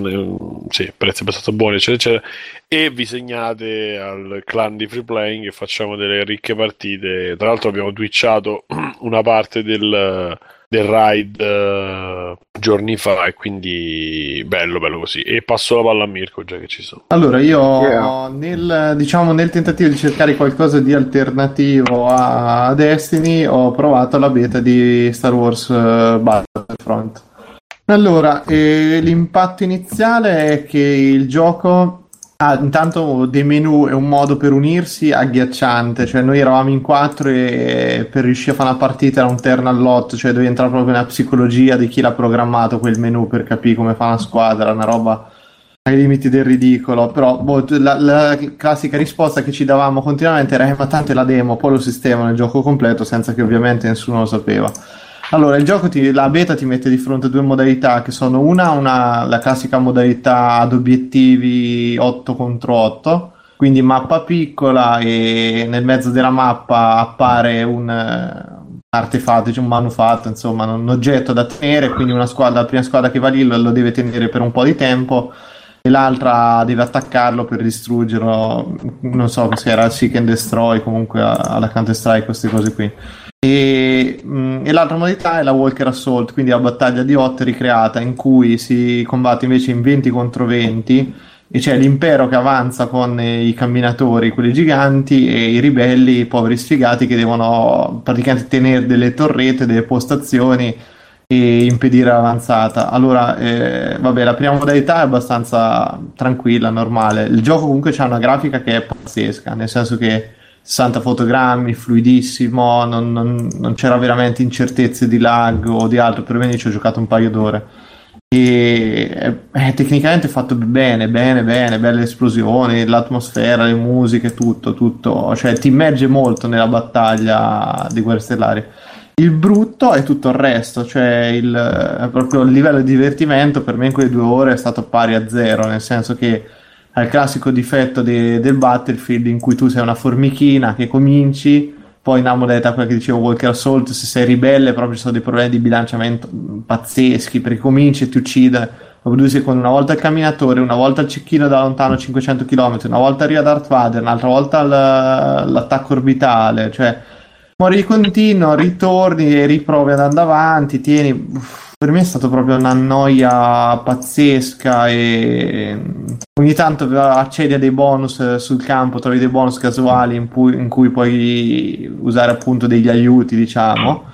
sì, prezzi abbastanza buoni eccetera eccetera e vi segnate al clan di free playing e facciamo delle ricche partite tra l'altro abbiamo twitchato una parte del, del ride eh, giorni fa e quindi bello bello così e passo la palla a Mirko già che ci sono Allora, io Yeah. nel, diciamo, nel tentativo di cercare qualcosa di alternativo a Destiny ho provato la beta di Star Wars eh, Battlefront. Allora, eh, l'impatto iniziale è che il gioco ha intanto dei menu e un modo per unirsi agghiacciante, cioè noi eravamo in quattro e per riuscire a fare una partita era un turn all'otto, cioè devi entrare proprio nella psicologia di chi l'ha programmato quel menu per capire come fa una squadra, una roba ai limiti del ridicolo, però boh, la, la classica risposta che ci davamo continuamente era eh, ma tanto è la demo, poi lo sistema nel gioco completo senza che ovviamente nessuno lo sapeva. Allora, il gioco, ti, la beta ti mette di fronte a due modalità che sono una, una la classica modalità ad obiettivi 8 contro 8, quindi mappa piccola e nel mezzo della mappa appare un, artefatto, diciamo, un manufatto, insomma, un oggetto da tenere, quindi una squadra, la prima squadra che va lì lo, lo deve tenere per un po' di tempo e l'altra deve attaccarlo per distruggerlo, non so se era Seek and Destroy, comunque alla Counter Strike, queste cose qui. E, mh, e, l'altra modalità è la Walker Assault, quindi la battaglia di 8 ricreata in cui si combatte invece in 20 contro 20 e c'è l'impero che avanza con i camminatori, quelli giganti, e i ribelli, i poveri sfigati che devono praticamente tenere delle torrette, delle postazioni e impedire l'avanzata. Allora, eh, vabbè, la prima modalità è abbastanza tranquilla, normale. Il gioco comunque ha una grafica che è pazzesca, nel senso che 60 fotogrammi, fluidissimo, non, non, non, c'era veramente incertezze di lag o di altro, per me ci ho giocato un paio d'ore. E è, è tecnicamente fatto bene, bene, bene, belle esplosioni, l'atmosfera, le musiche, tutto, tutto, cioè ti immerge molto nella battaglia di Guerre Stellari. Il brutto è tutto il resto, cioè il, proprio il livello di divertimento per me in quelle due ore è stato pari a zero, nel senso che al classico difetto de, del Battlefield in cui tu sei una formichina che cominci, poi in amoletta quella che dicevo Walker Assault, se sei ribelle proprio ci sono dei problemi di bilanciamento pazzeschi, perché cominci e ti uccide. Dopo due secondi, una volta il camminatore, una volta il cecchino da lontano 500 km, una volta arriva Darth Vader, un'altra volta l'attacco orbitale, cioè muori di continuo, ritorni e riprovi ad andare avanti, tieni... Uff per me è stato proprio una noia pazzesca e ogni tanto accedi a dei bonus sul campo, trovi dei bonus casuali in cui, in cui puoi usare appunto degli aiuti, diciamo,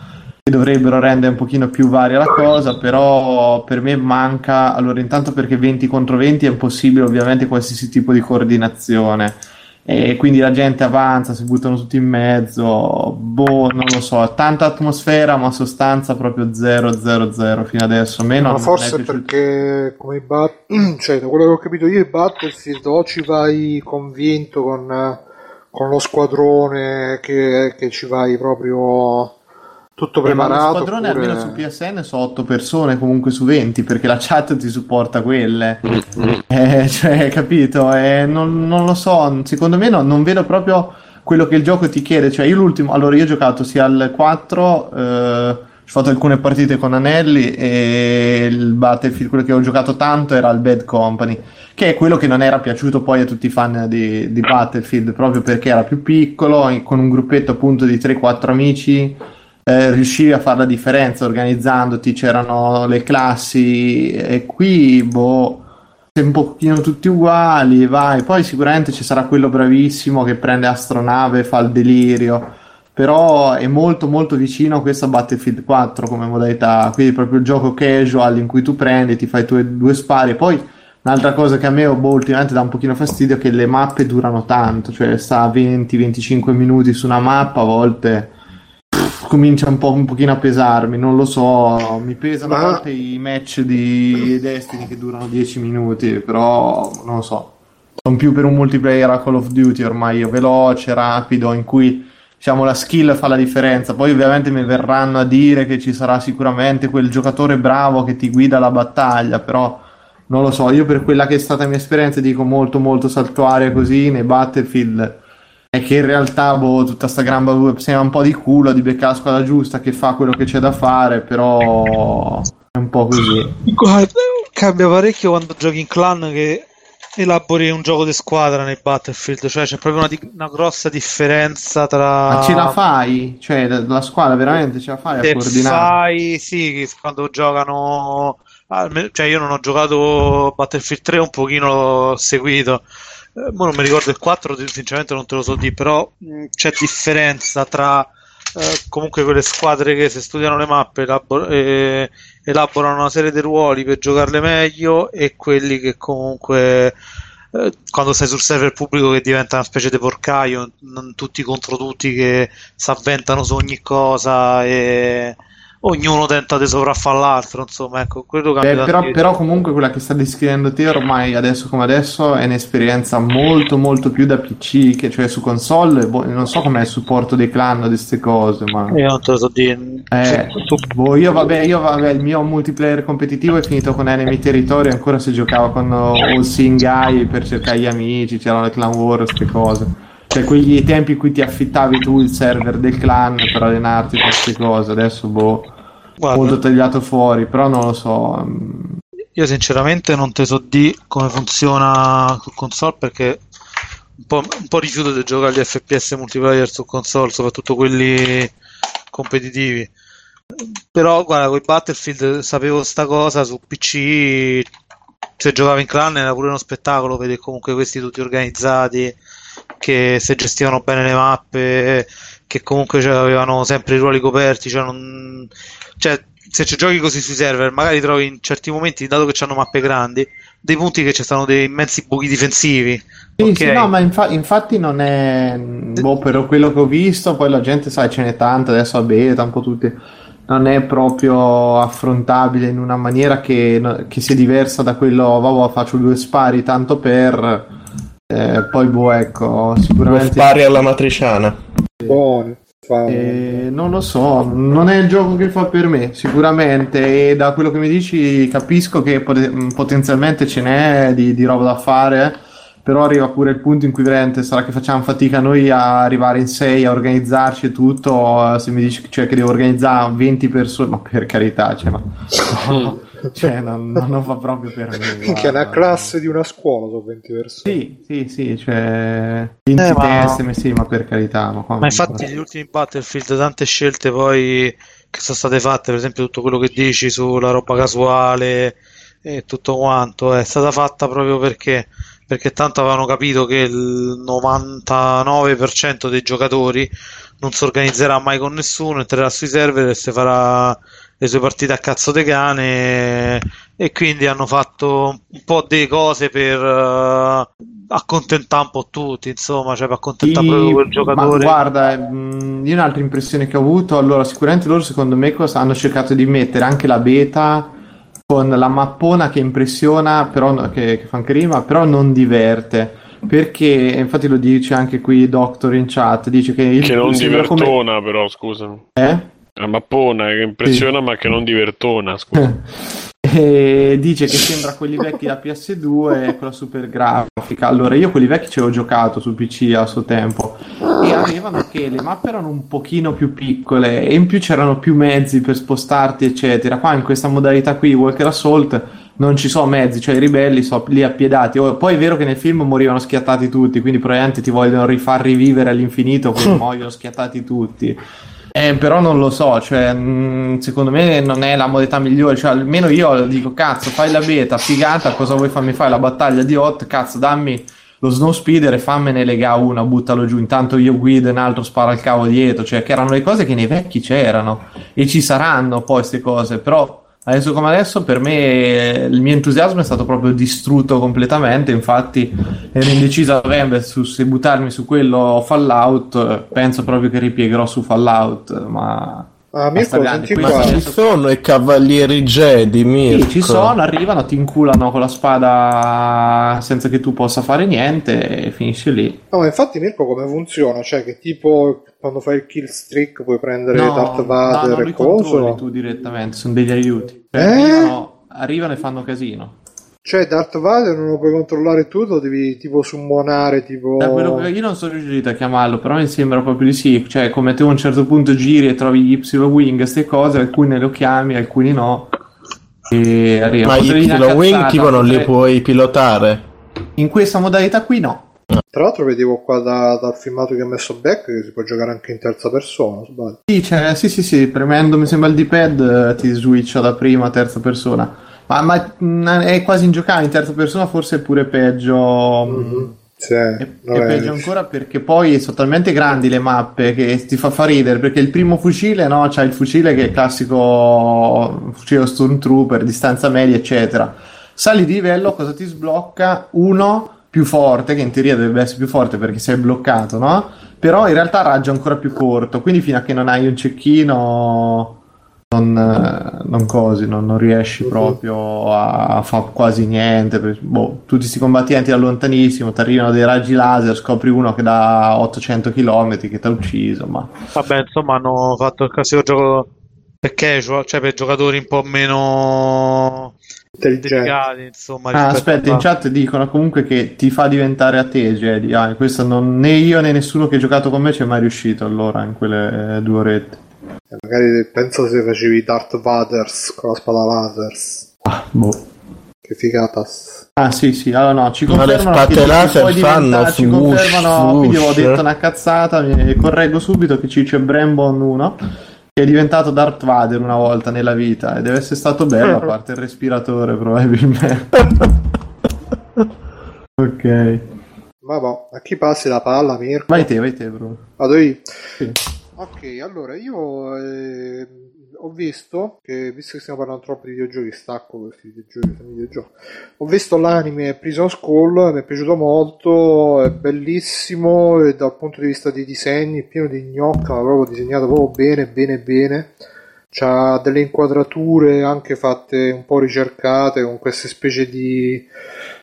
che dovrebbero rendere un pochino più varia la cosa, però per me manca, allora intanto perché 20 contro 20 è impossibile ovviamente qualsiasi tipo di coordinazione e quindi la gente avanza, si buttano tutti in mezzo, boh, non lo so, tanta atmosfera ma sostanza proprio 0-0-0 fino adesso, meno ma forse perché come i bat- cioè da quello che ho capito io i Battlefield o ci vai convinto con, con lo squadrone che, che ci vai proprio tutto preparato. Eh, squadrone oppure... almeno su PSN sono 8 persone comunque su 20 perché la chat ti supporta quelle. eh, cioè, capito? Eh, non, non, lo so, secondo me no, non vedo proprio quello che il gioco ti chiede. Cioè, io l'ultimo, allora io ho giocato sia al 4, eh, ho fatto alcune partite con Anelli e il Battlefield, quello che ho giocato tanto era il Bad Company, che è quello che non era piaciuto poi a tutti i fan di, di Battlefield, proprio perché era più piccolo, con un gruppetto appunto di 3-4 amici eh, riuscivi a fare la differenza organizzandoti, c'erano le classi e qui boh, un pochino tutti uguali, vai, poi sicuramente ci sarà quello bravissimo che prende astronave e fa il delirio, però è molto molto vicino a questa Battlefield 4 come modalità, quindi proprio il gioco casual in cui tu prendi, ti fai i tuoi due spari, poi Un'altra cosa che a me boh, ultimamente dà un pochino fastidio è che le mappe durano tanto, cioè sta 20-25 minuti su una mappa, a volte comincia un, po', un pochino a pesarmi, non lo so, mi pesano Ma... a volte i match di Destiny che durano 10 minuti, però non lo so. Sono più per un multiplayer a Call of Duty ormai, veloce, rapido, in cui diciamo la skill fa la differenza. Poi ovviamente mi verranno a dire che ci sarà sicuramente quel giocatore bravo che ti guida la battaglia, però non lo so, io per quella che è stata la mia esperienza dico molto molto saltuaria così nei Battlefield è che in realtà boh, tutta sta gran babulla sembra un po' di culo di beccare la squadra giusta che fa quello che c'è da fare, però è un po' così. Guarda, cambia parecchio quando giochi in clan che elabori un gioco di squadra nei Battlefield, cioè c'è proprio una, una grossa differenza tra... Ma ce la fai? Cioè la squadra veramente ce la fai a coordinare? fai, sì, quando giocano... Cioè io non ho giocato Battlefield 3, un pochino l'ho seguito eh, non mi ricordo il 4, sinceramente non te lo so dire, però mh, c'è differenza tra eh, comunque quelle squadre che se studiano le mappe elabor- eh, elaborano una serie di ruoli per giocarle meglio e quelli che comunque eh, quando sei sul server pubblico che diventa una specie di porcaio, tutti contro tutti che si avventano su ogni cosa e ognuno tenta di sopraffare l'altro, insomma, ecco, quello Beh, cambia però, però comunque quella che sta descrivendo te ormai adesso come adesso è un'esperienza molto molto più da PC che cioè su console boh, non so com'è il supporto dei clan di queste cose ma Io non te lo so dire. Eh, su- boh, io vabbè, io vabbè, il mio multiplayer competitivo è finito con Enemy Territory, ancora si giocava con All Eye per cercare gli amici, c'erano le clan war, queste cose. Cioè quegli tempi in cui ti affittavi tu il server del clan per allenarti queste cose, adesso boh, Guarda, molto tagliato fuori, però non lo so. mm, io sinceramente non te so di come funziona su console perché un po', un po' rifiuto di giocare agli FPS multiplayer su console, soprattutto quelli competitivi. Però guarda, con i Battlefield sapevo sta cosa su PC. Se giocavo in clan era pure uno spettacolo vedere comunque questi tutti organizzati che se gestivano bene le mappe, che comunque cioè, avevano sempre i ruoli coperti, cioè, non- cioè, se ci giochi così sui server, magari trovi in certi momenti, dato che hanno mappe grandi, dei punti che ci stanno dei immensi buchi difensivi. Sì, Ok. sì, no, ma infa- infatti non è, boh, per quello che ho visto, poi la gente, sai, ce n'è tanta, adesso a beta, un po' tutti, non è proprio affrontabile in una maniera che, che sia diversa da quello, vabbè, faccio due spari tanto per, eh, poi boh, ecco, sicuramente... spari alla matriciana. Buoni. Fa- Eh, non lo so, non è il gioco che fa per me, sicuramente, e da quello che mi dici capisco che pot- potenzialmente ce n'è di, di roba da fare, però arriva pure il punto in cui veramente sarà che facciamo fatica noi a arrivare in 6, a organizzarci e tutto, eh, se mi dici cioè, che devo organizzare 20 persone, ma per carità, cioè, ma- cioè, non, non fa proprio per me. Minchia, una classe di una scuola sono 20 persone. Sì, sì, sì, cioè, 20 Eh, ma- teste, ma sì, ma per carità. Ma, Ma infatti gli ultimi Battlefield, tante scelte poi che sono state fatte, per esempio tutto quello che dici sulla roba casuale e tutto quanto, è stata fatta proprio perché, perché tanto avevano capito che il 99% dei giocatori non si organizzerà mai con nessuno, entrerà sui server e si farà le sue partite a cazzo de cane e quindi hanno fatto un po' di cose per eh, accontentare un po' tutti, insomma, cioè per accontentare Sì, proprio quel ma giocatore. guarda, mh, io un'altra impressione che ho avuto, allora sicuramente loro secondo me cosa- hanno cercato di mettere anche la beta con la mappona che impressiona, però che, che fa anche rima, però non diverte. Perché, infatti lo dice anche qui Doctor in chat, dice che il Che non sembra come- divertona, però, scusami. Eh? La mappona che impressiona, ma che non divertona. E dice che sembra quelli vecchi da PS2 con la super grafica. Allora, io quelli vecchi ci avevo giocato su PC a suo tempo e avevano che le mappe erano un pochino più piccole e in più c'erano più mezzi per spostarti, eccetera. Qua in questa modalità qui, Walker Assault, non ci sono mezzi, cioè i ribelli sono lì appiedati. Oh, Poi è vero che nel film morivano schiattati tutti, quindi probabilmente ti vogliono rifar rivivere all'infinito, quindi muoiono schiattati tutti. Eh, però non lo so, cioè, mh, secondo me non è la modalità migliore, cioè, almeno io dico, cazzo, fai la beta, figata, cosa vuoi farmi fare? La battaglia di Hot, cazzo, dammi lo snow speeder e fammene lega una, buttalo giù, intanto io guido e un altro spara il cavo dietro, cioè, che erano le cose che nei vecchi c'erano, e ci saranno poi queste cose, però adesso come adesso per me il mio entusiasmo è stato proprio distrutto completamente, infatti ero indeciso a novembre su se buttarmi su quello Fallout, penso proprio che ripiegherò su Fallout, ma... Ah, Mirko, senti qua. Ma ci sono i cavalieri Jedi, Mirko. Sì, ci sono, arrivano, ti inculano con la spada senza che tu possa fare niente e finisci lì. No, ma infatti Mirko come funziona? Cioè che tipo quando fai il kill streak puoi prendere No, Darth no, Vader non e li coso? controlli no? tu direttamente, sono degli aiuti. Cioè, Eh? arrivano, arrivano e fanno casino. Cioè Darth Vader non lo puoi controllare tu, lo devi tipo summonare tipo... Da quello che io non sono riuscito a chiamarlo, però mi sembra proprio di sì. Cioè, come te a un certo punto giri e trovi gli Y-Wing, queste cose, alcune lo chiami, alcuni no. E arriva. Ma i Potrei Kilo Wing incazzata, tipo non li puoi pilotare. In questa modalità qui no. Tra l'altro vedevo qua da- dal filmato che ha messo Beck che si può giocare anche in terza persona, sbaglio. Sì, cioè, sì, sì, sì, premendo mi sembra il D-pad eh, ti switcha da prima a terza persona. Ma, ma, mh, è quasi ingiocabile in terza persona, forse è pure peggio. mh, Sì, E, e peggio ancora perché poi sono talmente grandi le mappe che ti fa fa ridere perché il primo fucile, no? C'ha il fucile che è il classico fucile Stormtrooper, distanza media, eccetera. Sali di livello, cosa ti sblocca? Uno più forte, che in teoria dovrebbe essere più forte perché sei bloccato, no? Però in realtà raggio ancora più corto, quindi fino a che non hai un cecchino non, eh, non cosi, non, non riesci proprio a, a fare quasi niente. per- boh, tutti questi combattenti da lontanissimo, ti arrivano dei raggi laser, scopri uno che da 800 km che ti ha ucciso, ma Vabbè, insomma, hanno fatto il classico gioco per casual, cioè per giocatori un po' meno delicati, insomma. Ah, aspetta, a- in chat dicono comunque che ti fa diventare a te, Jedi. Ah, questo non, né io né nessuno che ha giocato con me ci è mai riuscito allora in quelle eh, due orette. Eh, Magari penso se facevi Darth Vaders con la spada lasers. Ah, boh. Che figatas. Ah, sì, sì, allora no, ci Ma le confermano spade laser fanno diventare- ci confermano, quindi ho swoosh. detto una cazzata, mi correggo subito che Ciccio è Brambon 1 che è diventato Darth Vader una volta nella vita e deve essere stato bello a parte il respiratore probabilmente. ok. Ma boh, a chi passi la palla, Mirko? Vai te, vai te, Bruno. Vado io? Sì. Ok, allora io eh, ho visto che, visto che stiamo parlando troppo di videogiochi, stacco questi videogiochi, videogiochi. Ho visto l'anime Prison School, mi è piaciuto molto, è bellissimo e dal punto di vista dei disegni, pieno di gnocca, ma proprio disegnato proprio bene, bene, bene. C'ha delle inquadrature anche fatte un po' ricercate con queste specie di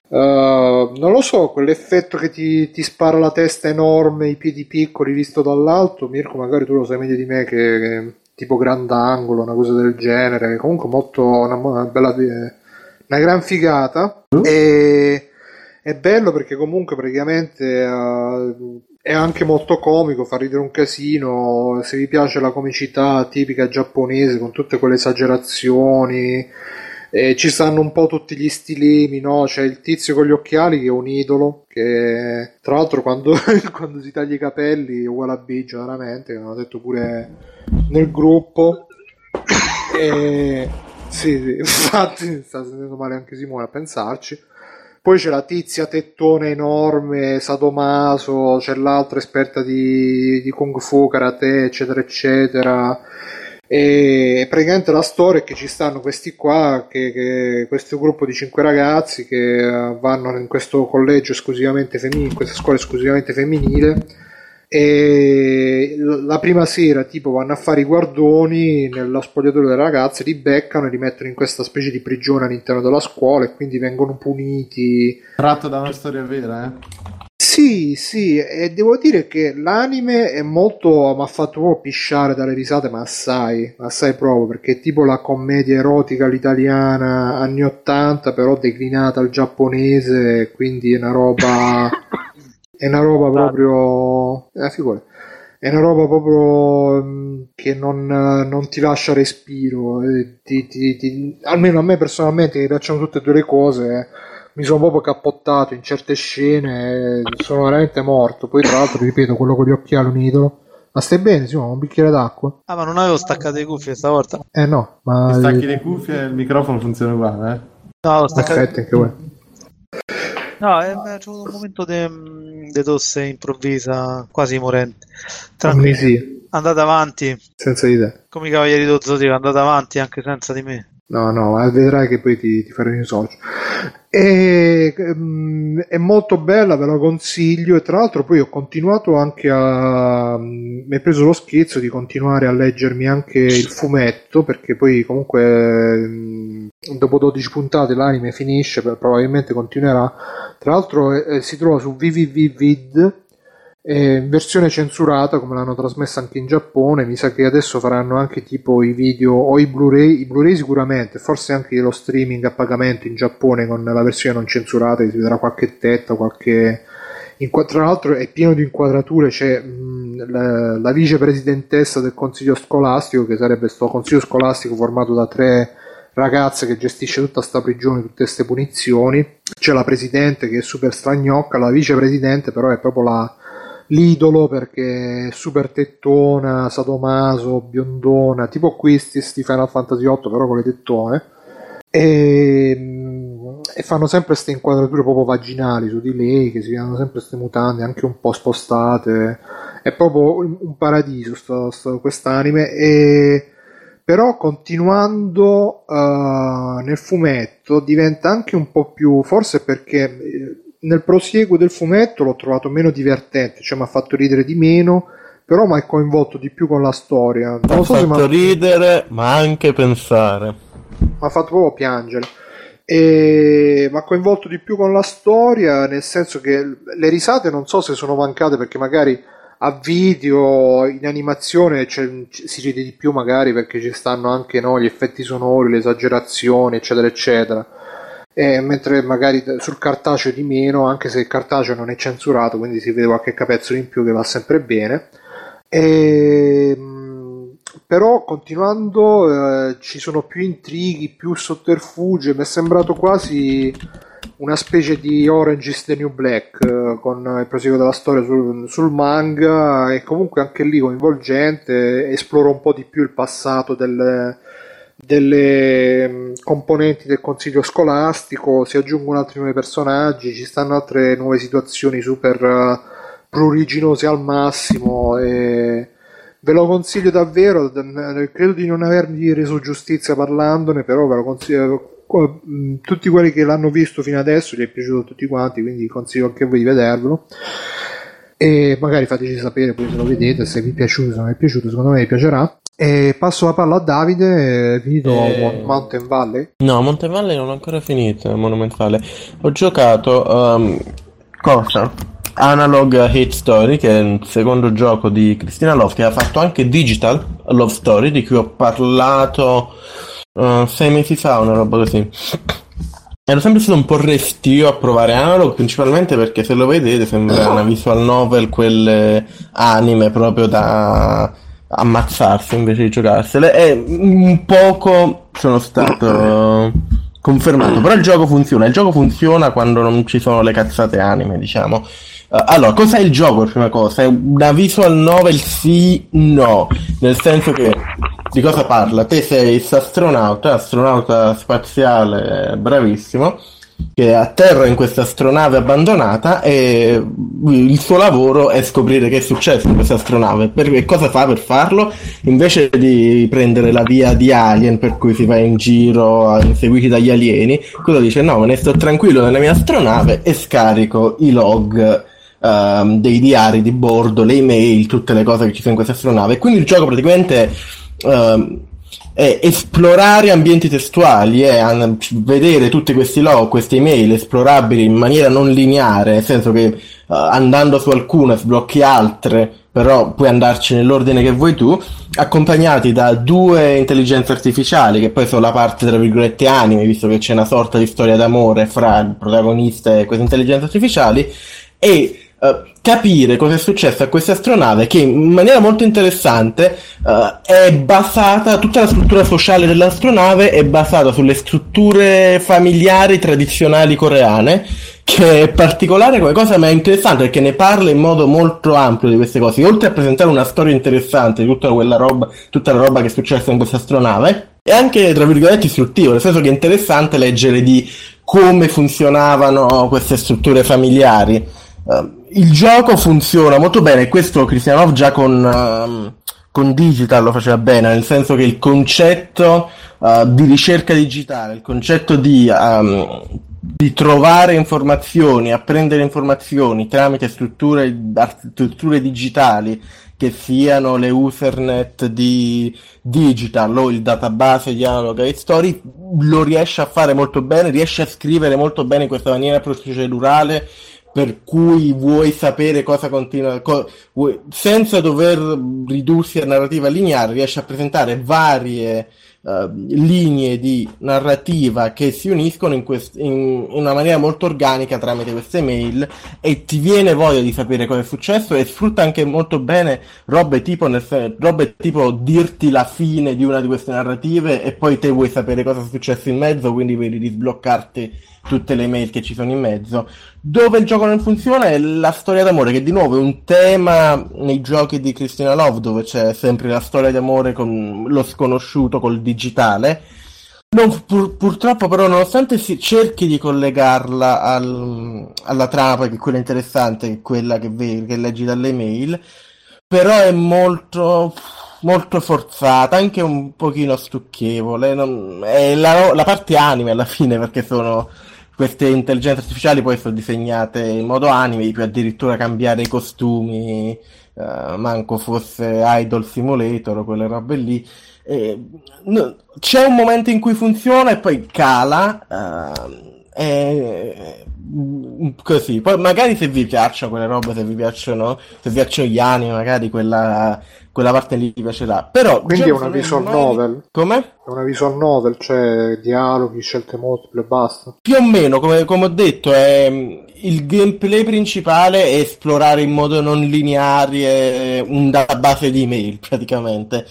Uh, non lo so, quell'effetto che ti, ti spara la testa enorme, i piedi piccoli visto dall'alto. Mirko, magari tu lo sai meglio di me, che, che tipo grandangolo, una cosa del genere. Che comunque molto una, una bella, una gran figata. E è bello perché comunque praticamente uh, è anche molto comico, fa ridere un casino. Se vi piace la comicità tipica giapponese con tutte quelle esagerazioni. E ci stanno un po' tutti gli stilemi, no? C'è il tizio con gli occhiali che è un idolo, che tra l'altro quando, quando si taglia i capelli è uguale a Biggio, veramente, che l'hanno detto pure nel gruppo. E sì, sì, infatti sta sentendo male anche Simone a pensarci. Poi c'è la tizia tettone enorme, sadomaso, c'è l'altra esperta di, di kung fu, karate, eccetera, eccetera. E praticamente la storia è che ci stanno questi qua, che, che questo gruppo di cinque ragazzi che eh, vanno in questo collegio esclusivamente femminile, in questa scuola esclusivamente femminile. E la prima sera, tipo, vanno a fare i guardoni nello spogliatoio delle ragazze, li beccano e li mettono in questa specie di prigione all'interno della scuola e quindi vengono puniti. Tratto da una storia vera, eh? Sì, sì, e devo dire che l'anime è molto. mi ha fatto proprio pisciare dalle risate, ma assai, assai proprio, perché è tipo la commedia erotica all'italiana anni 80, però declinata al giapponese, quindi è una roba. è una roba proprio. Eh, figura. È una roba proprio mm, che non, non ti lascia respiro. eh, ti- ti- ti- almeno a me personalmente mi piacciono tutte e due le cose. eh mi sono proprio cappottato in certe scene, sono veramente morto. Poi, tra l'altro, ripeto, quello con gli occhiali un idolo. Ma stai bene, Simone? Un bicchiere d'acqua? Ah, ma non avevo staccato le cuffie stavolta. Eh no, ma. Ti stacchi le cuffie e il microfono funziona uguale, eh? No, ho staccato. Aspetta, anche voi. No, è, è c'è un momento di tosse improvvisa, quasi morente. Tranquilli, Tranquillo, sì, andate avanti. senza di te. Come i cavalieri dello zodiaco, andate avanti anche senza di me. No, no, ma vedrai che poi ti, ti farò i socio. E, ehm, è molto bella, ve la consiglio. E tra l'altro, poi ho continuato anche a. Mi è preso lo schizzo di continuare a leggermi anche il fumetto. Perché poi, comunque, ehm, dopo 12 puntate l'anime finisce. Probabilmente continuerà. Tra l'altro, eh, eh, si trova su www.vid eh, versione censurata come l'hanno trasmessa anche in Giappone mi sa che adesso faranno anche tipo i video o i Blu-ray i Blu-ray sicuramente forse anche lo streaming a pagamento in Giappone con la versione non censurata si vedrà qualche tetta qualche tra l'altro è pieno di inquadrature c'è mh, la, la vicepresidentessa del consiglio scolastico che sarebbe questo consiglio scolastico formato da tre ragazze che gestisce tutta sta prigione, tutte queste punizioni. C'è la presidente che è super stragnocca, la vicepresidente però è proprio la, l'idolo perché è super tettona, sadomaso, biondona, tipo Quistis di Final Fantasy VIII però con le tettone. E, e fanno sempre queste inquadrature proprio vaginali su di lei, che si vedono sempre queste mutande anche un po' spostate. È proprio un, un paradiso sto, sto, quest'anime. E però continuando uh, nel fumetto diventa anche un po' più, forse perché eh, nel prosieguo del fumetto l'ho trovato meno divertente, cioè mi ha fatto ridere di meno, però mi ha coinvolto di più con la storia. Non so fatto se ridere, ma anche pensare. Mi ha fatto proprio piangere. E mi ha coinvolto di più con la storia, nel senso che le risate non so se sono mancate perché magari a video, in animazione si ride di più magari perché ci stanno anche no, gli effetti sonori, le esagerazioni, eccetera, eccetera. E mentre magari sul cartaceo di meno, anche se il cartaceo non è censurato, quindi si vede qualche capezzolo in più che va sempre bene. E, però continuando eh, ci sono più intrighi, più sotterfugi, mi è sembrato quasi una specie di Orange is the New Black eh, con il proseguo della storia sul, sul, manga e comunque anche lì coinvolgente esplora un po' di più il passato delle, delle mm, componenti del consiglio scolastico si aggiungono altri nuovi personaggi ci stanno altre nuove situazioni super uh, pruriginose al massimo e ve lo consiglio davvero credo di non avermi reso giustizia parlandone però ve lo consiglio tutti quelli che l'hanno visto fino adesso gli è piaciuto a tutti quanti quindi consiglio anche a voi di vedervelo. E magari fateci sapere poi se lo vedete se vi è piaciuto se non è piaciuto secondo me vi piacerà e passo la palla a Davide, finito e... Mountain Valley? No, Mountain Valley non ho ancora finito, Monument Valley. Ho giocato, um, cosa? Analog Hate Story, che è il secondo gioco di Cristina Love, che ha fatto anche Digital Love Story, di cui ho parlato uh, sei mesi fa, una roba così. Ero sempre stato un po' restio a provare Analog, principalmente perché se lo vedete sembra una visual novel, quelle anime proprio da ammazzarsi invece di giocarsele. E un poco sono stato confermato. Però il gioco funziona. Il gioco funziona quando non ci sono le cazzate anime diciamo. Uh, allora cos'è il gioco prima cosa? È una visual novel sì no. Nel senso che di cosa parla? Te sei astronauta astronauta spaziale bravissimo che atterra in questa astronave abbandonata e il suo lavoro è scoprire che è successo in questa astronave. Per, cosa fa per farlo? Invece di prendere la via di Alien per cui si va in giro inseguiti dagli alieni, cosa dice? No, me ne sto tranquillo nella mia astronave e scarico i log um, dei diari di bordo, le email, tutte le cose che ci sono in questa astronave. Quindi il gioco praticamente... Um, è esplorare ambienti testuali, è an- vedere tutti questi log, queste email esplorabili in maniera non lineare, nel senso che uh, andando su alcune sblocchi altre, però puoi andarci nell'ordine che vuoi tu, accompagnati da due intelligenze artificiali, che poi sono la parte tra virgolette anime, visto che c'è una sorta di storia d'amore fra il protagonista e queste intelligenze artificiali, e uh, capire cosa è successo a questa astronave che in maniera molto interessante uh, è basata, tutta la struttura sociale dell'astronave è basata sulle strutture familiari tradizionali coreane che è particolare come cosa ma è interessante perché ne parla in modo molto ampio di queste cose. Oltre a presentare una storia interessante di tutta quella roba tutta la roba che è successa in questa astronave è anche tra virgolette istruttivo nel senso che è interessante leggere di come funzionavano queste strutture familiari. Uh, il gioco funziona molto bene, questo Cristianov già con, uh, con Digital lo faceva bene, nel senso che il concetto uh, di ricerca digitale, il concetto di, um, di, trovare informazioni, apprendere informazioni tramite strutture, strutture digitali, che siano le usernet di digital o il database di analog e story, lo riesce a fare molto bene, riesce a scrivere molto bene in questa maniera procedurale per cui vuoi sapere cosa continua, co- vuoi, senza dover ridursi a narrativa lineare, riesci a presentare varie uh, linee di narrativa che si uniscono in, quest- in, in, una maniera molto organica tramite queste mail e ti viene voglia di sapere cosa è successo e sfrutta anche molto bene robe tipo, nel, robe tipo dirti la fine di una di queste narrative e poi te vuoi sapere cosa è successo in mezzo, quindi vuoi risbloccarti tutte le mail che ci sono in mezzo. Dove il gioco non funziona è la storia d'amore, che di nuovo è un tema nei giochi di Christina Love, dove c'è sempre la storia d'amore con lo sconosciuto, col digitale. Non, pur- purtroppo però nonostante si cerchi di collegarla al- alla trama, che è quella interessante, che è quella che, vedi, che leggi dalle mail, però è molto, molto forzata, anche un pochino stucchevole. non- è la, la parte anime alla fine, perché sono queste intelligenze artificiali poi sono disegnate in modo anime, puoi addirittura cambiare i costumi, eh, manco fosse Idol Simulator o quelle robe lì. E, no, c'è un momento in cui funziona e poi cala. eh, e, mm, così. Poi magari se vi piacciono quelle robe, se vi piacciono, se vi piacciono gli anime, magari quella, quella parte lì vi piacerà. Però Quindi è una visual mai- novel. Come? È una visual novel, cioè dialoghi, scelte multiple e basta. Più o meno, come, come ho detto, è, il gameplay principale è esplorare in modo non lineare un database di email, praticamente.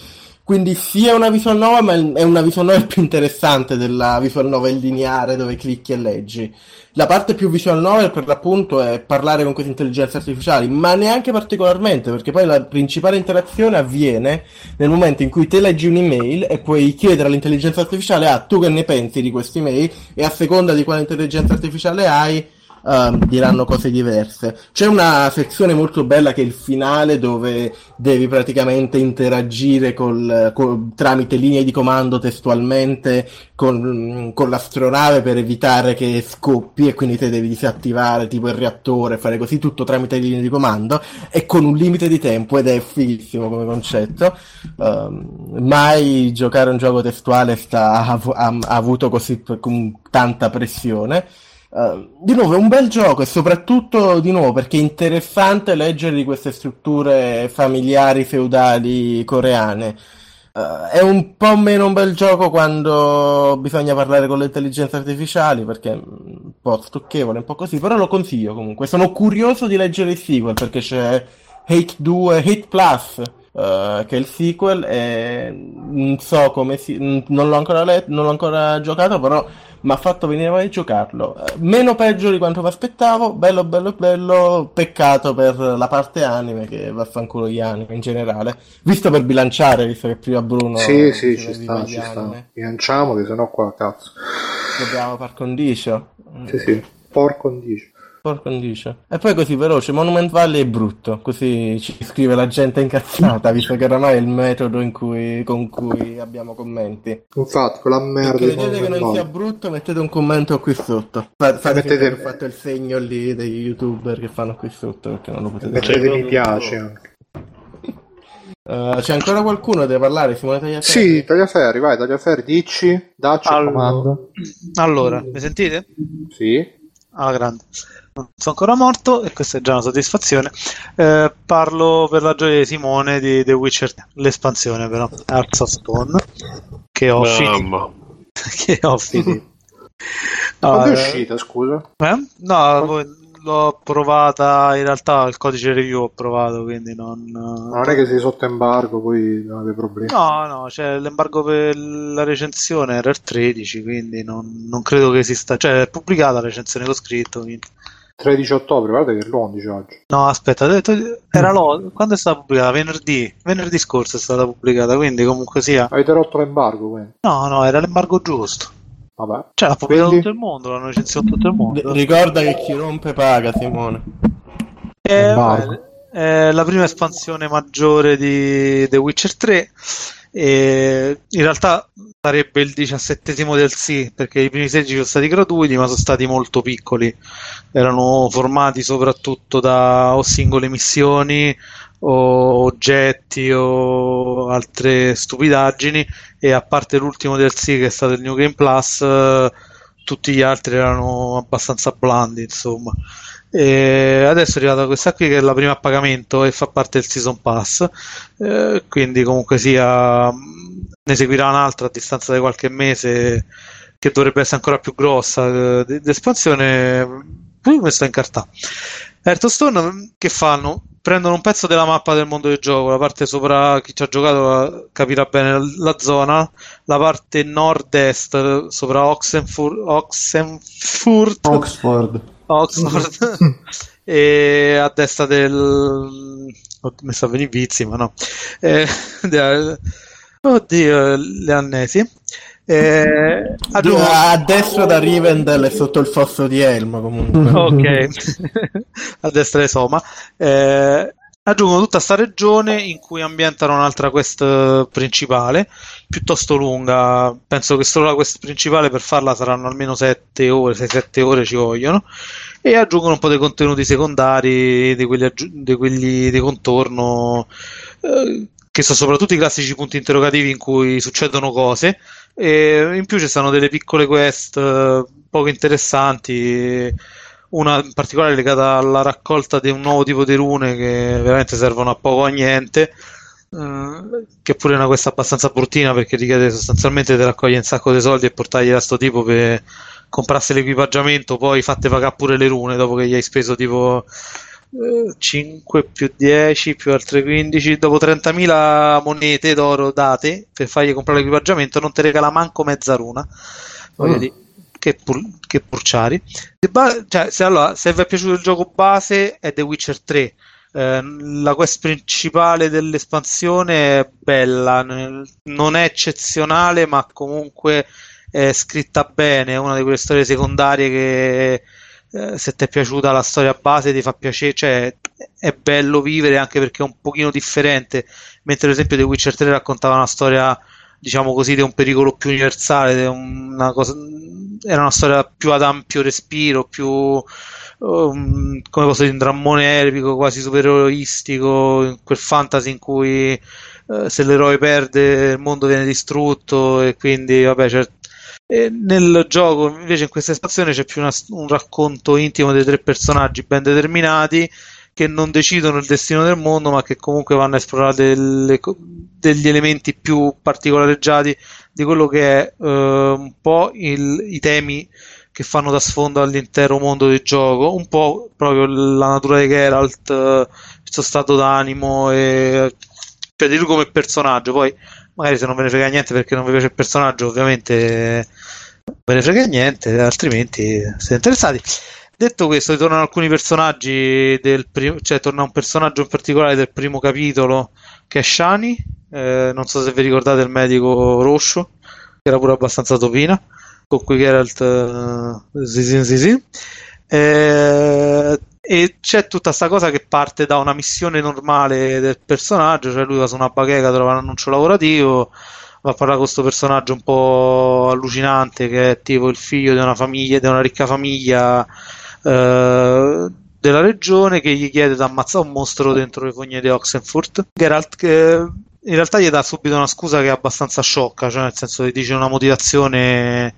Quindi sì è una visual novel, ma è una visual novel più interessante della visual novel lineare dove clicchi e leggi. La parte più visual novel per l'appunto è parlare con queste intelligenze artificiali, ma neanche particolarmente, perché poi la principale interazione avviene nel momento in cui te leggi un'email e puoi chiedere all'intelligenza artificiale, ah, tu che ne pensi di questa email? E a seconda di quale intelligenza artificiale hai, ehm, diranno cose diverse. C'è una sezione molto bella che è il finale dove devi praticamente interagire col, col- tramite linee di comando testualmente con, con l'astronave per evitare che scoppi e quindi te devi disattivare tipo il reattore, fare così tutto tramite linee di comando e con un limite di tempo ed è fighissimo come concetto. Ehm, mai giocare un gioco testuale sta, ha, ha- ha avuto così tanta pressione. Eh, di nuovo è un bel gioco e soprattutto di nuovo perché è interessante leggere di queste strutture familiari feudali coreane. Eh, è un po' meno un bel gioco quando bisogna parlare con le intelligenze artificiali perché è un po' stucchevole, un po' così, però lo consiglio comunque. Sono curioso di leggere il sequel perché c'è Hate 2, Hate Plus, eh, che è il sequel e non so come si... non l'ho ancora letto, non l'ho ancora giocato, però mi ha fatto venire voglia di giocarlo. Eh, Meno peggio di quanto mi aspettavo, bello bello bello, peccato per la parte anime che vaffanculo gli anime in generale. Visto per bilanciare, visto che prima Bruno sì, sì, ci sta, ci sta. anime, Bilanciamoli, se no qua cazzo. Dobbiamo far condicio. Sì, sì. Porco condicio. Por condicio. E poi così veloce, Monument Valley è brutto, così ci scrive la gente incazzata, visto che oramai è il metodo in cui- con cui abbiamo commenti. Infatti, quella Se merda di credete che non sia brutto, mettete un commento qui sotto. Fa- Fate mettete- finta che ho fatto il segno lì degli youtuber che fanno qui sotto, perché non lo potete Mettete vedere. mi piace anche. Eh, c'è ancora qualcuno da deve parlare, Simone Tagliaferri? Sì, Tagliaferri, vai, Tagliaferri, dici, dacci il Allora. comando. Allora, mi sentite? Sì. Alla grande. Non sono ancora morto e questa è già una soddisfazione. Eh, parlo per la gioia di Simone di The Witcher 3, l'espansione però, Hearts of Stone, che ho finito. Che ho finito. Quando Ah, è eh, uscita, scusa? eh? No, l'ho provata, in realtà il codice review ho provato, quindi non... Ma non è che sei sotto embargo, poi non avete problemi. No, no, c'è l'embargo per la recensione era il 13, quindi non, non credo che esista. Cioè, è pubblicata la recensione che ho scritto. quindi- 13 ottobre, guarda che è l'11 oggi. No, aspetta, era lo, quando è stata pubblicata? Venerdì. Venerdì scorso è stata pubblicata, quindi comunque sia. Avete rotto l'embargo, quindi. No, no, era l'embargo giusto. Vabbè. Cioè, l'ha pubblicato Quindi? tutto il mondo, l'hanno recensito tutto il mondo. Ricorda che chi rompe paga, Simone. Eh, vabbè, è la prima espansione maggiore di The Witcher 3 e in realtà sarebbe il diciassettesimo del sì perché i primi 16 sono stati gratuiti ma sono stati molto piccoli erano formati soprattutto da o singole missioni o oggetti o altre stupidaggini e a parte l'ultimo del sì che è stato il New Game Plus eh, tutti gli altri erano abbastanza blandi insomma e adesso è arrivata questa qui che è la prima a pagamento e fa parte del Season Pass, Eh, quindi comunque sia mh, ne seguirà un'altra a distanza di qualche mese che dovrebbe essere ancora più grossa eh, di, di espansione. Poi mi sto in carta. Hearthstone che fanno? Prendono un pezzo della mappa del mondo del gioco, la parte sopra, chi ci ha giocato capirà bene la zona, la parte nord-est sopra Oxenfurt, Oxenfurt. Oxford. Oxford. E a destra del mi sta venendo i vizi ma no. Eh, oddio le annesi Eh, aggiungo- A destra da Rivendell e sotto il fosso di Elmo comunque. ok, a destra di Soma. Eh, aggiungono tutta sta regione in cui ambientano un'altra quest principale, piuttosto lunga. Penso che solo la quest principale per farla saranno almeno 7 ore, 6-7 ore ci vogliono. E aggiungono un po' dei contenuti secondari, di quelli, aggiu- di quelli di contorno, eh, che sono soprattutto i classici punti interrogativi in cui succedono cose. E in più ci sono delle piccole quest eh, poco interessanti, una in particolare legata alla raccolta di un nuovo tipo di rune che veramente servono a poco o a niente, eh, che pure è una quest abbastanza bruttina perché richiede sostanzialmente di raccogliere un sacco di soldi e portargli a sto tipo per comprarsi l'equipaggiamento, poi fatte pagare pure le rune dopo che gli hai speso tipo 5 più 10 più altre 15 dopo 30.000 monete d'oro date per fargli comprare l'equipaggiamento non ti regala manco mezza runa voglio Mm. dire che, pur- che purciari Se ba- cioè, se, allora, se vi è piaciuto il gioco base è The Witcher 3 Eh, la quest principale dell'espansione è bella non è eccezionale ma comunque è scritta bene è una di quelle storie secondarie che eh, se ti è piaciuta la storia base ti fa piacere, cioè è bello vivere anche perché è un pochino differente, mentre ad esempio The Witcher 3 raccontava una storia diciamo così di un pericolo più universale, una cosa, era una storia più ad ampio respiro, più um, come posso dire, un drammone epico, quasi supereroistico, quel fantasy in cui eh, se l'eroe perde il mondo viene distrutto e quindi vabbè c'è e nel gioco, invece, in questa espansione c'è più una- un racconto intimo dei tre personaggi ben determinati che non decidono il destino del mondo, ma che comunque vanno a esplorare delle degli elementi più particolareggiati di quello che è eh, un po' il- i temi che fanno da sfondo all'intero mondo del gioco, un po' proprio la natura di Geralt, eh, il suo stato d'animo, e, cioè di lui come personaggio. Poi magari se non ve ne frega niente perché non vi piace il personaggio, ovviamente non ve ne frega niente, altrimenti siete interessati. Detto questo, ritornano alcuni personaggi del primo, cioè torna un personaggio in particolare del primo capitolo che è Shani, eh, non so se vi ricordate il medico rosso, che era pure abbastanza topina, con cui Geralt eh, Zizin Zizin. Eh, e c'è tutta questa cosa che parte da una missione normale del personaggio, cioè lui va su una bacheca, trova un annuncio lavorativo, va a parlare con questo personaggio un po' allucinante che è tipo il figlio di una famiglia, di una ricca famiglia eh, della regione che gli chiede di ammazzare un mostro dentro le fogne di Oxenfurt. Geralt che in realtà gli dà subito una scusa che è abbastanza sciocca, cioè nel senso che dice una motivazione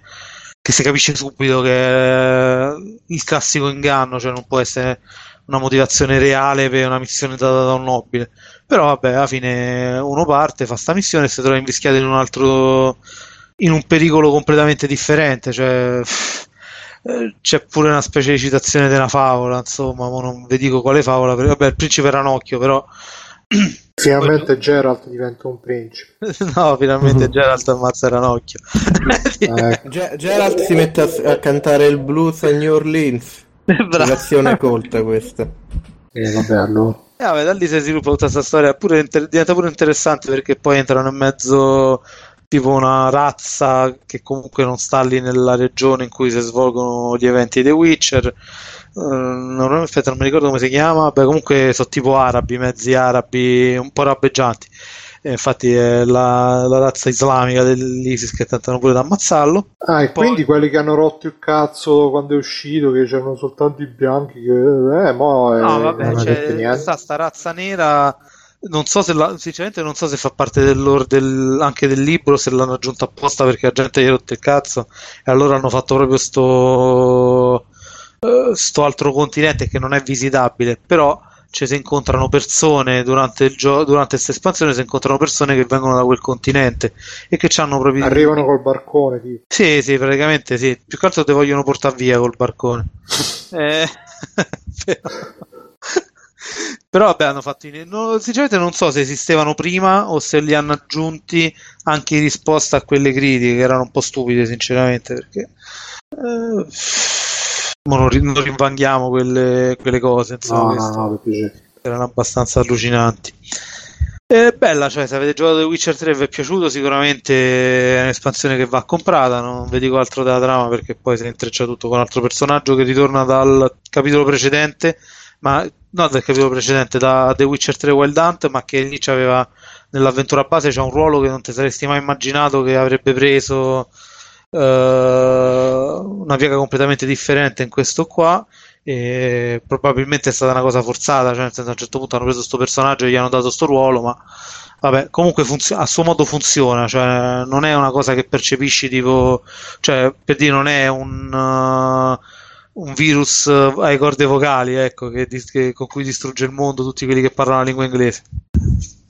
che si capisce subito che il classico inganno, cioè non può essere una motivazione reale per una missione data da un nobile. Però vabbè, alla fine uno parte, fa sta missione e si trova invischiato in un altro in un pericolo completamente differente, cioè eh, c'è pure una specie di citazione della favola, insomma, non vi dico quale favola, perché vabbè, il principe Ranocchio, però Finalmente Geralt diventa un principe. no, finalmente Geralt ammazza Ranocchio. Eh, Ge- Geralt si mette a, a cantare il blues a New Orleans. Relazione colta questa. eh, vabbè, allora. E vabbè, da lì si sviluppa tutta questa storia, pure inter- diventa pure interessante perché poi entrano in mezzo tipo una razza che comunque non sta lì nella regione in cui si svolgono gli eventi The Witcher. Eh, non, aspetta, non mi ricordo come si chiama. Beh, comunque sono tipo arabi, mezzi arabi, un po' rabbeggianti. E infatti è la, la razza islamica dell'ISIS che tentano pure di ammazzarlo. Ah, e Poi- quindi quelli che hanno rotto il cazzo quando è uscito, che c'erano soltanto i bianchi, che eh, mo è, No, vabbè, c'è sta, sta razza nera. Non so se la, sinceramente non so se fa parte dell'or- del, anche del libro, se l'hanno aggiunto apposta perché la gente gli ha rotto il cazzo e allora hanno fatto proprio sto, eh, sto altro continente che non è visitabile, però ci si incontrano persone durante il gioco, durante questa espansione si incontrano persone che vengono da quel continente e che hanno proprio Arrivano col barcone, tipo. sì, sì, praticamente sì. Più che altro te vogliono portare via col barcone. Eh, però... però vabbè, hanno fatto no, sinceramente non so se esistevano prima o se li hanno aggiunti anche in risposta a quelle critiche che erano un po' stupide, sinceramente, perché eh, non, non rinvanghiamo quelle, quelle cose, insomma, No, no, no, erano abbastanza allucinanti. È bella, cioè, se avete giocato The Witcher 3 e vi è piaciuto, sicuramente è un'espansione che va comprata. Non vi dico altro della trama perché poi si intreccia tutto con un altro personaggio che ritorna dal capitolo precedente, ma no, dal capitolo precedente, da The Witcher 3 Wild Hunt, ma che lì c'aveva nell'avventura base c'è un ruolo che non ti saresti mai immaginato che avrebbe preso eh, una piega completamente differente in questo qua e probabilmente è stata una cosa forzata, cioè nel senso a un certo punto hanno preso questo personaggio e gli hanno dato questo ruolo, ma vabbè, comunque funziona, a suo modo funziona, cioè non è una cosa che percepisci tipo, cioè per dire non è un, uh, un virus ai corde vocali, ecco, che, che, con cui distrugge il mondo tutti quelli che parlano la lingua inglese.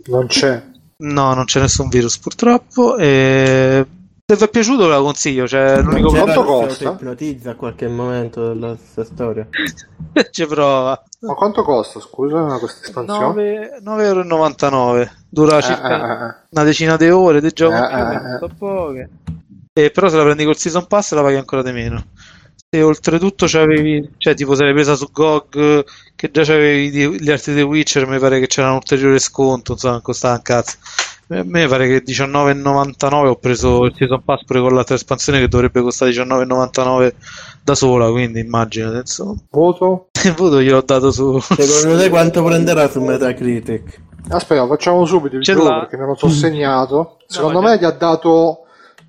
Non c'è. No, non c'è nessun virus purtroppo. E se vi è piaciuto ve la consiglio. Cioè, l'unico quanto costa? Ti ipnotizza a qualche momento della sua storia. ci prova. Ma quanto costa, scusa, questa espansione? 9,99 euro. Dura circa Eh, eh, una decina di ore di gioco. Eh, eh, eh. poche. E però se la prendi col season pass la paghi ancora di meno. Se oltretutto c'avevi, cioè tipo se l'hai presa su GOG che già c'avevi di- gli altri The Witcher, mi pare che c'era un ulteriore sconto, insomma, costava un cazzo. A me pare che 19,99 ho preso il season pass pure con l'altra espansione che dovrebbe costare 19,99 da sola, quindi immaginate, insomma. eh. Voto? Il voto gliel'ho dato su... Secondo te quanto prenderà su Metacritic? Aspetta, facciamo subito il Ce gioco l'ha? perché me lo so segnato. Secondo ma me gli ha dato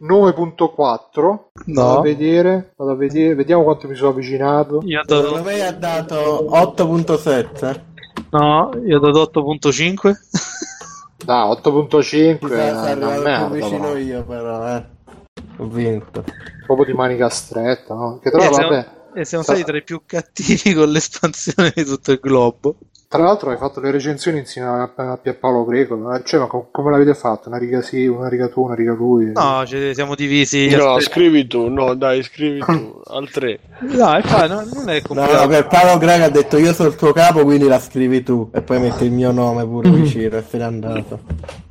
9.4. Vado No. a vedere, vado a vedere, vediamo quanto mi sono avvicinato. Io ho Secondo dato... me ha dato 8.7. No, io ho dato 8.5. Da 8.5 Mi è sa una arrivato merda, più vicino però. io però, eh. Ho vinto. proprio di manica stretta, no? Che tra E l'altro, siamo, vabbè, e siamo Tra- stati tra i più cattivi con l'espansione di tutto il globo. Tra l'altro hai fatto le recensioni insieme a, a Pierpaolo Greco, cioè ma com- come l'avete fatto? Una riga sì, una riga tu, una riga lui? No, ci siamo divisi. No, Aspetta. scrivi tu, no, dai, scrivi tu, al 3. Dai, fa, no, non è No, complicato. no, per Paolo Greg ha detto io sono il tuo capo, quindi la scrivi tu. E poi metti il mio nome pure vicino e se n'è andato.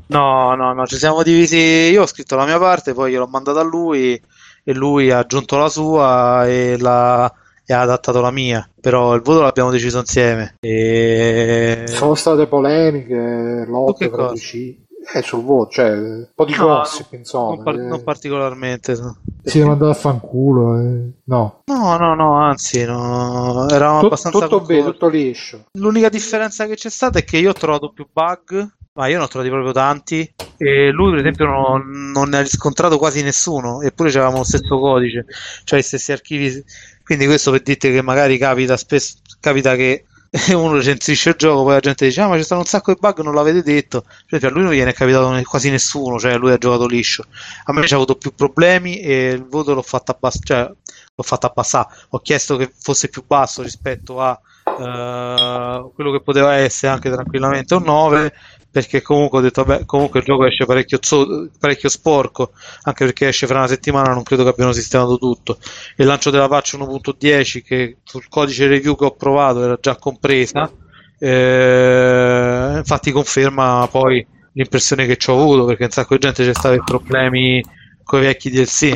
No, no, no, ci siamo divisi. Io ho scritto la mia parte, poi gliel'ho mandata a lui e lui ha aggiunto la sua e, la, e ha adattato la mia. Però il voto l'abbiamo deciso insieme. E... Sono state polemiche, lotte? DC. Eh, sul voto, cioè, un po' di No, gossip, non, insomma. non par- eh. non particolarmente. no. Si è mandato a fanculo, eh. no. No, no, no, anzi, no, eravamo Tu- abbastanza tutto bene, tutto liscio. L'unica differenza che c'è stata è che io ho trovato più bug, ma io ne ho trovati proprio tanti, e lui, per esempio, non, non ne ha riscontrato quasi nessuno, eppure avevamo lo stesso codice, cioè gli stessi archivi. Quindi, questo per dirti che magari capita spesso, capita che uno recensisce il gioco, poi la gente dice: Ah, ma ci stanno un sacco di bug, non l'avete detto. Cioè, a lui non gliene è capitato quasi nessuno, cioè lui ha giocato liscio. A me ci ha avuto più problemi e il voto l'ho fatto abbassare, cioè l'ho fatto abbassare. Ho chiesto che fosse più basso rispetto a eh, quello che poteva essere anche tranquillamente un 9 perché comunque ho detto vabbè comunque il gioco esce parecchio, zo- parecchio sporco anche perché esce fra una settimana non credo che abbiano sistemato tutto. Il lancio della patch 1.10 che sul codice review che ho provato era già compresa eh, infatti conferma poi l'impressione che ci ho avuto perché un sacco di gente c'è stato problemi con i vecchi DLC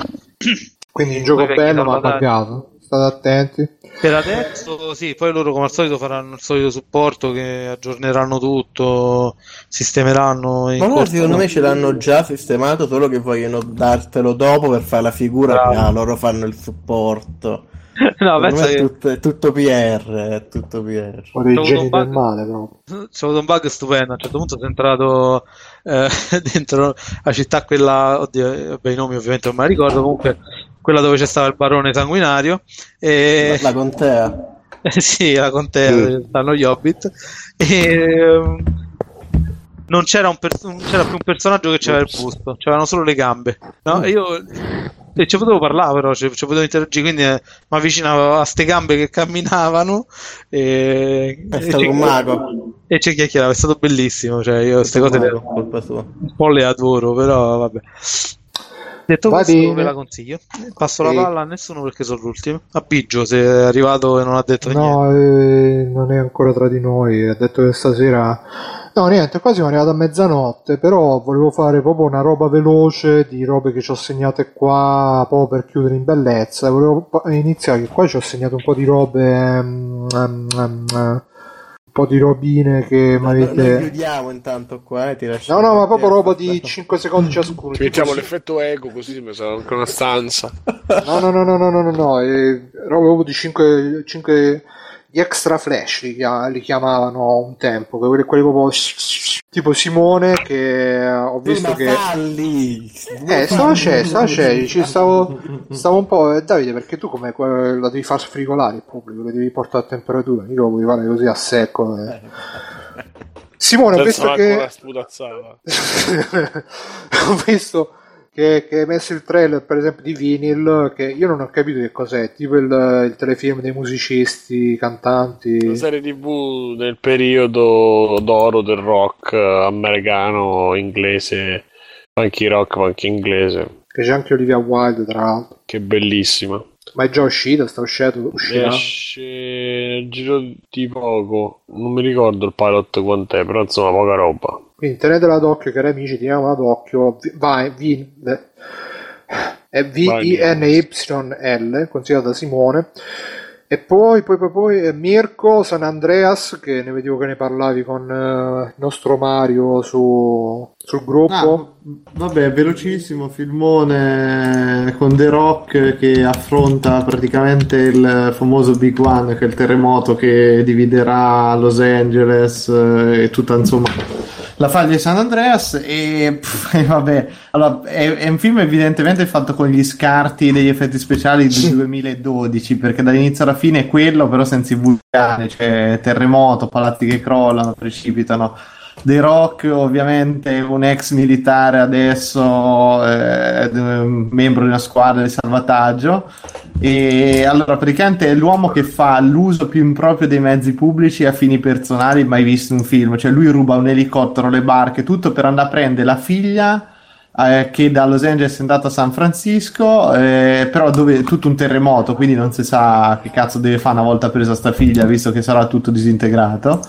Quindi un gioco bello ma downloadati. State attenti. Per adesso sì, poi loro come al solito faranno il solito supporto che aggiorneranno tutto, sistemeranno in Ma loro secondo me ce l'hanno già sistemato, solo che vogliono dartelo dopo per fare la figura ah, loro fanno il supporto. No, è, che tutto, è tutto PR, è tutto PR. Geni avuto un bug. male, c'è avuto un bug stupendo. A un certo punto sono entrato eh, dentro la città, quella, oddio, eh, vabbè, i nomi ovviamente non me la ricordo, comunque quella dove c'è stato il barone sanguinario. E... La, la contea. Eh sì, la contea dove stanno gli hobbit. E, ehm, non c'era, un pers- non c'era più un personaggio che c'aveva il busto, c'erano solo le gambe. No? E io e ci potevo parlare, però ci, ci potevo interagire, quindi eh, mi avvicinavo a ste gambe che camminavano e, È e stato ci- un mago. e ci chiacchierava, è stato bellissimo. Cioè, io queste cose le, Mago, sua. un po' le adoro, però vabbè. Detto Va questo, bene. ve la consiglio. Passo la palla a nessuno perché sono l'ultimo. A Biggio, se è arrivato e non ha detto niente. No, eh, non è ancora tra di noi. Ha detto che stasera. No, niente, qua siamo arrivati a mezzanotte. Però volevo fare proprio una roba veloce di robe che ci ho segnate qua, proprio per chiudere in bellezza. Volevo iniziare che qua ci ho segnato un po' di robe. ehm, ehm, ehm, po' di robine che mi Noi avete... chiudiamo intanto qua, eh, ti No, no, ma proprio roba di 5 secondi ciascuno. Ci mettiamo l'effetto eco così mi sarà anche una stanza. No, no, no, no, no, no, no, no, è roba proprio di 5, 5 gli extra flash li, chia- li chiamavano un tempo, che quelli, quelli proprio tipo Simone che ho visto che falli! eh, stava c'è, stava c'è, ci stavo, stavo un po', eh, Davide, perché tu come la devi far sfrigolare il pubblico, lo devi portare a temperatura, mica lo puoi fare così a secco. eh. Simone, ho visto che ho visto che, che hai messo il trailer per esempio di Vinyl che io non ho capito che cos'è tipo il, il telefilm dei musicisti cantanti serie tv nel periodo d'oro del rock eh, americano, inglese, funky rock, funky inglese. che c'è anche Olivia Wilde tra l'altro Che bellissima. ma è già uscita sta uscendo uscirà Esce nel giro di poco. Non mi ricordo il pilot quant'è, però insomma poca roba. Quindi tenetela d'occhio cari amici teniamola d'occhio. Vi- vai Vin è V-I-N-Y-L consigliata da Simone. E poi, poi, poi, poi eh, Mirko San Andreas che ne vedevo che ne parlavi con eh, il nostro Mario su, sul gruppo. Ah, vabbè, velocissimo filmone con The Rock che affronta praticamente il famoso Big One, che è il terremoto che dividerà Los Angeles eh, e tutta insomma la faglia di San Andreas e, pff, vabbè, allora è, è un film evidentemente fatto con gli scarti degli effetti speciali del 2012 perché dall'inizio alla fine è quello però senza i vulcani, cioè terremoto, palazzi che crollano, precipitano. The Rock ovviamente un ex militare adesso eh, d- membro di una squadra di salvataggio. E allora praticamente è l'uomo che fa l'uso più improprio dei mezzi pubblici a fini personali mai visto in un film. Cioè lui ruba un elicottero, le barche, tutto per andare a prendere la figlia eh, che da Los Angeles è andata a San Francisco eh, però dove tutto un terremoto quindi non si sa che cazzo deve fare una volta presa sta figlia visto che sarà tutto disintegrato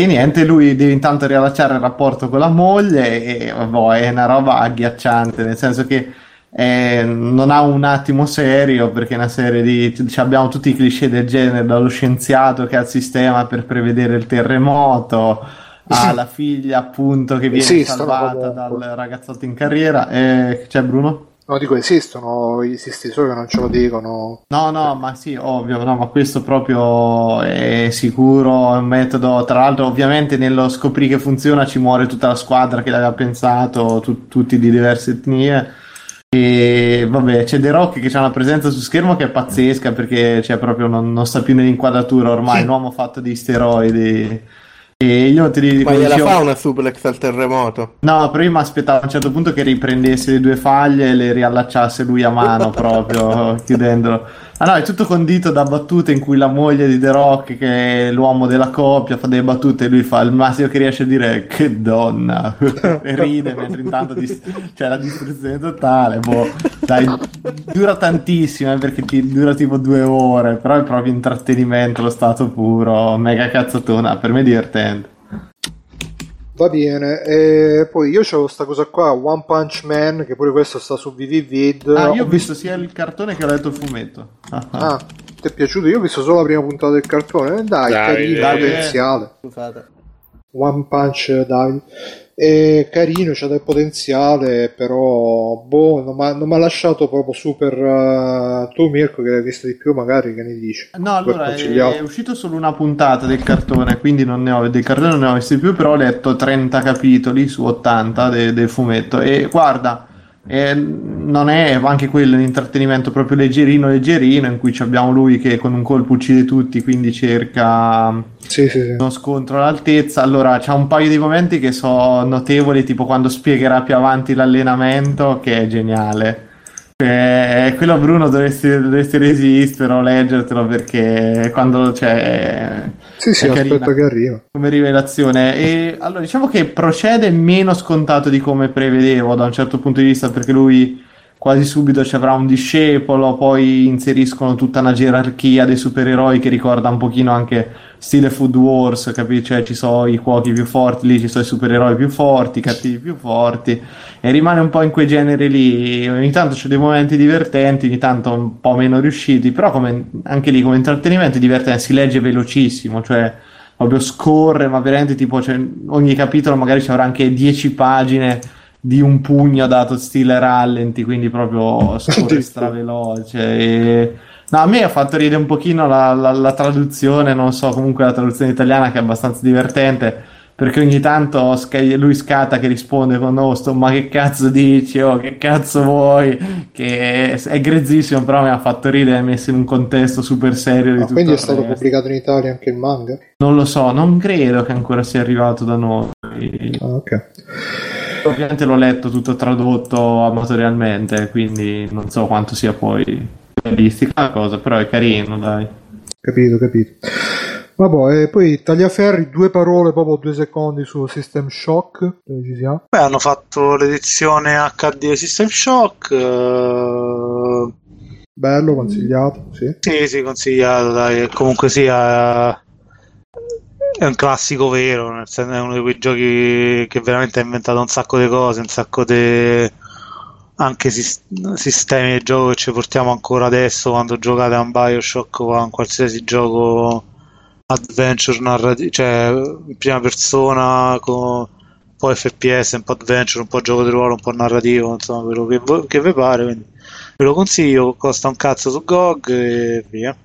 e niente, lui deve intanto riallacciare il rapporto con la moglie e boh, è una roba agghiacciante, nel senso che eh, non ha un attimo serio perché è una serie di... cioè, abbiamo tutti i cliché del genere, dallo scienziato che ha il sistema per prevedere il terremoto, alla figlia appunto che viene Esistono salvata dal ragazzotto in carriera. Eh, c'è Bruno? No dico esistono esisti solo che non ce lo dicono No, no, ma sì, ovvio, no, ma questo proprio è sicuro, è un metodo, tra l'altro ovviamente nello scoprire che funziona ci muore tutta la squadra che l'aveva pensato, tu- tutti di diverse etnie. E vabbè, c'è The Rock che ha una presenza su schermo che è pazzesca perché cioè, proprio non, non sta più nell'inquadratura ormai, un uomo fatto di steroidi. E io ti dico, Ma gliela fa una suplex al terremoto? No, prima aspettavo a un certo punto che riprendesse le due faglie e le riallacciasse lui a mano proprio, chiudendolo. Ah no, è tutto condito da battute in cui la moglie di The Rock, che è l'uomo della coppia, fa delle battute e lui fa il massimo che riesce a dire che donna e ride mentre intanto dis- c'è la distruzione totale. Boh, dai, dura tantissimo eh, perché ti dura tipo due ore, però è proprio intrattenimento, lo stato puro, mega cazzatona, per me è divertente. Va bene e poi io c'ho questa cosa qua One Punch Man che pure questo sta su VVVid Ah, io ho visto sia il cartone che ho letto il fumetto. Ah, ah. Ah, ti è piaciuto? Io ho visto solo la prima puntata del cartone. Eh, Dai, Dai, carino, dai. potenziale. Scusate. One Punch Davide. È carino, c'ha del potenziale, però boh, non mi ha lasciato proprio super. eh, tu, Mirko, che l'hai visto di più, magari che ne dici? No, allora è, uscito solo una puntata del cartone, quindi non ne ho, del cartone non ne ho visti più, però ho letto 30 capitoli su 80 de- del fumetto e guarda, eh, non è anche quello un intrattenimento proprio leggerino leggerino in cui abbiamo lui che con un colpo uccide tutti, quindi cerca Sì, sì, sì. uno scontro all'altezza. Allora, c'è un paio di momenti che sono notevoli, tipo quando spiegherà più avanti l'allenamento, che è geniale. Cioè, quello Bruno dovresti, dovresti resistere o leggertelo perché quando c'è Sì, sì, aspetta carina che arriva. come rivelazione. E allora diciamo che procede meno scontato di come prevedevo da un certo punto di vista, perché lui quasi subito ci avrà un discepolo, poi inseriscono tutta una gerarchia dei supereroi che ricorda un pochino anche stile Food Wars, capisci? Cioè ci sono i cuochi più forti, lì ci sono i supereroi più forti, i cattivi più forti, e rimane un po' in quei generi lì. Ogni tanto c'è dei momenti divertenti, ogni tanto un po' meno riusciti, però come, anche lì come intrattenimento è divertente, si legge velocissimo, cioè proprio scorre, ma veramente tipo cioè, ogni capitolo magari ci avrà anche 10 pagine di un pugno dato stile rallenti, quindi proprio scorre straveloce. E... No, a me ha fatto ridere un pochino la, la, la traduzione, non so, comunque la traduzione italiana che è abbastanza divertente perché ogni tanto lui scatta che risponde con oh, sto, ma che cazzo dici? Oh che cazzo vuoi? Che è grezzissimo però mi ha fatto ridere è messo in un contesto super serio di ah, quindi è stato pubblicato in Italia anche il manga? non lo so non credo che ancora sia arrivato da noi. Ah, ok. Ovviamente l'ho letto tutto tradotto amatorialmente quindi non so quanto sia poi realistica la cosa però è carino dai capito capito Vabbè, e poi tagliaferri, due parole, proprio due secondi su System Shock. Dove ci siamo? Beh, hanno fatto l'edizione HD di System Shock. Uh... Bello, consigliato, sì. Sì, sì, consigliato, dai. Comunque sia... È un classico vero, nel senso è uno di quei giochi che veramente ha inventato un sacco di cose, un sacco di anche sistemi di gioco che ci portiamo ancora adesso quando giocate a un Bioshock o a un qualsiasi gioco adventure narrativo, cioè in prima persona con un po' FPS, un po' adventure, un po' gioco di ruolo, un po' narrativo, insomma, quello che, che vi pare. Quindi ve lo consiglio, costa un cazzo su GOG e via.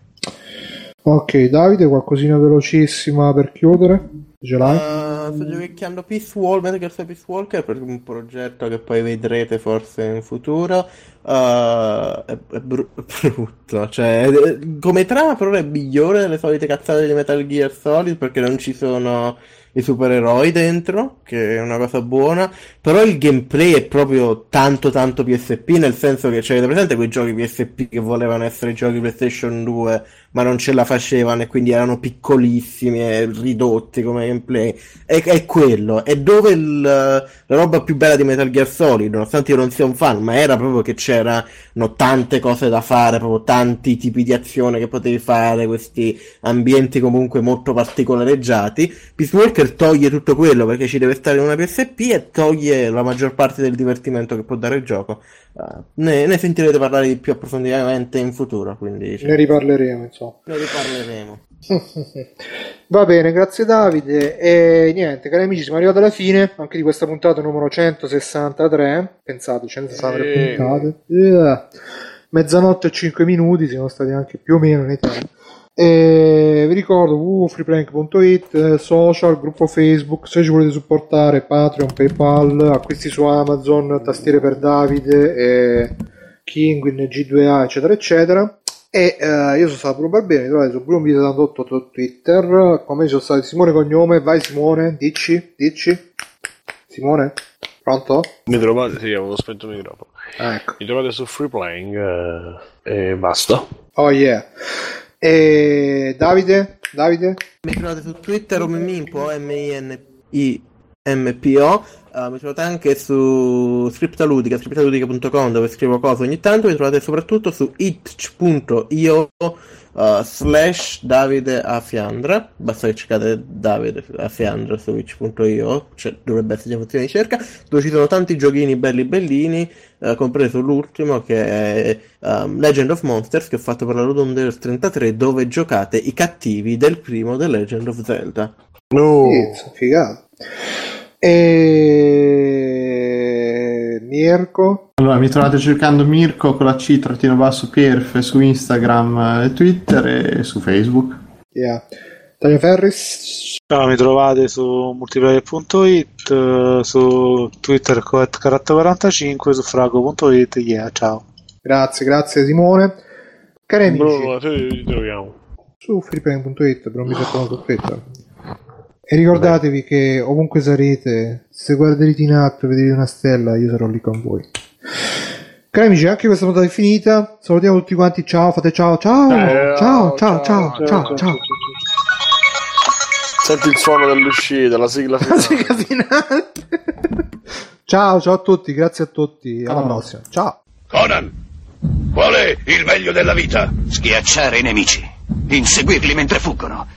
Ok, Davide, qualcosina velocissima per chiudere? Ce l'hai? Uh, sto giochicchiando Peace Wall, Metal Gear Peace Walker per un progetto che poi vedrete forse in futuro. Uh, è, è, br- brutto, cioè, come trama però è migliore delle solite cazzate di Metal Gear Solid perché non ci sono i supereroi dentro, che è una cosa buona, però il gameplay è proprio tanto tanto PSP, nel senso che c'è presente quei giochi PSP che volevano essere giochi PlayStation 2 ma non ce la facevano e quindi erano piccolissimi e ridotti come gameplay. È, è quello, è dove il, la roba più bella di Metal Gear Solid, nonostante io non sia un fan, ma era proprio che c'erano tante cose da fare, proprio tanti tipi di azione che potevi fare, questi ambienti comunque molto particolareggiati. Peace Walker toglie tutto quello perché ci deve stare in una PSP e toglie la maggior parte del divertimento che può dare il gioco. Uh, ne, ne, sentirete parlare più approfonditamente in futuro. Quindi, cioè, ne riparleremo, insomma. Ne riparleremo. Va bene, grazie Davide. E niente, cari amici, siamo arrivati alla fine anche di questa puntata numero 163. Pensate, 163 e... puntate. Yeah. Mezzanotte e 5 minuti, siamo stati anche più o meno nei tempi. E vi ricordo www.freeplank.it, eh, social, gruppo Facebook, se ci volete supportare Patreon, Paypal, acquisti su Amazon, tastiere per Davide, e Kinguin, G2A, eccetera, eccetera. E eh, io sono stato Bruno Barbero, mi trovate su Bruno Video su Twitter, come me sono stato Simone Cognome, vai Simone, dici, dici. Simone, pronto? Mi trovate, sì, avevo spento il microfono. Ah, ecco. Mi trovate su Freeplaying eh, e basta. Oh yeah. E Davide? Davide? Mi trovate su Twitter o Mimpo, M-I-N-I-M-P-O. Uh, mi trovate anche su Scriptaludica, scriptaludica.com dove scrivo cose ogni tanto. Mi trovate soprattutto su itch.io uh, slash Davide a Fiandra. Basta che cercate Davide a Fiandra su itch.io, cioè dovrebbe essere già funzione di ricerca, dove ci sono tanti giochini belli bellini, uh, compreso l'ultimo che è um, Legend of Monsters che ho fatto per la Ludum 33 dove giocate i cattivi del primo The Legend of Zelda. No, figato. E Mirko? Allora, mi trovate cercando Mirko con la C trattino basso Pierf su Instagram e Twitter e su Facebook. Yeah. Tania Ferris? Ciao, mi trovate su multiplayer.it, su Twitter carat45, su frago.it. Yeah, ciao. Grazie, grazie Simone. Cari amici, ti troviamo su freeplay.it, però mi secondo su Twitter. E ricordatevi Beh. che ovunque sarete, se guarderete in alto e vedete una stella, io sarò lì con voi. Cari amici, anche questa puntata è finita. Salutiamo tutti quanti. Ciao, fate ciao, ciao, eh, ciao, ciao, ciao, ciao, ciao, ciao. Senti il suono dell'uscita, la sigla finale. La sigla finale. ciao, ciao a tutti, grazie a tutti. Alla prossima. Ciao. Conan, qual è il meglio della vita? Schiacciare i nemici, inseguirli mentre fuggono